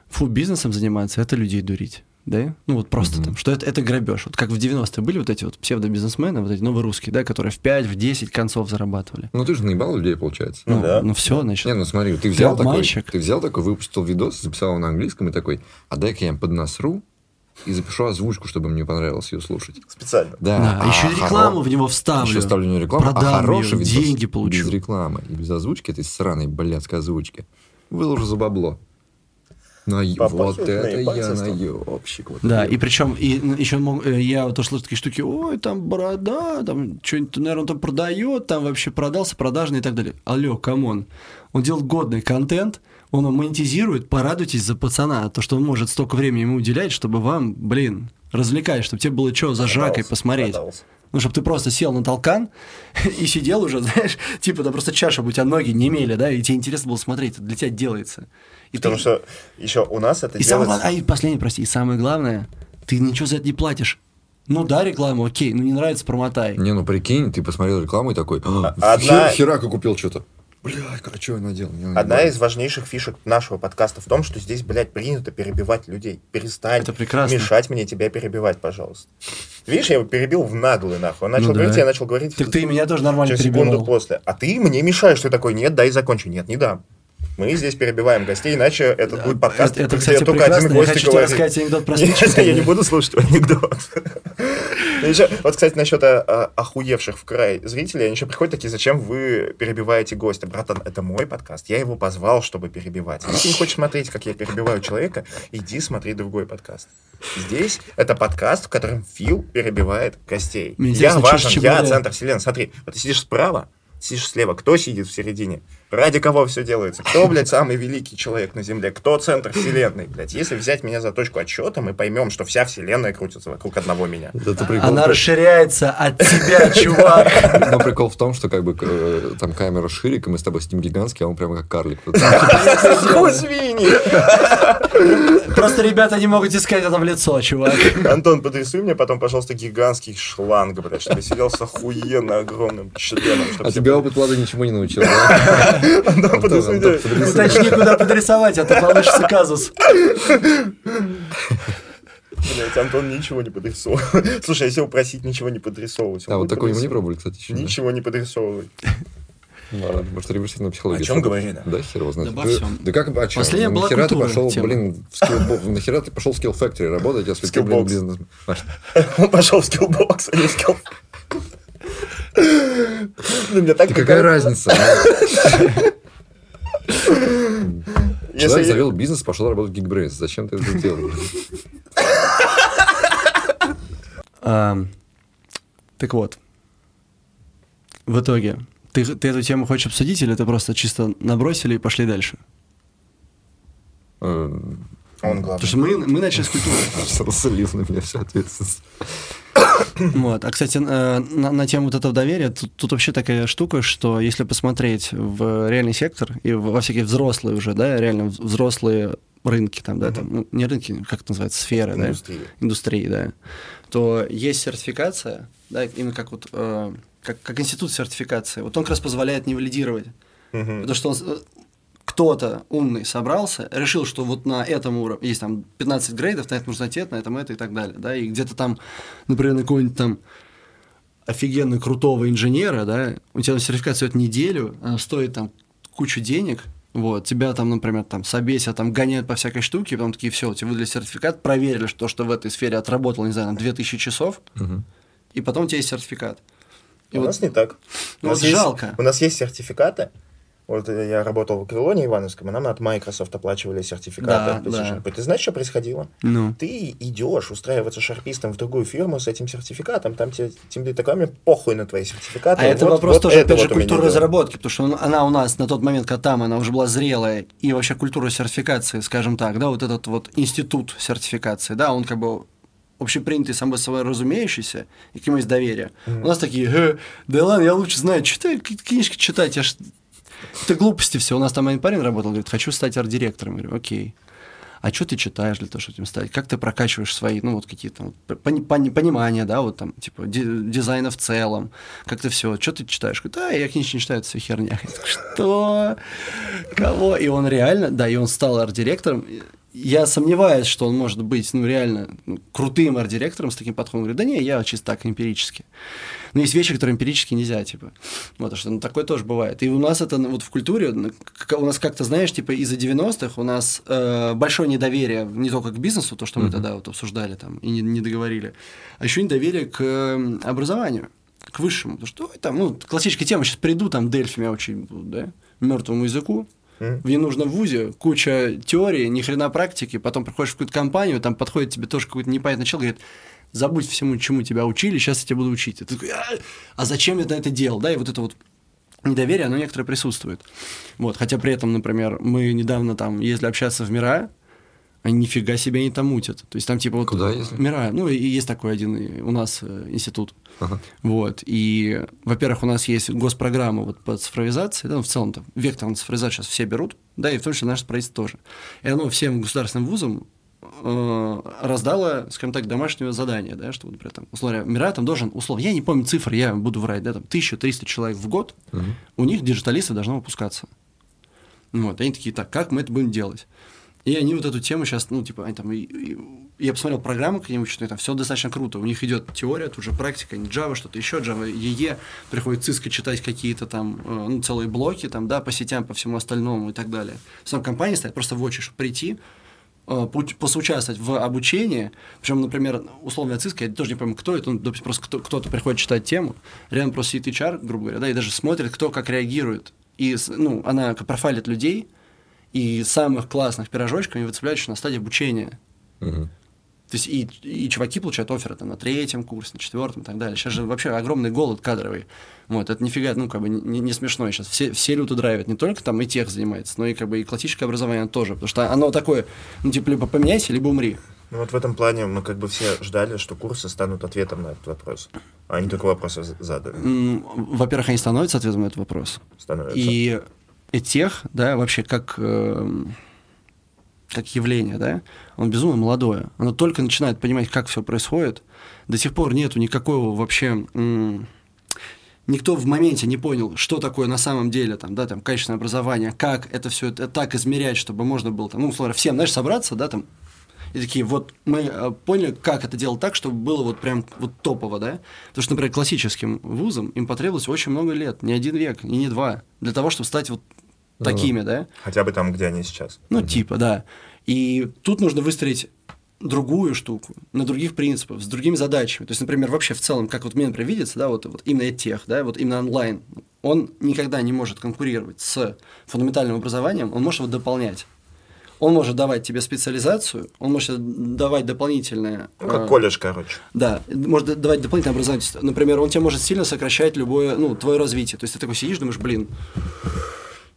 Speaker 1: фу, бизнесом заниматься это людей дурить. Да? Ну вот просто
Speaker 3: Мгм.
Speaker 1: там, что это, это грабеж. Вот как в 90-е были вот эти вот псевдобизнесмены, вот эти новые русские, да, которые в 5, в 10 концов зарабатывали.
Speaker 3: Ну, ты же наебал людей, получается.
Speaker 2: Ну
Speaker 1: Ну,
Speaker 2: да.
Speaker 1: ну все, значит.
Speaker 3: Не, ну смотри, ты взял такой,
Speaker 1: обманщик.
Speaker 3: ты взял такой, выпустил видос, записал его на английском и такой, а дай-ка я им поднасру и запишу озвучку, чтобы мне понравилось ее слушать.
Speaker 2: Специально.
Speaker 3: Да,
Speaker 1: Да,
Speaker 3: а
Speaker 1: еще и
Speaker 3: хоро-
Speaker 1: рекламу в него вставлю.
Speaker 3: Еще ставлю на рекламу,
Speaker 1: Продам
Speaker 3: а хороший видос
Speaker 1: деньги получу.
Speaker 3: без рекламы и без озвучки этой сраной блядской озвучки выложу за бабло. На... Вот это я наебщик. Вот
Speaker 1: Да, и причем и еще я вот тоже слышу такие штуки, ой, там борода, там что-нибудь, наверное, там продает, там вообще продался, продажный и так далее. Алло, come on. Он делает годный контент, он монетизирует, порадуйтесь за пацана, то, что он может столько времени ему уделять, чтобы вам, блин, развлекать, чтобы тебе было что за жакой посмотреть.
Speaker 2: продался.
Speaker 1: Ну, чтобы ты просто сел на толкан и сидел уже, знаешь, типа, там просто чаша бы у тебя ноги не имели, да, и тебе интересно было смотреть, это для тебя делается. И
Speaker 2: Потому
Speaker 1: ты-
Speaker 2: что еще у нас это
Speaker 1: и самое
Speaker 2: делается...
Speaker 1: главное, а и последнее, прости, и самое главное, ты ничего за это не платишь. Ну да, рекламу, окей, ну не нравится, промотай.
Speaker 3: Не, ну прикинь, ты посмотрел рекламу и такой, а,
Speaker 2: А- одна-
Speaker 3: хер- херака купил что-то. Блядь, что я наделал? Не
Speaker 2: Одна из важнейших фишек нашего подкаста в том, что здесь, блядь, принято перебивать людей. Перестань
Speaker 1: Это прекрасно.
Speaker 2: мешать мне тебя перебивать, пожалуйста. Видишь, я его перебил в наглую, нахуй. Он начал
Speaker 1: Ну да.
Speaker 2: говорить, я начал говорить.
Speaker 1: Так ты меня тоже нормально
Speaker 2: через секунду
Speaker 1: перебивал.
Speaker 2: после. А ты мне мешаешь, ты такой, нет, дай закончу. Нет, не дам. Мы здесь перебиваем гостей, иначе это будет подкаст,
Speaker 1: Это, это, кстати,
Speaker 2: только один
Speaker 1: Я
Speaker 2: гость
Speaker 1: хочу
Speaker 2: говорит.
Speaker 1: рассказать анекдот про
Speaker 2: Нет, я не буду слушать анекдот. Вот, кстати, насчет а, а, охуевших в край зрителей, они еще приходят такие, зачем вы перебиваете гостя? Братан, это мой подкаст, я его позвал, чтобы перебивать. Если не хочешь смотреть, как я перебиваю человека, иди смотри другой подкаст. Здесь это подкаст, в котором Фил перебивает гостей. Я важен, я центр вселенной. Смотри, вот ты сидишь справа, сидишь слева, кто сидит в середине? Ради кого все делается? Кто, блядь, самый великий человек на Земле? Кто центр вселенной, блядь? Если взять меня за точку отсчета, мы поймем, что вся вселенная крутится вокруг одного меня.
Speaker 3: Да ты прикол,
Speaker 1: Она
Speaker 3: при-
Speaker 1: расширяется от тебя, чувак.
Speaker 3: Но прикол в том, что как бы э, там камера ширик, и мы с тобой сидим гигантский, а он прямо как карлик.
Speaker 2: Хуй свиньи!
Speaker 1: Просто ребята не могут искать это в лицо, чувак.
Speaker 2: Антон, подрисуй мне потом, пожалуйста, гигантский шланг, блядь, чтобы я сидел с охуенно огромным членом.
Speaker 3: А тебя опыт Влада ничего не научил, да?
Speaker 1: Уточни, куда подрисовать, а то получится казус.
Speaker 2: Блядь, Антон ничего не подрисовывал. Слушай, если его просить ничего не подрисовывать.
Speaker 3: А вот такой мы не пробовали, кстати, еще. да?
Speaker 2: Ничего не подрисовывать.
Speaker 3: Ладно, Может, реверсивная психология.
Speaker 2: О чем говорили?
Speaker 3: Да, хер его знает.
Speaker 1: Да всем.
Speaker 3: Да как бы, а чё?
Speaker 1: Последняя
Speaker 3: Ну,
Speaker 1: была
Speaker 3: Нахера ты пошел,
Speaker 1: тема.
Speaker 3: блин, в Skillbox, нахера ты пошел в Skill Factory работать, если ты, блин, бизнес... А,
Speaker 2: Он пошел в Skillbox, а не в
Speaker 3: Skill. Какая разница? а? Человек
Speaker 2: Если
Speaker 3: завел бизнес, пошел работать в Geekbrains. Зачем ты это сделал?
Speaker 1: Ам, Так вот. В итоге, ты, ты эту тему хочешь обсудить, или ты просто чисто набросили и пошли дальше?
Speaker 3: Э,
Speaker 2: Он
Speaker 1: Потому
Speaker 2: главный.
Speaker 1: что мы, мы начали с культуры.
Speaker 3: Слил на меня всю ответственность.
Speaker 1: Вот. А, кстати, э, на, на тему вот этого доверия, тут, тут вообще такая штука, что если посмотреть в реальный сектор и во всякие взрослые уже, да, реально взрослые рынки, там, да, там, ну, не рынки, как это называется, сферы, да,
Speaker 2: Индустрия.
Speaker 1: индустрии, да, то есть сертификация, да, именно как вот, э, как, как институт сертификации. Вот он как раз позволяет не валидировать.
Speaker 2: Мгм.
Speaker 1: Потому что он, э, кто-то умный собрался, решил, что вот на этом уровне есть там 15 грейдов, на этом нужно ответ, на этом это и так далее, да, и где-то там, например, на какого-нибудь там офигенно крутого инженера, да, у тебя сертификат стоит неделю, она стоит там кучу денег, вот, тебя там, например, там собесят, там гоняют по всякой штуке, потом такие, все, тебе выдали сертификат, проверили, что, что в этой сфере отработал, не знаю, там 2000 часов,
Speaker 3: Мгм.
Speaker 1: и потом у тебя есть сертификат. И
Speaker 2: У
Speaker 1: вот-
Speaker 2: нас не так.
Speaker 1: Ну
Speaker 2: У нас
Speaker 1: вот
Speaker 2: есть-
Speaker 1: жалко.
Speaker 2: У нас есть сертификаты. Вот я работал в Крылоне Ивановском, и нам от Microsoft оплачивали сертификаты.
Speaker 1: Да,
Speaker 2: от
Speaker 1: да.
Speaker 2: Ты знаешь, что происходило?
Speaker 1: Ну,
Speaker 2: Ты идешь устраиваться шарпистом в другую фирму с этим сертификатом, там тебе тем такой, мне похуй на твои сертификаты.
Speaker 1: А это
Speaker 2: вот-
Speaker 1: вопрос
Speaker 2: вот
Speaker 1: тоже,
Speaker 2: это
Speaker 1: опять же,
Speaker 2: вот дело.
Speaker 1: разработки, потому что он- она у нас на тот момент, когда там она уже была зрелая, и вообще культура сертификации, скажем так, да, вот этот вот институт сертификации, да, он как бы общепринятый, само собой разумеющийся, и к нему есть доверие. У нас такие, э, да ладно, я лучше знаю, ты книжки читать, я ж... Это глупости все. У нас там один парень работал, говорит, хочу стать арт-директором. Говорю, окей а что ты читаешь для того, чтобы этим стать, как ты прокачиваешь свои, ну, вот какие-то пони, пони, понимания, да, вот там, типа, дизайна в целом, как ты все, что ты читаешь? Говорит, да, я книжки не читаю, это все херня. Я такой, что? Кого? И он реально, да, и он стал арт-директором, я сомневаюсь, что он может быть, ну, реально ну, крутым арт-директором с таким подходом. Говорит, да не, я чисто так, эмпирически. Но есть вещи, которые эмпирически нельзя, типа. Вот, что ну, такое тоже бывает. И у нас это ну, вот в культуре, у нас как-то, знаешь, типа из-за 90-х у нас э, большое недоверие не только к бизнесу, то, что мы mm-hmm. тогда вот обсуждали там и не, не договорили, а еще недоверие к э, образованию, к высшему. Потому что ой, там, ну, классическая тема, сейчас приду, там Дельфи меня учить будут, да, мертвому языку, нужно в ВУЗе, куча теории, ни хрена практики, потом приходишь в какую-то компанию, там подходит тебе тоже какой-то непонятный человек, говорит, забудь всему, чему тебя учили, сейчас я тебя буду учить. И ты такой, а, а зачем я это делал? Да, и вот это вот недоверие, оно некоторое присутствует. Вот, хотя при этом, например, мы недавно там ездили общаться в Мира, они нифига себе они там мутят. То есть там типа вот...
Speaker 3: Куда ездили?
Speaker 1: Мира. Ну, и есть такой один у нас э, институт. Ага. Вот. И, во-первых, у нас есть госпрограмма вот по цифровизации, да, ну, в целом там вектор на цифровизацию сейчас все берут, да, и в том числе наше правительство тоже. И оно всем государственным вузам э, раздало, скажем так, домашнее задание, да, что, например, там, условно говоря, МИРЭА там должен, условно, я не помню цифры, я буду врать, да, там, 1300 человек в год, угу. у них диджиталисты должны выпускаться. Вот, они такие, так, как мы это будем делать? И они вот эту тему сейчас, ну, типа, они там, и, и, я посмотрел программу, они учат, и там все достаточно круто. У них идет теория, тут же практика, не Java, что-то еще, Java EE, приходит Cisco читать какие-то там, э, ну, целые блоки, там, да, по сетям, по всему остальному и так далее. Сам компания стоит просто в очередь, чтобы прийти, э, посоучаствовать в обучении, причем, например, условная циска, я тоже не помню, кто это, он, просто кто, кто-то приходит читать тему, реально просто сидит HR, грубо говоря, да, и даже смотрит, кто как реагирует. И, ну, она профайлит людей, и самых классных пирожочков они выцепляют еще на стадии обучения. Угу. То есть и, и чуваки получают оферы там, на третьем курсе, на четвертом и так далее. Сейчас же вообще огромный голод кадровый. Вот, это нифига, ну, как бы не, не смешно. Сейчас все, все люто драйвят. Не только там и тех занимается, но и как бы и классическое образование тоже. Потому что оно такое, ну, типа, либо поменяйся, либо умри.
Speaker 2: Ну вот в этом плане мы как бы все ждали, что курсы станут ответом на этот вопрос. А они только вопросы задали.
Speaker 1: Во-первых, они становятся ответом на этот вопрос.
Speaker 2: Становятся.
Speaker 1: И тех, да, вообще как, э, как явление, да, он безумно молодое. Оно только начинает понимать, как все происходит. До сих пор нету никакого вообще... М- никто в моменте не понял, что такое на самом деле там, да, там, качественное образование, как это все это так измерять, чтобы можно было там, ну, условно, всем, знаешь, собраться, да, там, и такие, вот мы э, поняли, как это делать так, чтобы было вот прям вот топово, да? Потому что, например, классическим вузам им потребовалось очень много лет, не один век, и не два, для того, чтобы стать вот такими, ну, да?
Speaker 2: Хотя бы там, где они сейчас.
Speaker 1: Ну, угу. типа, да. И тут нужно выстроить другую штуку, на других принципах, с другими задачами. То есть, например, вообще в целом, как вот мне, например, видится, да, вот, вот именно тех, да, вот именно онлайн, он никогда не может конкурировать с фундаментальным образованием, он может его дополнять. Он может давать тебе специализацию, он может давать дополнительное...
Speaker 2: Ну, как э, колледж, короче.
Speaker 1: Да, может давать дополнительное образование. Например, он тебе может сильно сокращать любое, ну, твое развитие. То есть ты такой сидишь, думаешь, блин,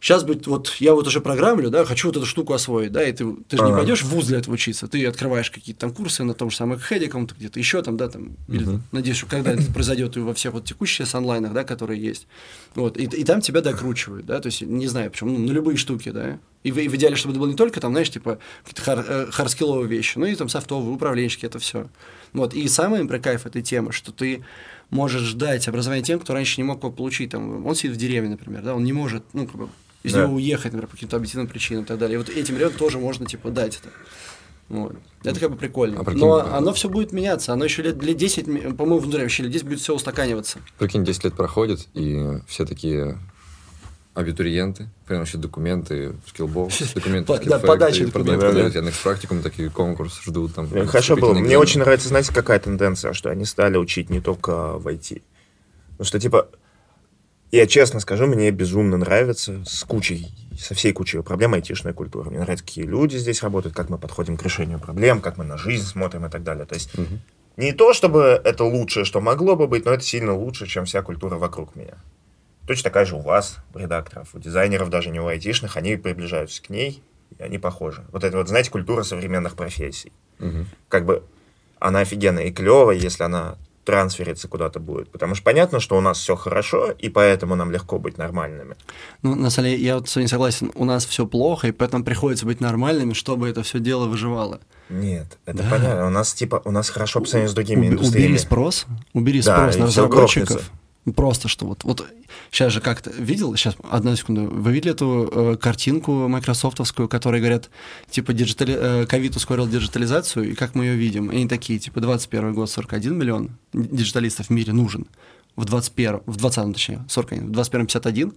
Speaker 1: Сейчас быть, вот я вот уже программлю, да, хочу вот эту штуку освоить, да, и ты, ты же не пойдешь в вуз для этого учиться, ты открываешь какие-то там курсы на том же самом Хедиком, где-то еще там, да, там, или, угу. надеюсь, что когда это произойдет и во всех вот текущих онлайнах, да, которые есть, вот, и, и там тебя докручивают, да, то есть, не знаю, почему, ну, на любые штуки, да, и в, и в идеале, чтобы это было не только там, знаешь, типа, какие-то хар, э, харскилловые вещи, но и там софтовые, управленческие, это все. Вот, и самый про кайф этой темы, что ты можешь ждать образования тем, кто раньше не мог его получить, там, он сидит в деревне, например, да, он не может, ну, как бы, из да. него уехать, например, по каким-то объективным причинам и так далее. И вот этим ребятам тоже можно, типа, дать это. Вот. Это как бы прикольно. А прикинь, Но оно все будет меняться. Оно еще лет, лет 10, по-моему, внутри вообще лет 10 будет все устаканиваться.
Speaker 3: Прикинь, 10 лет проходит, и все такие абитуриенты, прям вообще документы, Skillbox, документы,
Speaker 1: да, подачи документов.
Speaker 3: Яндекс Практикум такие конкурс ждут. Там,
Speaker 2: Хорошо было. Мне очень нравится, знаете, какая тенденция, что они стали учить не только в IT. Потому что, типа, я честно скажу, мне безумно нравится с кучей, со всей кучей проблем айтишная культура. Мне нравится, какие люди здесь работают, как мы подходим к решению проблем, как мы на жизнь смотрим и так далее. То есть угу. не то, чтобы это лучшее, что могло бы быть, но это сильно лучше, чем вся культура вокруг меня. Точно такая же у вас, у редакторов, у дизайнеров, даже не у айтишных, они приближаются к ней, и они похожи. Вот это вот, знаете, культура современных профессий. Угу. Как бы она офигенная и клевая, если она трансфериться куда-то будет. Потому что понятно, что у нас все хорошо, и поэтому нам легко быть нормальными.
Speaker 1: Ну, на самом деле, я вот с вами согласен, у нас все плохо, и поэтому приходится быть нормальными, чтобы это все дело выживало.
Speaker 2: Нет, это
Speaker 1: Да.
Speaker 2: понятно. У нас типа у нас хорошо по сравнению с другими
Speaker 1: Уб-
Speaker 2: индустриями.
Speaker 1: убери спрос, убери
Speaker 2: Да,
Speaker 1: спрос
Speaker 2: и
Speaker 1: на разработчиков.
Speaker 2: грохнется.
Speaker 1: Просто что вот, вот сейчас же как-то видел, сейчас одну секунду, вы видели эту э, картинку майкрософтовскую, которая говорят, типа, диджитали, э, ковид ускорил диджитализацию, и как мы ее видим? И они такие, типа, 21 год 41 миллион диджиталистов в мире нужен, в 21 в 20 точнее, 41, в 21 51,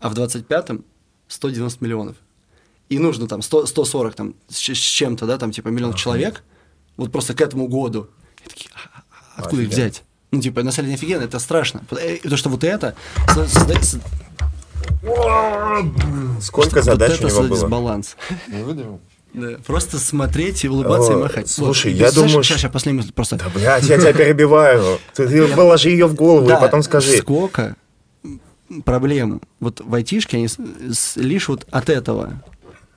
Speaker 1: а в 25-м 190 миллионов. И нужно там 100, 140 там с, с чем-то, да, там типа миллион человек, вот просто к этому году. И такие, «А- а откуда их
Speaker 2: Офигенно.
Speaker 1: взять? Ну, типа, на самом деле офигенно, это страшно. Э, Потому что вот это со- создает, со-
Speaker 2: Сколько
Speaker 1: вот
Speaker 2: задач
Speaker 1: это
Speaker 2: у него было?
Speaker 1: дисбаланс.
Speaker 3: Не.
Speaker 1: Да, Просто смотреть и улыбаться и
Speaker 2: О,
Speaker 1: махать.
Speaker 2: слушай,
Speaker 1: Вот.
Speaker 2: я
Speaker 1: Знаешь,
Speaker 2: думаю,
Speaker 1: Сейчас, сейчас, последняя мысль просто.
Speaker 2: Да, блядь, я тебя перебиваю. Ты, положи ее в голову
Speaker 1: Да,
Speaker 2: и потом скажи.
Speaker 1: Сколько проблем вот в айтишке, они лишь вот от этого.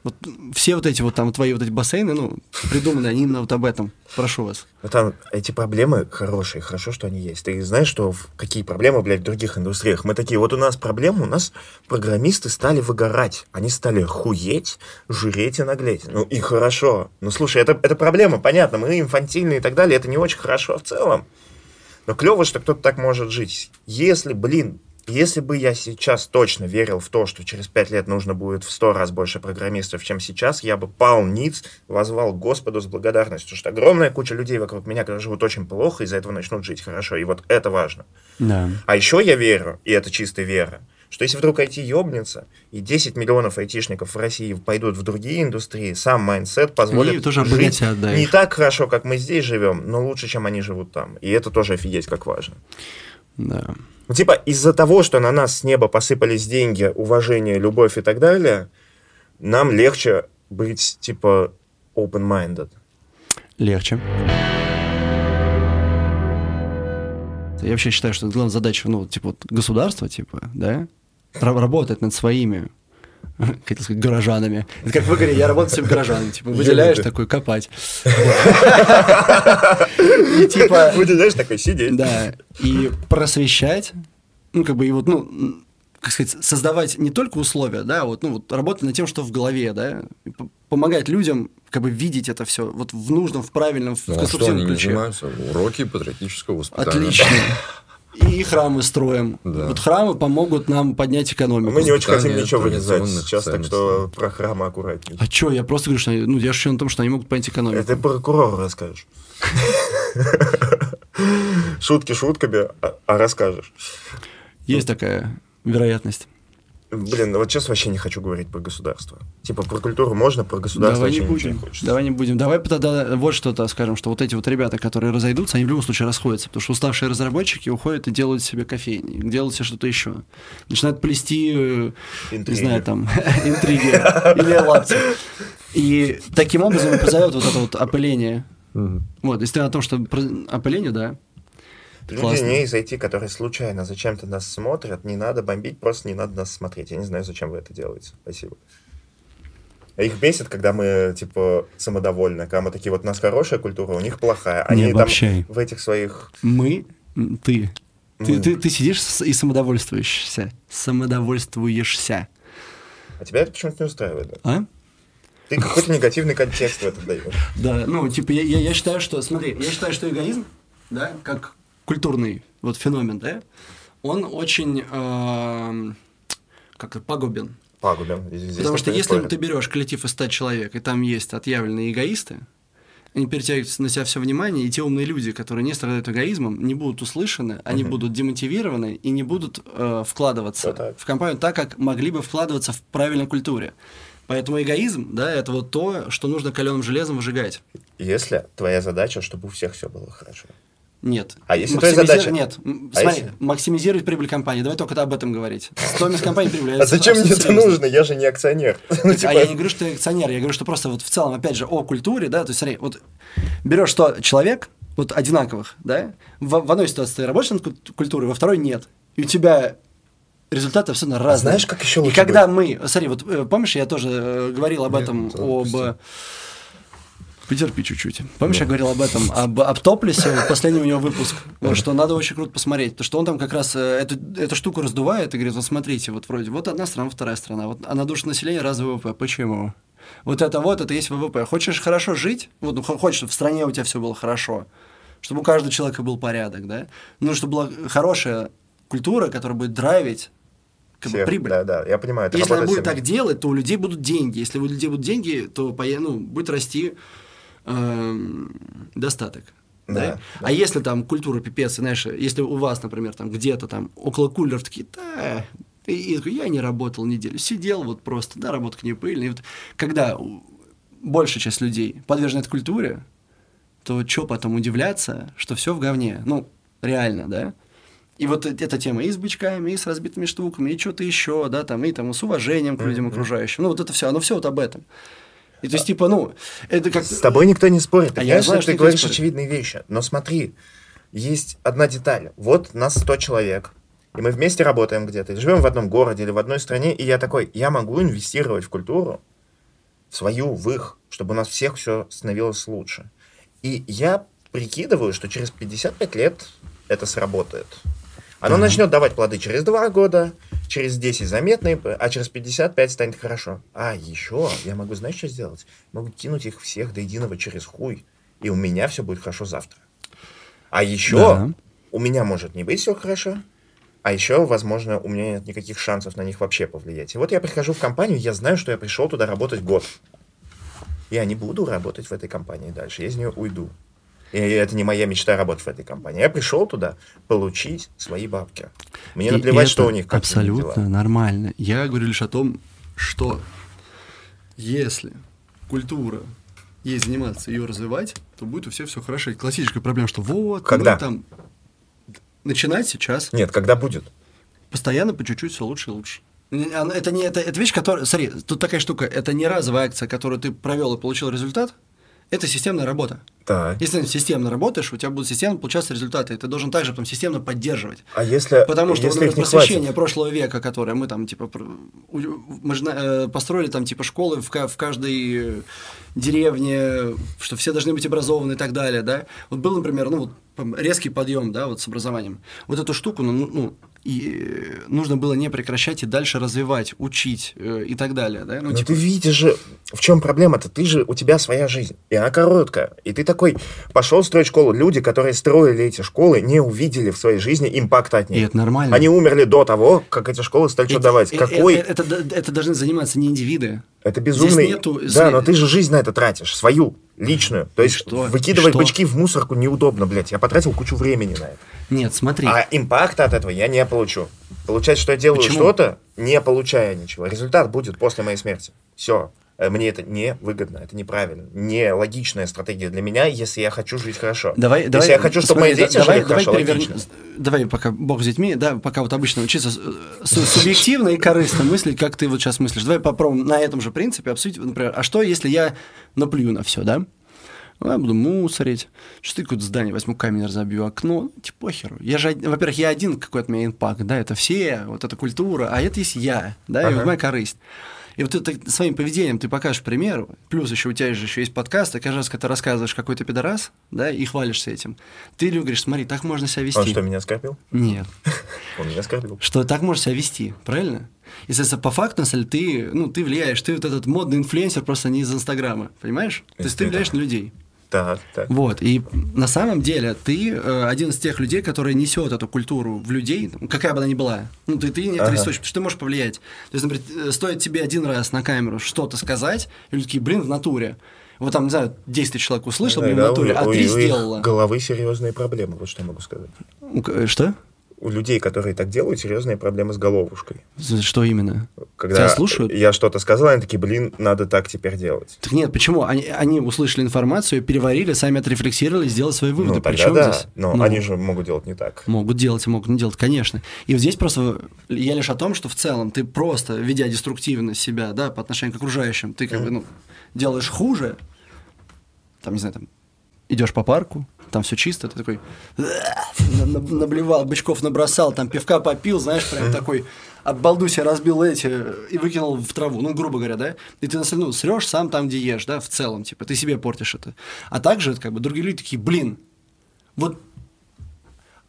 Speaker 1: Вот все вот эти вот там твои вот эти бассейны, ну, придуманы они именно вот об этом. Прошу вас.
Speaker 2: Ну, там эти проблемы хорошие, хорошо, что они есть. Ты знаешь, что какие проблемы, блядь, в других индустриях? Мы такие, вот у нас проблемы, у нас программисты стали выгорать. Они стали хуеть, жиреть и наглеть. Ну и хорошо. Ну слушай, это, это проблема, понятно, мы инфантильные и так далее, это не очень хорошо в целом. Но клево, что кто-то так может жить. Если, блин, если бы я сейчас точно верил в то, что через пять лет нужно будет в сто раз больше программистов, чем сейчас, я бы пал ниц, возвал Господу с благодарностью, что огромная куча людей вокруг меня, которые живут очень плохо, из-за этого начнут жить хорошо. И вот это важно.
Speaker 1: Да.
Speaker 2: А еще я верю, и это чистая вера, что если вдруг IT ёбнется, и 10 миллионов айтишников в России пойдут в другие индустрии, сам mindset позволит
Speaker 1: тоже
Speaker 2: жить не так хорошо, как мы здесь живем, но лучше, чем они живут там. И это тоже офигеть как важно.
Speaker 1: Да.
Speaker 2: Ну, типа, из-за того, что на нас с неба посыпались деньги, уважение, любовь и так далее, нам легче быть, типа, open-minded.
Speaker 1: Легче. Я вообще считаю, что главная задача, ну, вот, типа, вот, государства, типа, да, ра- работать над своими, хотел сказать, горожанами. Это как в игре, я работаю с своими горожанами, типа, выделяешь такой, копать. И типа,
Speaker 2: Выделяешь такой, сидеть.
Speaker 1: да, и просвещать, ну, как бы, и вот, ну, как сказать, создавать не только условия, да, вот, ну, вот работать над тем, что в голове, да, помогать людям, как бы, видеть это все вот в нужном, в правильном, в
Speaker 3: Ну, а что
Speaker 1: конструктивном
Speaker 3: они не
Speaker 1: ключе.
Speaker 3: занимаются? Уроки патриотического воспитания.
Speaker 1: Отлично. И храмы строим.
Speaker 3: Да.
Speaker 1: Вот храмы помогут нам поднять экономику.
Speaker 2: Мы не очень хотим ничего вырезать сейчас, так что про храмы аккуратнее.
Speaker 1: А чё, я просто говорю, что они- ну, я шучу на том, что они могут поднять экономику.
Speaker 2: Это прокурору расскажешь. Шутки шутками, а- а расскажешь.
Speaker 1: Есть такая вероятность.
Speaker 2: Блин, ну вот сейчас вообще не хочу говорить про государство. Типа про культуру можно, про государство
Speaker 1: Давай не будем.
Speaker 2: хочется.
Speaker 1: Давай не будем. Давай тогда вот что-то скажем, что вот эти вот ребята, которые разойдутся, они в любом случае расходятся, потому что уставшие разработчики уходят и делают себе кофейни, делают себе что-то еще. Начинают плести, э, не
Speaker 2: Интриги.
Speaker 1: знаю, там, интриги или лапти. И таким образом и произойдет вот это вот опыление. Вот, если о том, что опыление, да, Классно.
Speaker 2: не из IT, которые случайно зачем-то нас смотрят, не надо бомбить, просто не надо нас смотреть. Я не знаю, зачем вы это делаете. Спасибо. А их бесит, когда мы, типа, самодовольны. Когда мы такие, вот у нас хорошая культура, у них плохая. Они
Speaker 1: Не
Speaker 2: там
Speaker 1: обобщай.
Speaker 2: в этих своих...
Speaker 1: мы, ты. Ты,
Speaker 2: Мы.
Speaker 1: ты, ты сидишь с- и самодовольствуешься. Самодовольствуешься.
Speaker 2: А тебя это почему-то не устраивает, да?
Speaker 1: А?
Speaker 2: Ты какой-то негативный контекст в это даешь.
Speaker 1: Да, ну, типа, я, я, я считаю, что, смотри, я считаю, что эгоизм, да, как культурный вот феномен, да, он очень, эм, как пагубен.
Speaker 2: Пагубен. Здесь
Speaker 1: Потому что если
Speaker 2: спорит.
Speaker 1: ты берешь коллектив из 100 человек, и там есть отъявленные эгоисты, они перетягивают на себя все внимание, и те умные люди, которые не страдают эгоизмом, не будут услышаны, они
Speaker 2: Мгм.
Speaker 1: будут демотивированы и не будут э, вкладываться
Speaker 2: так.
Speaker 1: в компанию так, как могли бы вкладываться в правильной культуре. Поэтому эгоизм, да, это вот то, что нужно каленым железом выжигать.
Speaker 2: Если твоя задача, чтобы у всех все было хорошо.
Speaker 1: Нет.
Speaker 2: А если твоя задача-
Speaker 1: Нет.
Speaker 2: А
Speaker 1: Смотри,
Speaker 2: если-
Speaker 1: максимизировать прибыль компании. Давай только об этом говорить. Стоимость компании прибыли.
Speaker 2: А зачем мне это нужно? Я же не акционер. Ну,
Speaker 1: А
Speaker 2: типа,
Speaker 1: я не говорю, что ты акционер, я говорю, что просто вот в целом, опять же, о культуре, да, то есть смотри, вот берешь 100 человек, вот одинаковых, да, в, в одной ситуации ты работаешь над куль- культурой, во второй нет. И у тебя результаты абсолютно разные.
Speaker 2: знаешь, как еще
Speaker 1: И
Speaker 2: лучше
Speaker 1: когда мы, смотри, вот э, помнишь, я тоже э, говорил об этом, об...
Speaker 2: допустим.
Speaker 1: Потерпи чуть-чуть. Помнишь, я говорил об этом, об, об Топлисе, вот последний у него выпуск, что надо очень круто посмотреть, потому что он там как раз э, эту, эту штуку раздувает и говорит, вот смотрите, вот вроде, вот одна страна, вторая страна, вот, а на душу населения раз ВВП, почему? Вот это вот, это есть ВВП. Хочешь хорошо жить, вот, ну, хочешь, чтобы в стране у тебя все было хорошо, чтобы у каждого человека был порядок, да? Ну, чтобы была хорошая культура, которая будет драйвить как бы,
Speaker 2: Всех,
Speaker 1: прибыль.
Speaker 2: Да, да, я понимаю. это
Speaker 1: Если она будет так делать, то у людей будут деньги. Если у людей будут деньги, то ну, будет расти эм, достаток. Да?
Speaker 2: Да,
Speaker 1: А если там культура пипец, знаешь, если у вас, например, там где-то там около кулеров такие, да, и, и я не работал неделю, сидел вот просто, да, работка не пыльная. И вот когда большая часть людей подвержена этой культуре, то что потом удивляться, что все в говне? Ну, реально, да? И вот э- эта тема и с бычками, и с разбитыми штуками, и что-то еще, да, там, и там с уважением к людям окружающим. Ну, вот это все, оно все вот об этом. И то есть, типа, ну, это как...
Speaker 2: С тобой никто не спорит. Ты
Speaker 1: А я знаю,
Speaker 2: что ты говоришь
Speaker 1: спорит.
Speaker 2: очевидные вещи. Но смотри, есть одна деталь. Вот нас 100 человек, и мы вместе работаем где-то, живем в одном городе или в одной стране, и я такой, я могу инвестировать в культуру, в свою, в их, чтобы у нас всех все становилось лучше. И я прикидываю, что через 55 лет это сработает. Оно начнет давать плоды через 2 года, через 10 заметные, а через 55 станет хорошо. А еще я могу, знаешь, что сделать? Могу кинуть их всех до единого через хуй, и у меня все будет хорошо завтра. А еще
Speaker 1: Да.
Speaker 2: у меня может не быть все хорошо, а еще, возможно, у меня нет никаких шансов на них вообще повлиять. И вот я прихожу в компанию, я знаю, что я пришел туда работать год. Я не буду работать в этой компании дальше, я из нее уйду. И это не моя мечта работать в этой компании. Я пришел туда получить свои бабки. Мне
Speaker 1: И
Speaker 2: наплевать, что у них какие
Speaker 1: Абсолютно
Speaker 2: дела.
Speaker 1: нормально. Я говорю лишь о том, что если культура ей заниматься, ее развивать, то будет у всех все хорошо. И классическая проблема, что вот,
Speaker 2: Когда?
Speaker 1: мы там... Начинать сейчас,
Speaker 2: Нет, когда будет?
Speaker 1: постоянно по чуть-чуть все лучше и лучше. Она- Это не это, это вещь, которая. Смотри, тут такая штука, это не разовая акция, которую ты провел и получил результат. Это системная работа.
Speaker 2: Так.
Speaker 1: Если ты системно работаешь, у тебя будут системно получаться результаты, и ты должен также потом системно поддерживать.
Speaker 2: А если,
Speaker 1: Потому что,
Speaker 2: если
Speaker 1: например, просвещение
Speaker 2: хватит?
Speaker 1: прошлого века, которое мы там, типа, мы же э, построили там, типа, школы в, в каждой деревне, что все должны быть образованы и так далее, да. Вот был, например, ну, вот резкий подъем, да, вот с образованием. Вот эту штуку, ну, ну, ну, и э, нужно было не прекращать и дальше развивать, учить э, и так далее, да. Ну,
Speaker 2: Но
Speaker 1: типа,
Speaker 2: ты видишь же, в чем проблема-то? Ты же, у тебя своя жизнь, и она короткая. И ты такой пошел строить школу. Люди, которые строили эти школы, не увидели в своей жизни импакта от них.
Speaker 1: и это нормально.
Speaker 2: Они умерли до того, как эти школы стали что
Speaker 1: Эти-
Speaker 2: давать.
Speaker 1: э,
Speaker 2: Какой?
Speaker 1: э, Это, это, это должны заниматься не индивиды.
Speaker 2: Это безумный...
Speaker 1: Здесь нету-
Speaker 2: Да, но ты же жизнь на это тратишь, свою, личную. То
Speaker 1: И
Speaker 2: есть
Speaker 1: что?
Speaker 2: выкидывать
Speaker 1: что?
Speaker 2: бычки в мусорку неудобно, блядь. Я потратил кучу времени на это.
Speaker 1: Нет, смотри.
Speaker 2: А импакта от этого я не получу. Получается, что я делаю что-то, не получая ничего. Результат будет после моей смерти. Все. Мне это не выгодно, это неправильно. Не логичная стратегия для меня, если я хочу жить хорошо.
Speaker 1: Давай,
Speaker 2: если
Speaker 1: давай,
Speaker 2: я хочу, чтобы мои
Speaker 1: смотри,
Speaker 2: дети
Speaker 1: да- давай,
Speaker 2: жили
Speaker 1: давай
Speaker 2: хорошо, логично.
Speaker 1: Давай, пока бог с детьми, да, пока вот обычно учиться с- субъективно и корыстно мыслить, как ты вот сейчас мыслишь. Давай попробуем на этом же принципе обсудить, например, а что, если я наплюю на все, да? Ну, я буду мусорить, что какое-то здание возьму, камень разобью, окно, ну, типа похеру. Я же, во-первых, я один, какой от меня импакт, да, это все, вот эта культура, а это есть я, да, и
Speaker 2: Ага.
Speaker 1: вот моя корысть. И вот это своим поведением ты покажешь пример, плюс еще у тебя же еще есть подкаст, и каждый раз, когда ты рассказываешь какой то пидорас, да, и хвалишься этим, ты люди говоришь, смотри, так можно себя вести.
Speaker 2: Он что, меня оскорбил?
Speaker 1: Нет.
Speaker 2: Он меня оскорбил.
Speaker 1: Что так можно себя вести, правильно? И, соответственно, по факту, деле, ты, ну, ты влияешь, ты вот этот модный инфлюенсер просто не из Инстаграма, понимаешь? То есть ты влияешь на людей.
Speaker 2: Так, так.
Speaker 1: Вот, и на самом деле ты э, один из тех людей, который несет эту культуру в людей, какая бы она ни была. Ну, ты, ты некоторый
Speaker 2: Ага.
Speaker 1: источник, потому что ты можешь повлиять. То есть, например, э, стоит тебе один раз на камеру что-то сказать, и люди такие, блин, в натуре. Вот там, не знаю, 10 тысяч человек услышал, блин, в
Speaker 2: Да,
Speaker 1: натуре,
Speaker 2: у-
Speaker 1: а
Speaker 2: у-
Speaker 1: три
Speaker 2: у их
Speaker 1: сделала.
Speaker 2: головы серьезные проблемы, вот что я могу сказать.
Speaker 1: Э, Что?
Speaker 2: У людей, которые так делают, серьезные проблемы с головушкой.
Speaker 1: Что именно?
Speaker 2: Когда
Speaker 1: Тебя слушают?
Speaker 2: я что-то сказал, они такие, блин, надо так теперь делать.
Speaker 1: Так нет, почему? Они, они услышали информацию, переварили, сами отрефлексировали, сделали свои выводы.
Speaker 2: ну, тогда
Speaker 1: Причем
Speaker 2: да,
Speaker 1: здесь?
Speaker 2: но
Speaker 1: Ну,
Speaker 2: они же могут делать не так.
Speaker 1: Могут делать могут не делать, конечно. И вот здесь просто я лишь о том, что в целом ты просто, ведя деструктивно себя, да, по отношению к окружающим, ты как бы, ну, делаешь хуже, там, не знаю, там, идешь по парку, там все чисто, ты такой на- на- наблевал, бычков набросал, там пивка попил, знаешь, прям такой об балду себе разбил эти и выкинул в траву, ну, грубо говоря, да, и ты, ну, срешь сам там, где ешь, да, в целом, типа, ты себе портишь это. А также, как бы, другие люди такие, блин, вот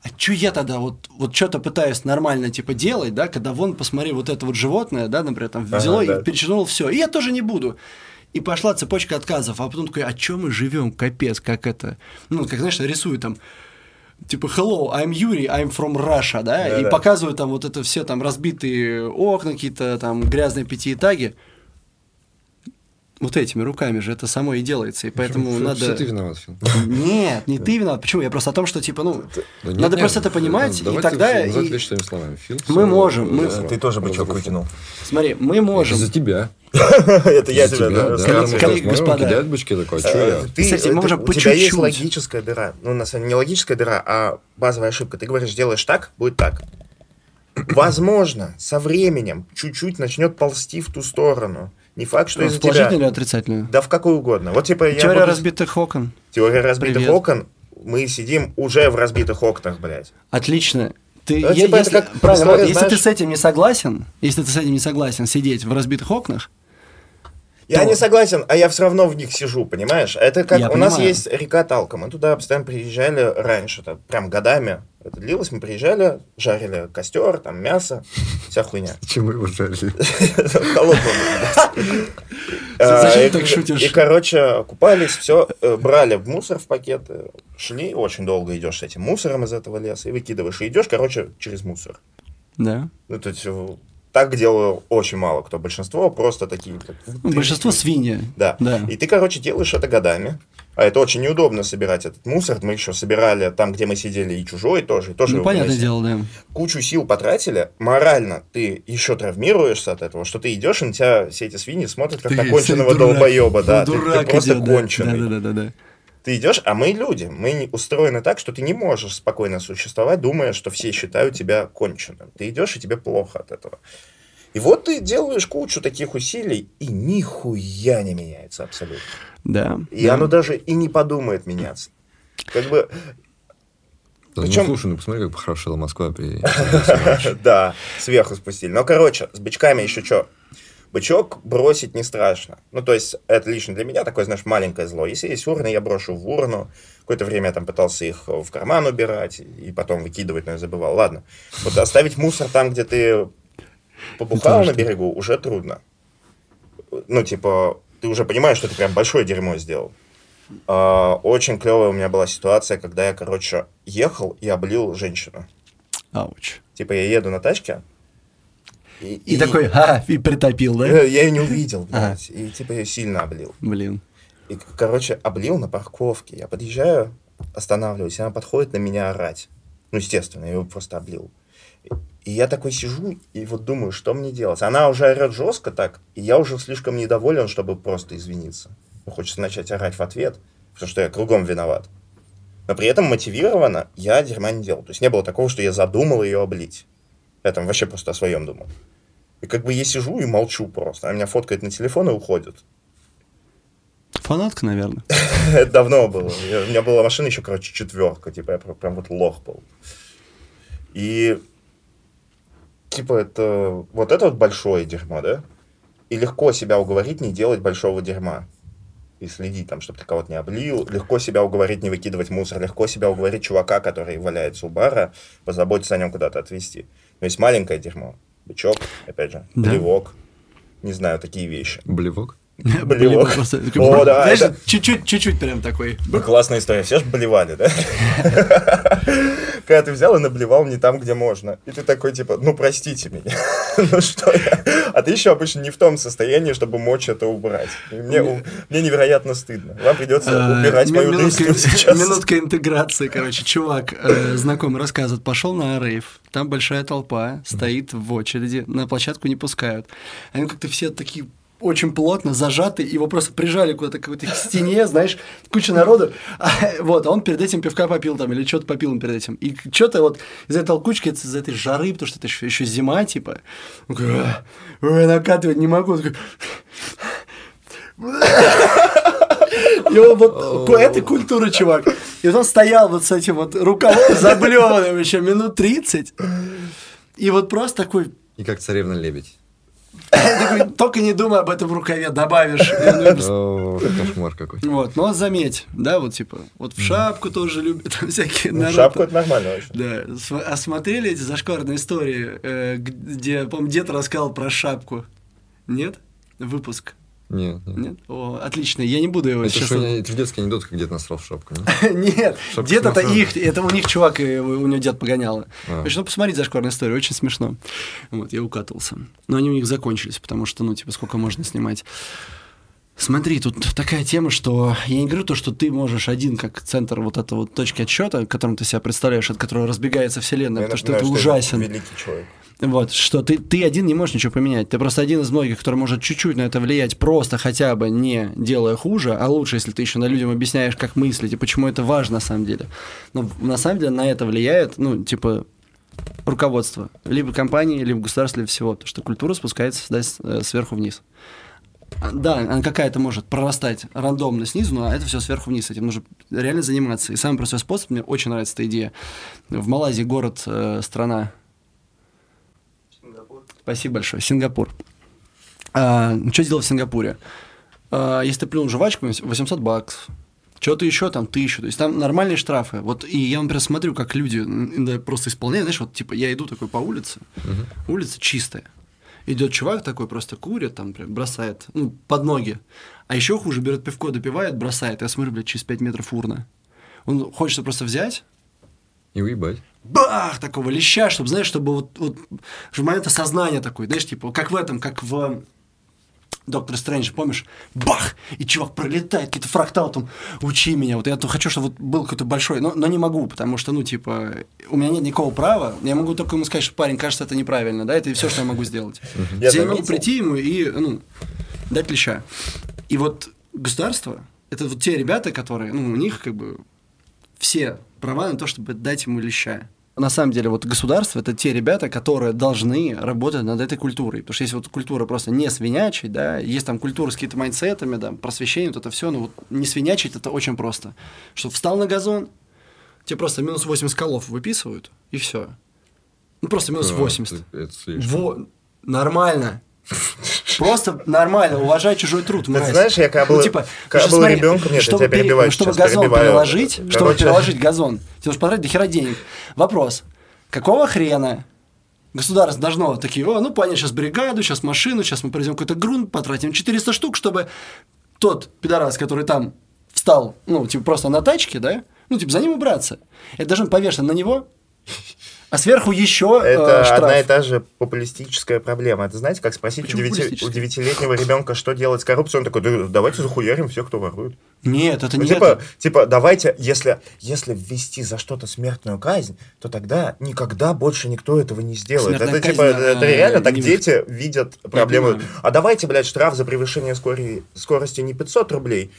Speaker 1: а что я тогда вот, вот что-то пытаюсь нормально типа делать, да, когда вон, посмотри, вот это вот животное, да, например, там взяло
Speaker 2: Ага,
Speaker 1: и
Speaker 2: да.
Speaker 1: перечеркнуло все, и я тоже не буду. И пошла цепочка отказов, а потом такой, а чем мы живем, капец, как это, ну, как, знаешь, рисуют там, типа, hello, I'm Юрий, I'm from Russia, да, и
Speaker 2: Да-да.
Speaker 1: показывают там вот это все там разбитые окна, какие-то там грязные пятиэтаги, вот этими руками же это само и делается, и поэтому
Speaker 3: Всё-
Speaker 1: надо...
Speaker 3: ты виноват, Фил.
Speaker 1: Нет, не ты виноват. Почему? Я просто о том, что типа, ну,
Speaker 3: Да нет,
Speaker 1: надо
Speaker 3: нет,
Speaker 1: просто это понимать,
Speaker 3: ну,
Speaker 1: и тогда
Speaker 3: называть
Speaker 1: и-
Speaker 3: вещи своими словами. Фил,
Speaker 1: Мы можем, мы-.
Speaker 2: Ты тоже бычок выкинул.
Speaker 1: смотри, мы можем.
Speaker 3: За тебя.
Speaker 2: Это я тебя, да,
Speaker 1: господа.
Speaker 3: Бычки такой, а что я?
Speaker 2: Э, Ты,
Speaker 1: Кстати, мы можем
Speaker 2: у тебя есть логическая дыра. Ну, на самом деле, не логическая дыра, а базовая ошибка. Ты говоришь, делаешь так, будет так. Возможно, со временем чуть-чуть начнет ползти в ту сторону. Не факт, что из-за
Speaker 1: положительную или
Speaker 2: тебя.
Speaker 1: отрицательную?
Speaker 2: Да в какую угодно. Вот типа я
Speaker 1: Теория
Speaker 2: буду-
Speaker 1: разбитых окон.
Speaker 2: Теория разбитых
Speaker 1: Привет.
Speaker 2: окон. Мы сидим уже в разбитых окнах, блядь.
Speaker 1: Отлично. Ты,
Speaker 2: Ну,
Speaker 1: е-
Speaker 2: типа, это
Speaker 1: если,
Speaker 2: как
Speaker 1: правильно, вот,
Speaker 2: история,
Speaker 1: если
Speaker 2: знаешь-
Speaker 1: ты с этим не согласен, если ты с этим не согласен сидеть в разбитых окнах,
Speaker 2: Я не согласен, а я все равно в них сижу, понимаешь? Это как
Speaker 1: Я
Speaker 2: у нас
Speaker 1: понимаю.
Speaker 2: есть река Талка, мы туда постоянно приезжали раньше, то прям годами это длилось, мы приезжали, жарили костер, там мясо, вся хуйня.
Speaker 3: Чем мы его жарили?
Speaker 2: Холодного.
Speaker 1: Зачем
Speaker 2: А,
Speaker 1: так
Speaker 2: и-
Speaker 1: шутишь?
Speaker 2: И, короче, купались, все, брали в мусор в пакеты, шли, очень долго идешь с этим мусором из этого леса и выкидываешь. И идешь, короче, через мусор.
Speaker 1: да.
Speaker 2: Ну, то есть, э, так делаю очень мало кто. Большинство просто такие... как,
Speaker 1: Ну, большинство свиньи.
Speaker 2: Да.
Speaker 1: Да.
Speaker 2: И ты, короче, делаешь это годами. А это очень неудобно собирать этот мусор. Мы еще собирали там, где мы сидели, и чужой тоже. И тоже
Speaker 1: Ну, понятное
Speaker 2: выносили.
Speaker 1: дело, да.
Speaker 2: Кучу сил потратили. Морально ты еще травмируешься от этого, что ты идешь, и на тебя все эти свиньи смотрят, как
Speaker 1: Ты
Speaker 2: на конченого долбоеба. Да,
Speaker 1: Ну,
Speaker 2: ты, ты просто
Speaker 1: идет,
Speaker 2: конченый.
Speaker 1: Да, да, да, да, да.
Speaker 2: Ты идешь, а мы люди. Мы устроены так, что ты не можешь спокойно существовать, думая, что все считают тебя конченым. Ты идешь, и тебе плохо от этого. И вот ты делаешь кучу таких усилий, и нихуя не меняется абсолютно.
Speaker 1: Да.
Speaker 2: И
Speaker 1: да.
Speaker 2: оно даже и не подумает меняться. Как бы,
Speaker 3: Да,
Speaker 2: Причем-
Speaker 3: Ну, слушай, ну посмотри, как похорошела Москва при...
Speaker 2: да, сверху спустили. Но, короче, с бычками еще что? Бычок бросить не страшно. Ну, то есть, это лично для меня такое, знаешь, маленькое зло. Если есть урны, я брошу в урну. Какое-то время я там пытался их в карман убирать и потом выкидывать, но я забывал. Ладно. Вот оставить мусор там, где ты побухал на берегу, уже трудно. Ну, типа, ты уже понимаешь, что ты прям большое дерьмо сделал. А, Очень клевая у меня была ситуация, когда я, короче, ехал и облил женщину.
Speaker 1: Ауч.
Speaker 2: Типа я еду на тачке. И,
Speaker 1: И, такой, а, и притопил, да?
Speaker 2: Э, Я ее не увидел,
Speaker 1: Ага.
Speaker 2: блядь. И типа я сильно облил.
Speaker 1: Блин.
Speaker 2: И, короче, облил на парковке. Я подъезжаю, останавливаюсь, и она подходит на меня орать. Ну, естественно, я его просто облил. И- И я такой сижу и вот думаю, что мне делать. Она уже орет жестко так, и я уже слишком недоволен, чтобы просто извиниться. Ну, хочется начать орать в ответ, потому что я кругом виноват. Но при этом мотивированно я дерьма не делал. То есть не было такого, что я задумал ее облить. Я там вообще просто о своем думал. И как бы я сижу и молчу просто. Она меня фоткает на телефон и уходит.
Speaker 1: Фанатка, наверное.
Speaker 2: Это давно было. У меня была машина еще, короче, четверка. Типа, я прям, прям вот лох был. И, типа, это... Вот это вот большое дерьмо, да? И легко себя уговорить не делать большого дерьма. И следить там, чтобы ты кого-то не облил. Легко себя уговорить не выкидывать мусор. Легко себя уговорить чувака, который валяется у бара, позаботиться о нем куда-то отвезти. Но есть маленькое дерьмо. Бычок, опять же,
Speaker 1: Да.
Speaker 2: плевок. Не знаю, такие вещи.
Speaker 3: Блевок?
Speaker 2: Блевок.
Speaker 1: просто
Speaker 2: О, да,
Speaker 1: Знаешь,
Speaker 2: это-
Speaker 1: чуть-чуть, чуть-чуть прям такой.
Speaker 2: Ну, классная история. Все же блевали, да? Когда ты взял и наблевал не там, где можно. И ты такой, типа, ну, простите меня. Ну, что я? А ты еще обычно не в том состоянии, чтобы мочь это убрать. И Мне, у- мне невероятно стыдно. Вам придется
Speaker 1: Э,
Speaker 2: убирать мою
Speaker 1: минутка,
Speaker 2: сейчас.
Speaker 1: минутка интеграции, короче. Чувак, э, знакомый рассказывает, пошел на рейв, там большая толпа, стоит в очереди, на площадку не пускают. Они как-то все такие очень плотно зажаты, его просто прижали куда-то к какой-то к стене, знаешь, куча народу. А, вот, а он перед этим пивка попил там, или что-то попил он перед этим. И что-то вот из этой толкучки, из этой жары, потому что это еще, зима, типа, он такой, «А, ой, накатывать не могу. Он вот по этой культуре, чувак. И вот он стоял вот с этим вот рукавом заблеванным еще минут 30. И вот просто такой,
Speaker 3: И как царевна-лебедь.
Speaker 1: Такой, Только не думай об этом в рукаве, добавишь.
Speaker 3: Кошмар какой.
Speaker 1: Вот, но заметь, да, вот типа, вот в шапку тоже любят всякие
Speaker 2: Ну,
Speaker 1: народ.
Speaker 2: шапку это нормально вообще.
Speaker 1: Да, см- а смотрели эти зашкварные истории, э, где, по-моему, дед рассказал про шапку? Нет? Выпуск?
Speaker 3: Нет, нет.
Speaker 1: Нет? О, отлично, я не буду его
Speaker 3: Это,
Speaker 1: сейчас...
Speaker 3: что, это же детский анекдот, как дед насрал в шапку. не?
Speaker 1: Нет,
Speaker 3: Шапку
Speaker 1: дед это их, это у них чувак, и у него дед погоняло.
Speaker 3: А.
Speaker 1: Короче, ну посмотрите зашкварную историю, очень смешно. Вот, я укатывался. Но они у них закончились, потому что, ну, типа, сколько можно снимать. Смотри, тут такая тема, что я не говорю то, что ты можешь один как центр вот этого вот точки отсчета, которым ты себя представляешь, от которого разбегается вселенная,
Speaker 2: Я
Speaker 1: потому что ты ужасен.
Speaker 2: Великий человек.
Speaker 1: Вот, что ты, ты один не можешь ничего поменять. Ты просто один из многих, который может чуть-чуть на это влиять, просто хотя бы не делая хуже, а лучше, если ты еще на людям объясняешь, как мыслить и почему это важно на самом деле. Но на самом деле на это влияет, ну, типа, руководство. Либо компании, либо государство, либо всего. Потому что культура спускается всегда э, сверху вниз. А, Да, она какая-то может прорастать рандомно снизу, но это все сверху вниз. Этим нужно реально заниматься. И самый простой способ, мне очень нравится эта идея. В Малайзии город, э, страна, Спасибо большое. Сингапур. А, что делать в Сингапуре? А, если ты плюнул жвачку, 800 баксов. Что-то еще там, тысячу. То есть там нормальные штрафы. Вот и я, например, смотрю, как люди иногда просто исполняют. Знаешь, вот типа я иду такой по улице, улица чистая. Идет чувак такой, просто курит, там, прям бросает, ну, под ноги. А еще хуже, берет пивко, допивает, бросает. Я смотрю, блядь, через 5 метров урна. Он хочет просто взять,
Speaker 3: И уебать.
Speaker 1: Бах, такого леща, чтобы, знаешь, чтобы вот, вот в момент осознания такой, знаешь, типа, как в этом, как в Доктор Стрэндж, помнишь? Бах! И чувак пролетает, какие-то фракталы там, учи меня. Вот я то хочу, чтобы вот был какой-то большой, но, но не могу, потому что, ну, типа, у меня нет никакого права. Я могу только ему сказать, что парень, кажется, это неправильно, да, это все, что я могу сделать.
Speaker 2: Я
Speaker 1: могу прийти ему и, ну, дать леща. И вот государство, это вот те ребята, которые, ну, у них как бы все права на то, чтобы дать ему леща. На самом деле, вот государство – это те ребята, которые должны работать над этой культурой. Потому что если вот культура просто не свинячить, да, есть там культура с какими-то mindset ами, да, просвещение, вот это все, но вот не свинячить – это очень просто. Что встал на газон, тебе просто минус 80 колов выписывают, и все. Ну, просто минус
Speaker 3: А,
Speaker 1: 80.
Speaker 3: это- это слишком.
Speaker 1: Во, нормально. Просто нормально, уважай чужой труд, мразь.
Speaker 2: знаешь, я когда был-
Speaker 1: типа,
Speaker 2: когда
Speaker 1: что
Speaker 2: был ребенком, нет, я
Speaker 1: чтобы
Speaker 2: тебя
Speaker 1: пере-
Speaker 2: перебиваю
Speaker 1: Чтобы
Speaker 2: сейчас,
Speaker 1: газон
Speaker 2: перебиваю.
Speaker 1: переложить, чтобы
Speaker 2: Короче.
Speaker 1: переложить газон, тебе нужно потратить до хера денег. Вопрос, какого хрена государство должно такие, о, ну, понятно, сейчас бригаду, сейчас машину, сейчас мы произведем какой-то грунт, потратим 400 штук, чтобы тот пидорас, который там встал, ну, типа, просто на тачке, да, ну, типа, за ним убраться. Это должен повешен на него, а сверху еще
Speaker 2: Это
Speaker 1: э, штраф.
Speaker 2: одна и та же популистическая проблема. Это знаете, как спросить у девяти- девятилетнего ребенка, что делать с коррупцией, он такой, да давайте захуярим всех, кто ворует.
Speaker 1: Нет, это
Speaker 2: Ну,
Speaker 1: не
Speaker 2: типа,
Speaker 1: это.
Speaker 2: типа, давайте, если, если ввести за что-то смертную казнь, то тогда никогда больше никто этого не сделает.
Speaker 1: Смертная
Speaker 2: это,
Speaker 1: казнь,
Speaker 2: типа, это, это реально так дети видят проблему.
Speaker 1: понимаю.
Speaker 2: А давайте, блядь, штраф за превышение скорости не 500 рублей,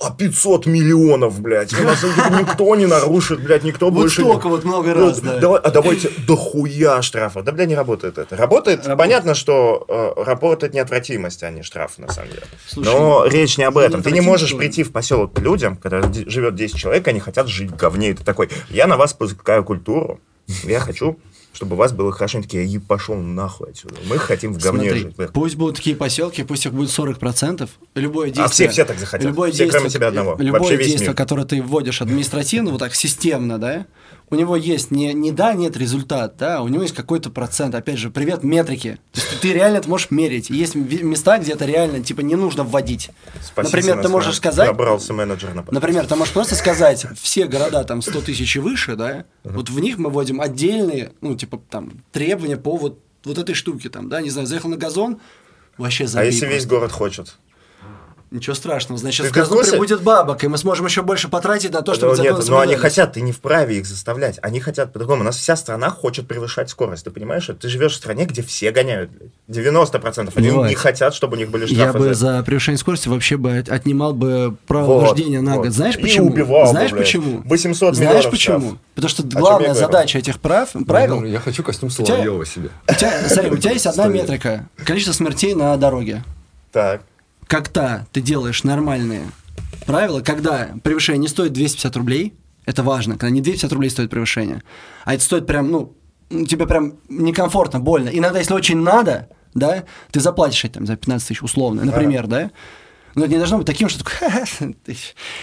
Speaker 2: а 500 миллионов, блядь. У нас никто не нарушит, блядь, никто
Speaker 1: Вот
Speaker 2: больше... не-
Speaker 1: столько вот много
Speaker 2: Ну,
Speaker 1: раз, да.
Speaker 2: давай- а давайте дохуя штрафов. Да, бля, не работает это. Работает,
Speaker 1: Работает.
Speaker 2: понятно, что э, работает неотвратимость, а не штраф, на самом деле.
Speaker 1: Слушай,
Speaker 2: Но речь не об
Speaker 1: ну,
Speaker 2: этом. Ты не можешь
Speaker 1: тоже.
Speaker 2: прийти в поселок к людям, когда живет 10 человек, они хотят жить в говне, и ты такой, я на вас пускаю культуру, я хочу, чтобы у вас было хорошо. Такие, и пошел нахуй отсюда. Мы хотим в говне
Speaker 1: Смотри,
Speaker 2: жить.
Speaker 1: Пусть будут такие поселки, пусть их будет 40%. Любое
Speaker 2: А
Speaker 1: действие...
Speaker 2: все, все так захотят.
Speaker 1: Любое
Speaker 2: все,
Speaker 1: действие,
Speaker 2: кроме тебя одного.
Speaker 1: Любое
Speaker 2: Вообще
Speaker 1: действие, которое ты вводишь административно, вот так системно, да, у него есть не, не да, нет результат, да, у него есть какой-то процент. Опять же, привет метрики. То есть ты реально это можешь мерить. Есть места, где это реально, типа, не нужно вводить.
Speaker 2: Спасите
Speaker 1: Например, ты можешь сказать...
Speaker 2: Забрался менеджер на.
Speaker 1: Например, ты можешь просто сказать, все города там 100 тысяч и выше, да, вот в них мы вводим отдельные, ну, типа, там, требования по вот, вот этой штуке, там, да, не знаю, заехал на газон, вообще
Speaker 2: А
Speaker 1: забей
Speaker 2: если весь
Speaker 1: просто.
Speaker 2: город хочет?
Speaker 1: Ничего страшного, значит,
Speaker 2: Ты-
Speaker 1: в
Speaker 2: курсе?
Speaker 1: прибудет бабок, и мы сможем еще больше потратить на то, чтобы
Speaker 2: Ну, нет, но они хотят, ты не вправе их заставлять. Они хотят по-другому. У нас вся страна хочет превышать скорость. Ты понимаешь? Ты живешь в стране, где все гоняют. блядь. 90% они
Speaker 1: Понимаете.
Speaker 2: не хотят, чтобы у них были
Speaker 1: Я
Speaker 2: штрафы.
Speaker 1: бы
Speaker 2: за
Speaker 1: превышение скорости вообще бы от- отнимал бы право
Speaker 2: Вот,
Speaker 1: вождения на
Speaker 2: вот.
Speaker 1: год. Знаешь
Speaker 2: И
Speaker 1: почему?
Speaker 2: убивал бы,
Speaker 1: Знаешь
Speaker 2: блядь.
Speaker 1: почему?
Speaker 2: 800
Speaker 1: Знаешь
Speaker 2: миллионов
Speaker 1: почему?
Speaker 2: штраф.
Speaker 1: Потому что
Speaker 2: я
Speaker 1: главная задача этих прав, правил,
Speaker 3: Я хочу костюм Соловьева себе.
Speaker 1: у тебя, смотри, у тебя есть одна метрика, количество смертей на дороге.
Speaker 2: Так.
Speaker 1: Когда ты делаешь нормальные правила, когда превышение не стоит 250 рублей, это важно, когда не 250 рублей стоит превышение, а это стоит прям, ну, тебе прям некомфортно, больно. Иногда, если очень надо, да, ты заплатишь этим за 15 тысяч условно, например, да. Но это не должно быть таким, что такое,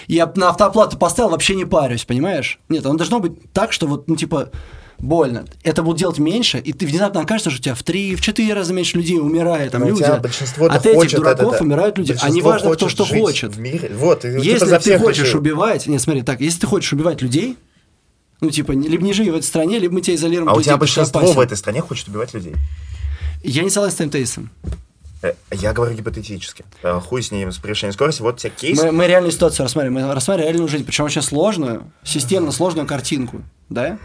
Speaker 1: я на автоплату поставил, вообще не парюсь, понимаешь? Нет, оно должно быть так, что вот, ну, типа, больно. Это будут делать меньше, и ты внезапно окажется, что у тебя в три, в четыре раза меньше людей умирает, там
Speaker 2: Но у
Speaker 1: люди.
Speaker 2: большинство
Speaker 1: От
Speaker 2: хочет
Speaker 1: этих дураков
Speaker 2: это-
Speaker 1: умирают люди. А
Speaker 2: большинство
Speaker 1: неважно, кто что хочет.
Speaker 2: в мире. Вот, типа
Speaker 1: Если ты хочешь
Speaker 2: решил.
Speaker 1: убивать, нет, смотри, так, если ты хочешь убивать людей, ну, типа, не- либо не живи в этой стране, либо мы тебя изолируем.
Speaker 2: А у тебя большинство
Speaker 1: опасен.
Speaker 2: в этой стране хочет убивать людей.
Speaker 1: Я не согласен с твоим тезисом.
Speaker 2: Э, Я говорю гипотетически. Э, Хуй с ним, с превышением скорости. Вот тебе кейс.
Speaker 1: Мы, мы реальную ситуацию рассматриваем. Мы рассматриваем реальную жизнь, причем очень сложную, системно сложную картинку, да?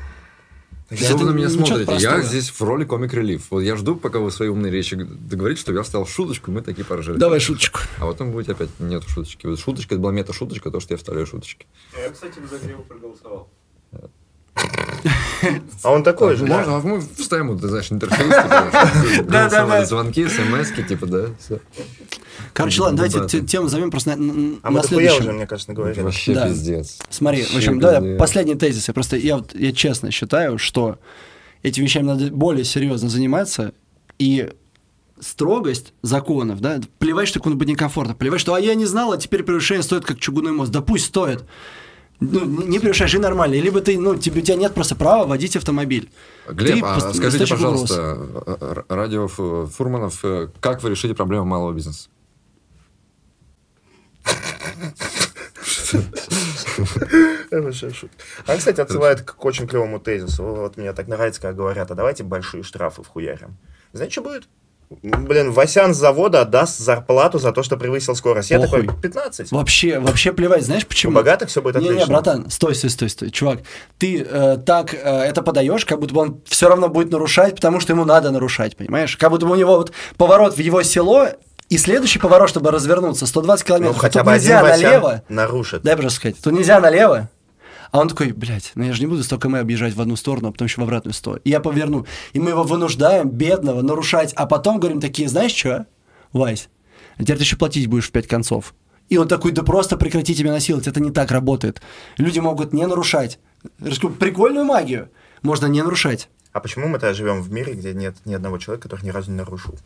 Speaker 3: Что вы на меня смотрите? Я здесь в роли комик-релив. Вот я жду, пока вы свои умные речи договорите, чтобы я вставил шуточку, мы такие поржали.
Speaker 1: Давай шуточку.
Speaker 3: А потом будет опять нет шуточки. Вот шуточка, это была мета-шуточка, то, что я вставляю шуточки.
Speaker 4: Я, кстати, в Загреву проголосовал.
Speaker 2: А он такой же,
Speaker 3: Ну,
Speaker 2: да?
Speaker 3: можно, а мы вставим, вот, ты знаешь, интерфейс, типа,
Speaker 1: Да,
Speaker 3: голосовые
Speaker 1: да.
Speaker 3: звонки, смс типа, да, все.
Speaker 1: Короче, ладно, давайте
Speaker 3: Дебаты.
Speaker 1: те- тему зовем просто на,
Speaker 2: А мы
Speaker 1: следующем.
Speaker 2: уже, мне кажется, наговорили.
Speaker 3: Вообще пиздец.
Speaker 1: Смотри, в общем, да, последний тезис. Я просто, я, вот, я честно считаю, что этими вещами надо более серьезно заниматься, и строгость законов, да, плевать, что кому-нибудь некомфортно, плевать, что, а я не знал, а теперь превышение стоит как чугунный мост. Да пусть стоит. Ну, не превышай, живи нормально. Либо ты, ну, тебе, у тебя нет просто права водить автомобиль.
Speaker 3: Глеб,
Speaker 1: Ты
Speaker 3: а
Speaker 1: пост-
Speaker 3: скажите,
Speaker 1: источник угроз.
Speaker 3: пожалуйста, э, э, радио Фурманов, э, как вы решили проблему малого бизнеса?
Speaker 2: Это вообще шутка. А, кстати, отсылает к очень клевому тезису. Вот мне так нравится, как говорят, а давайте большие штрафы вхуярим. Знаете, что будет? Блин, Васян с завода отдаст зарплату за то, что превысил скорость. Я
Speaker 1: Похуй.
Speaker 2: такой, 15.
Speaker 1: Вообще, вообще плевать, знаешь почему?
Speaker 2: У богатых все будет
Speaker 1: Не,
Speaker 2: отлично.
Speaker 1: не, братан, стой, стой, стой, стой, чувак. Ты э, так э, это подаешь, как будто бы он все равно будет нарушать, потому что ему надо нарушать, понимаешь? Как будто бы у него вот поворот в его село и следующий поворот, чтобы развернуться, 120
Speaker 2: Ну,
Speaker 1: километров.
Speaker 2: хотя
Speaker 1: Тут
Speaker 2: бы один
Speaker 1: нельзя
Speaker 2: Васян
Speaker 1: налево.
Speaker 2: нарушит.
Speaker 1: Дай просто сказать. Тут нельзя налево. А он такой, блядь, ну я же не буду столько мы объезжать в одну сторону, а потом еще в обратную сторону. И я поверну. И мы его вынуждаем, бедного, нарушать. А потом говорим такие, знаешь что, Вась, а теперь ты еще платить будешь в пять концов. И он такой, да просто прекрати меня насиловать, это не так работает. Люди могут не нарушать. Прикольную магию. Можно не нарушать.
Speaker 2: А почему мы тогда живем в мире, где нет ни одного человека, который ни разу не нарушил?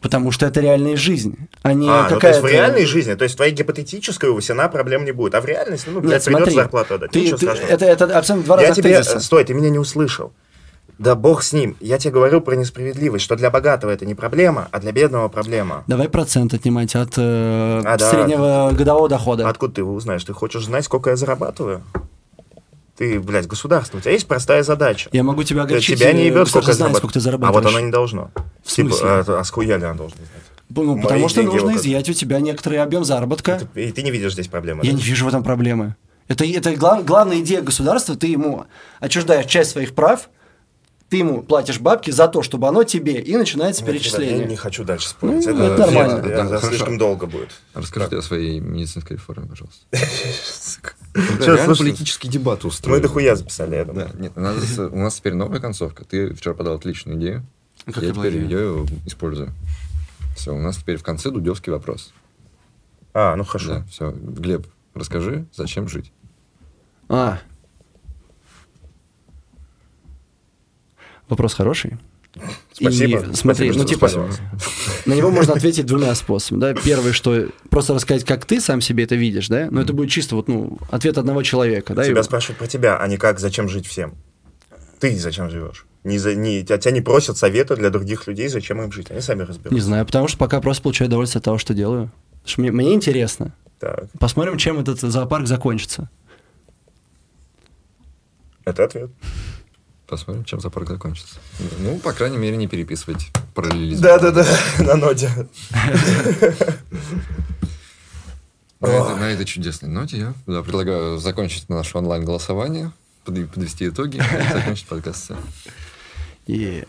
Speaker 1: Потому что это реальная жизнь, а не
Speaker 2: а, ну, то есть
Speaker 1: какая-то...
Speaker 2: в реальной жизни, то есть в твоей гипотетической у Васяна проблем не будет. А в реальности, ну, блядь,
Speaker 1: Нет,
Speaker 2: придется зарплату отдать.
Speaker 1: ты-
Speaker 2: Ничего
Speaker 1: ты-
Speaker 2: страшного.
Speaker 1: это, это абсолютно два
Speaker 2: я
Speaker 1: разных
Speaker 2: тебе...
Speaker 1: тезиса.
Speaker 2: э, Стой, ты меня не услышал. Да бог с ним. Я тебе говорю про несправедливость, что для богатого это не проблема, а для бедного проблема.
Speaker 1: Давай процент отнимать от э,
Speaker 2: А, да.
Speaker 1: среднего годового дохода.
Speaker 2: Откуда ты его узнаешь? Ты хочешь знать, сколько я зарабатываю? Ты, блядь, государство, у тебя есть простая задача.
Speaker 1: Я могу тебя
Speaker 2: Э,
Speaker 1: огорчить.
Speaker 2: Тебя не
Speaker 1: э,
Speaker 2: ебет,
Speaker 1: государство
Speaker 2: сколько
Speaker 1: знает, сколько ты
Speaker 2: А
Speaker 1: зарабатываешь.
Speaker 2: вот оно не должно.
Speaker 1: В
Speaker 2: Типа,
Speaker 1: смысле?
Speaker 2: а, а с хуя ли оно должно знать?
Speaker 1: Ну,
Speaker 2: Мои
Speaker 1: потому что нужно
Speaker 2: его-
Speaker 1: изъять у тебя некоторый объем заработка.
Speaker 2: И ты не видишь здесь проблемы.
Speaker 1: Я
Speaker 2: да?
Speaker 1: не вижу в этом проблемы. Это, это глав- главная идея государства. Ты ему отчуждаешь часть своих прав, ты ему платишь бабки за то, чтобы оно тебе, и начинается
Speaker 2: Нет,
Speaker 1: перечисление.
Speaker 2: Я не хочу дальше спорить.
Speaker 1: Ну,
Speaker 2: это
Speaker 1: это нормально.
Speaker 2: это-
Speaker 3: Да,
Speaker 2: это слишком долго будет.
Speaker 3: Расскажите о своей медицинской реформе, пожалуйста.
Speaker 2: Слушай,
Speaker 3: политический дебат
Speaker 2: Мы
Speaker 3: устроили.
Speaker 2: дохуя записали, я думаю.
Speaker 3: Нет, у нас, теперь новая концовка. Ты вчера подал отличную идею. Я теперь ее использую. Все, у нас теперь в конце дудевский вопрос.
Speaker 2: А, ну хорошо.
Speaker 3: Да, все. Глеб, расскажи, зачем жить?
Speaker 1: А. Вопрос хороший.
Speaker 2: Спасибо.
Speaker 1: И смотри,
Speaker 2: Спасибо,
Speaker 1: ну типа, на него можно ответить двумя способами. Да? Первый, что просто рассказать, как ты сам себе это видишь, да? Но это будет чисто вот, ну, ответ одного человека, да?
Speaker 2: Тебя
Speaker 1: и-
Speaker 2: спрашивают про тебя, а не как, зачем жить всем. Ты зачем живешь? Не за, не, тебя, тебя не просят совета для других людей, зачем им жить. Они сами разберутся.
Speaker 1: Не знаю, потому что пока просто получаю удовольствие от того, что делаю. Потому что мне, мне интересно.
Speaker 2: Так,
Speaker 1: Посмотрим, чем этот зоопарк закончится.
Speaker 2: это ответ.
Speaker 3: Посмотрим, чем зоопарк закончится. Ну, по крайней мере, не переписывать параллелизм.
Speaker 2: Да-да-да, на ноте.
Speaker 3: На, этой- на этой чудесной ноте я да, предлагаю закончить наше онлайн-голосование, подвести итоги и закончить подкаст.
Speaker 1: И...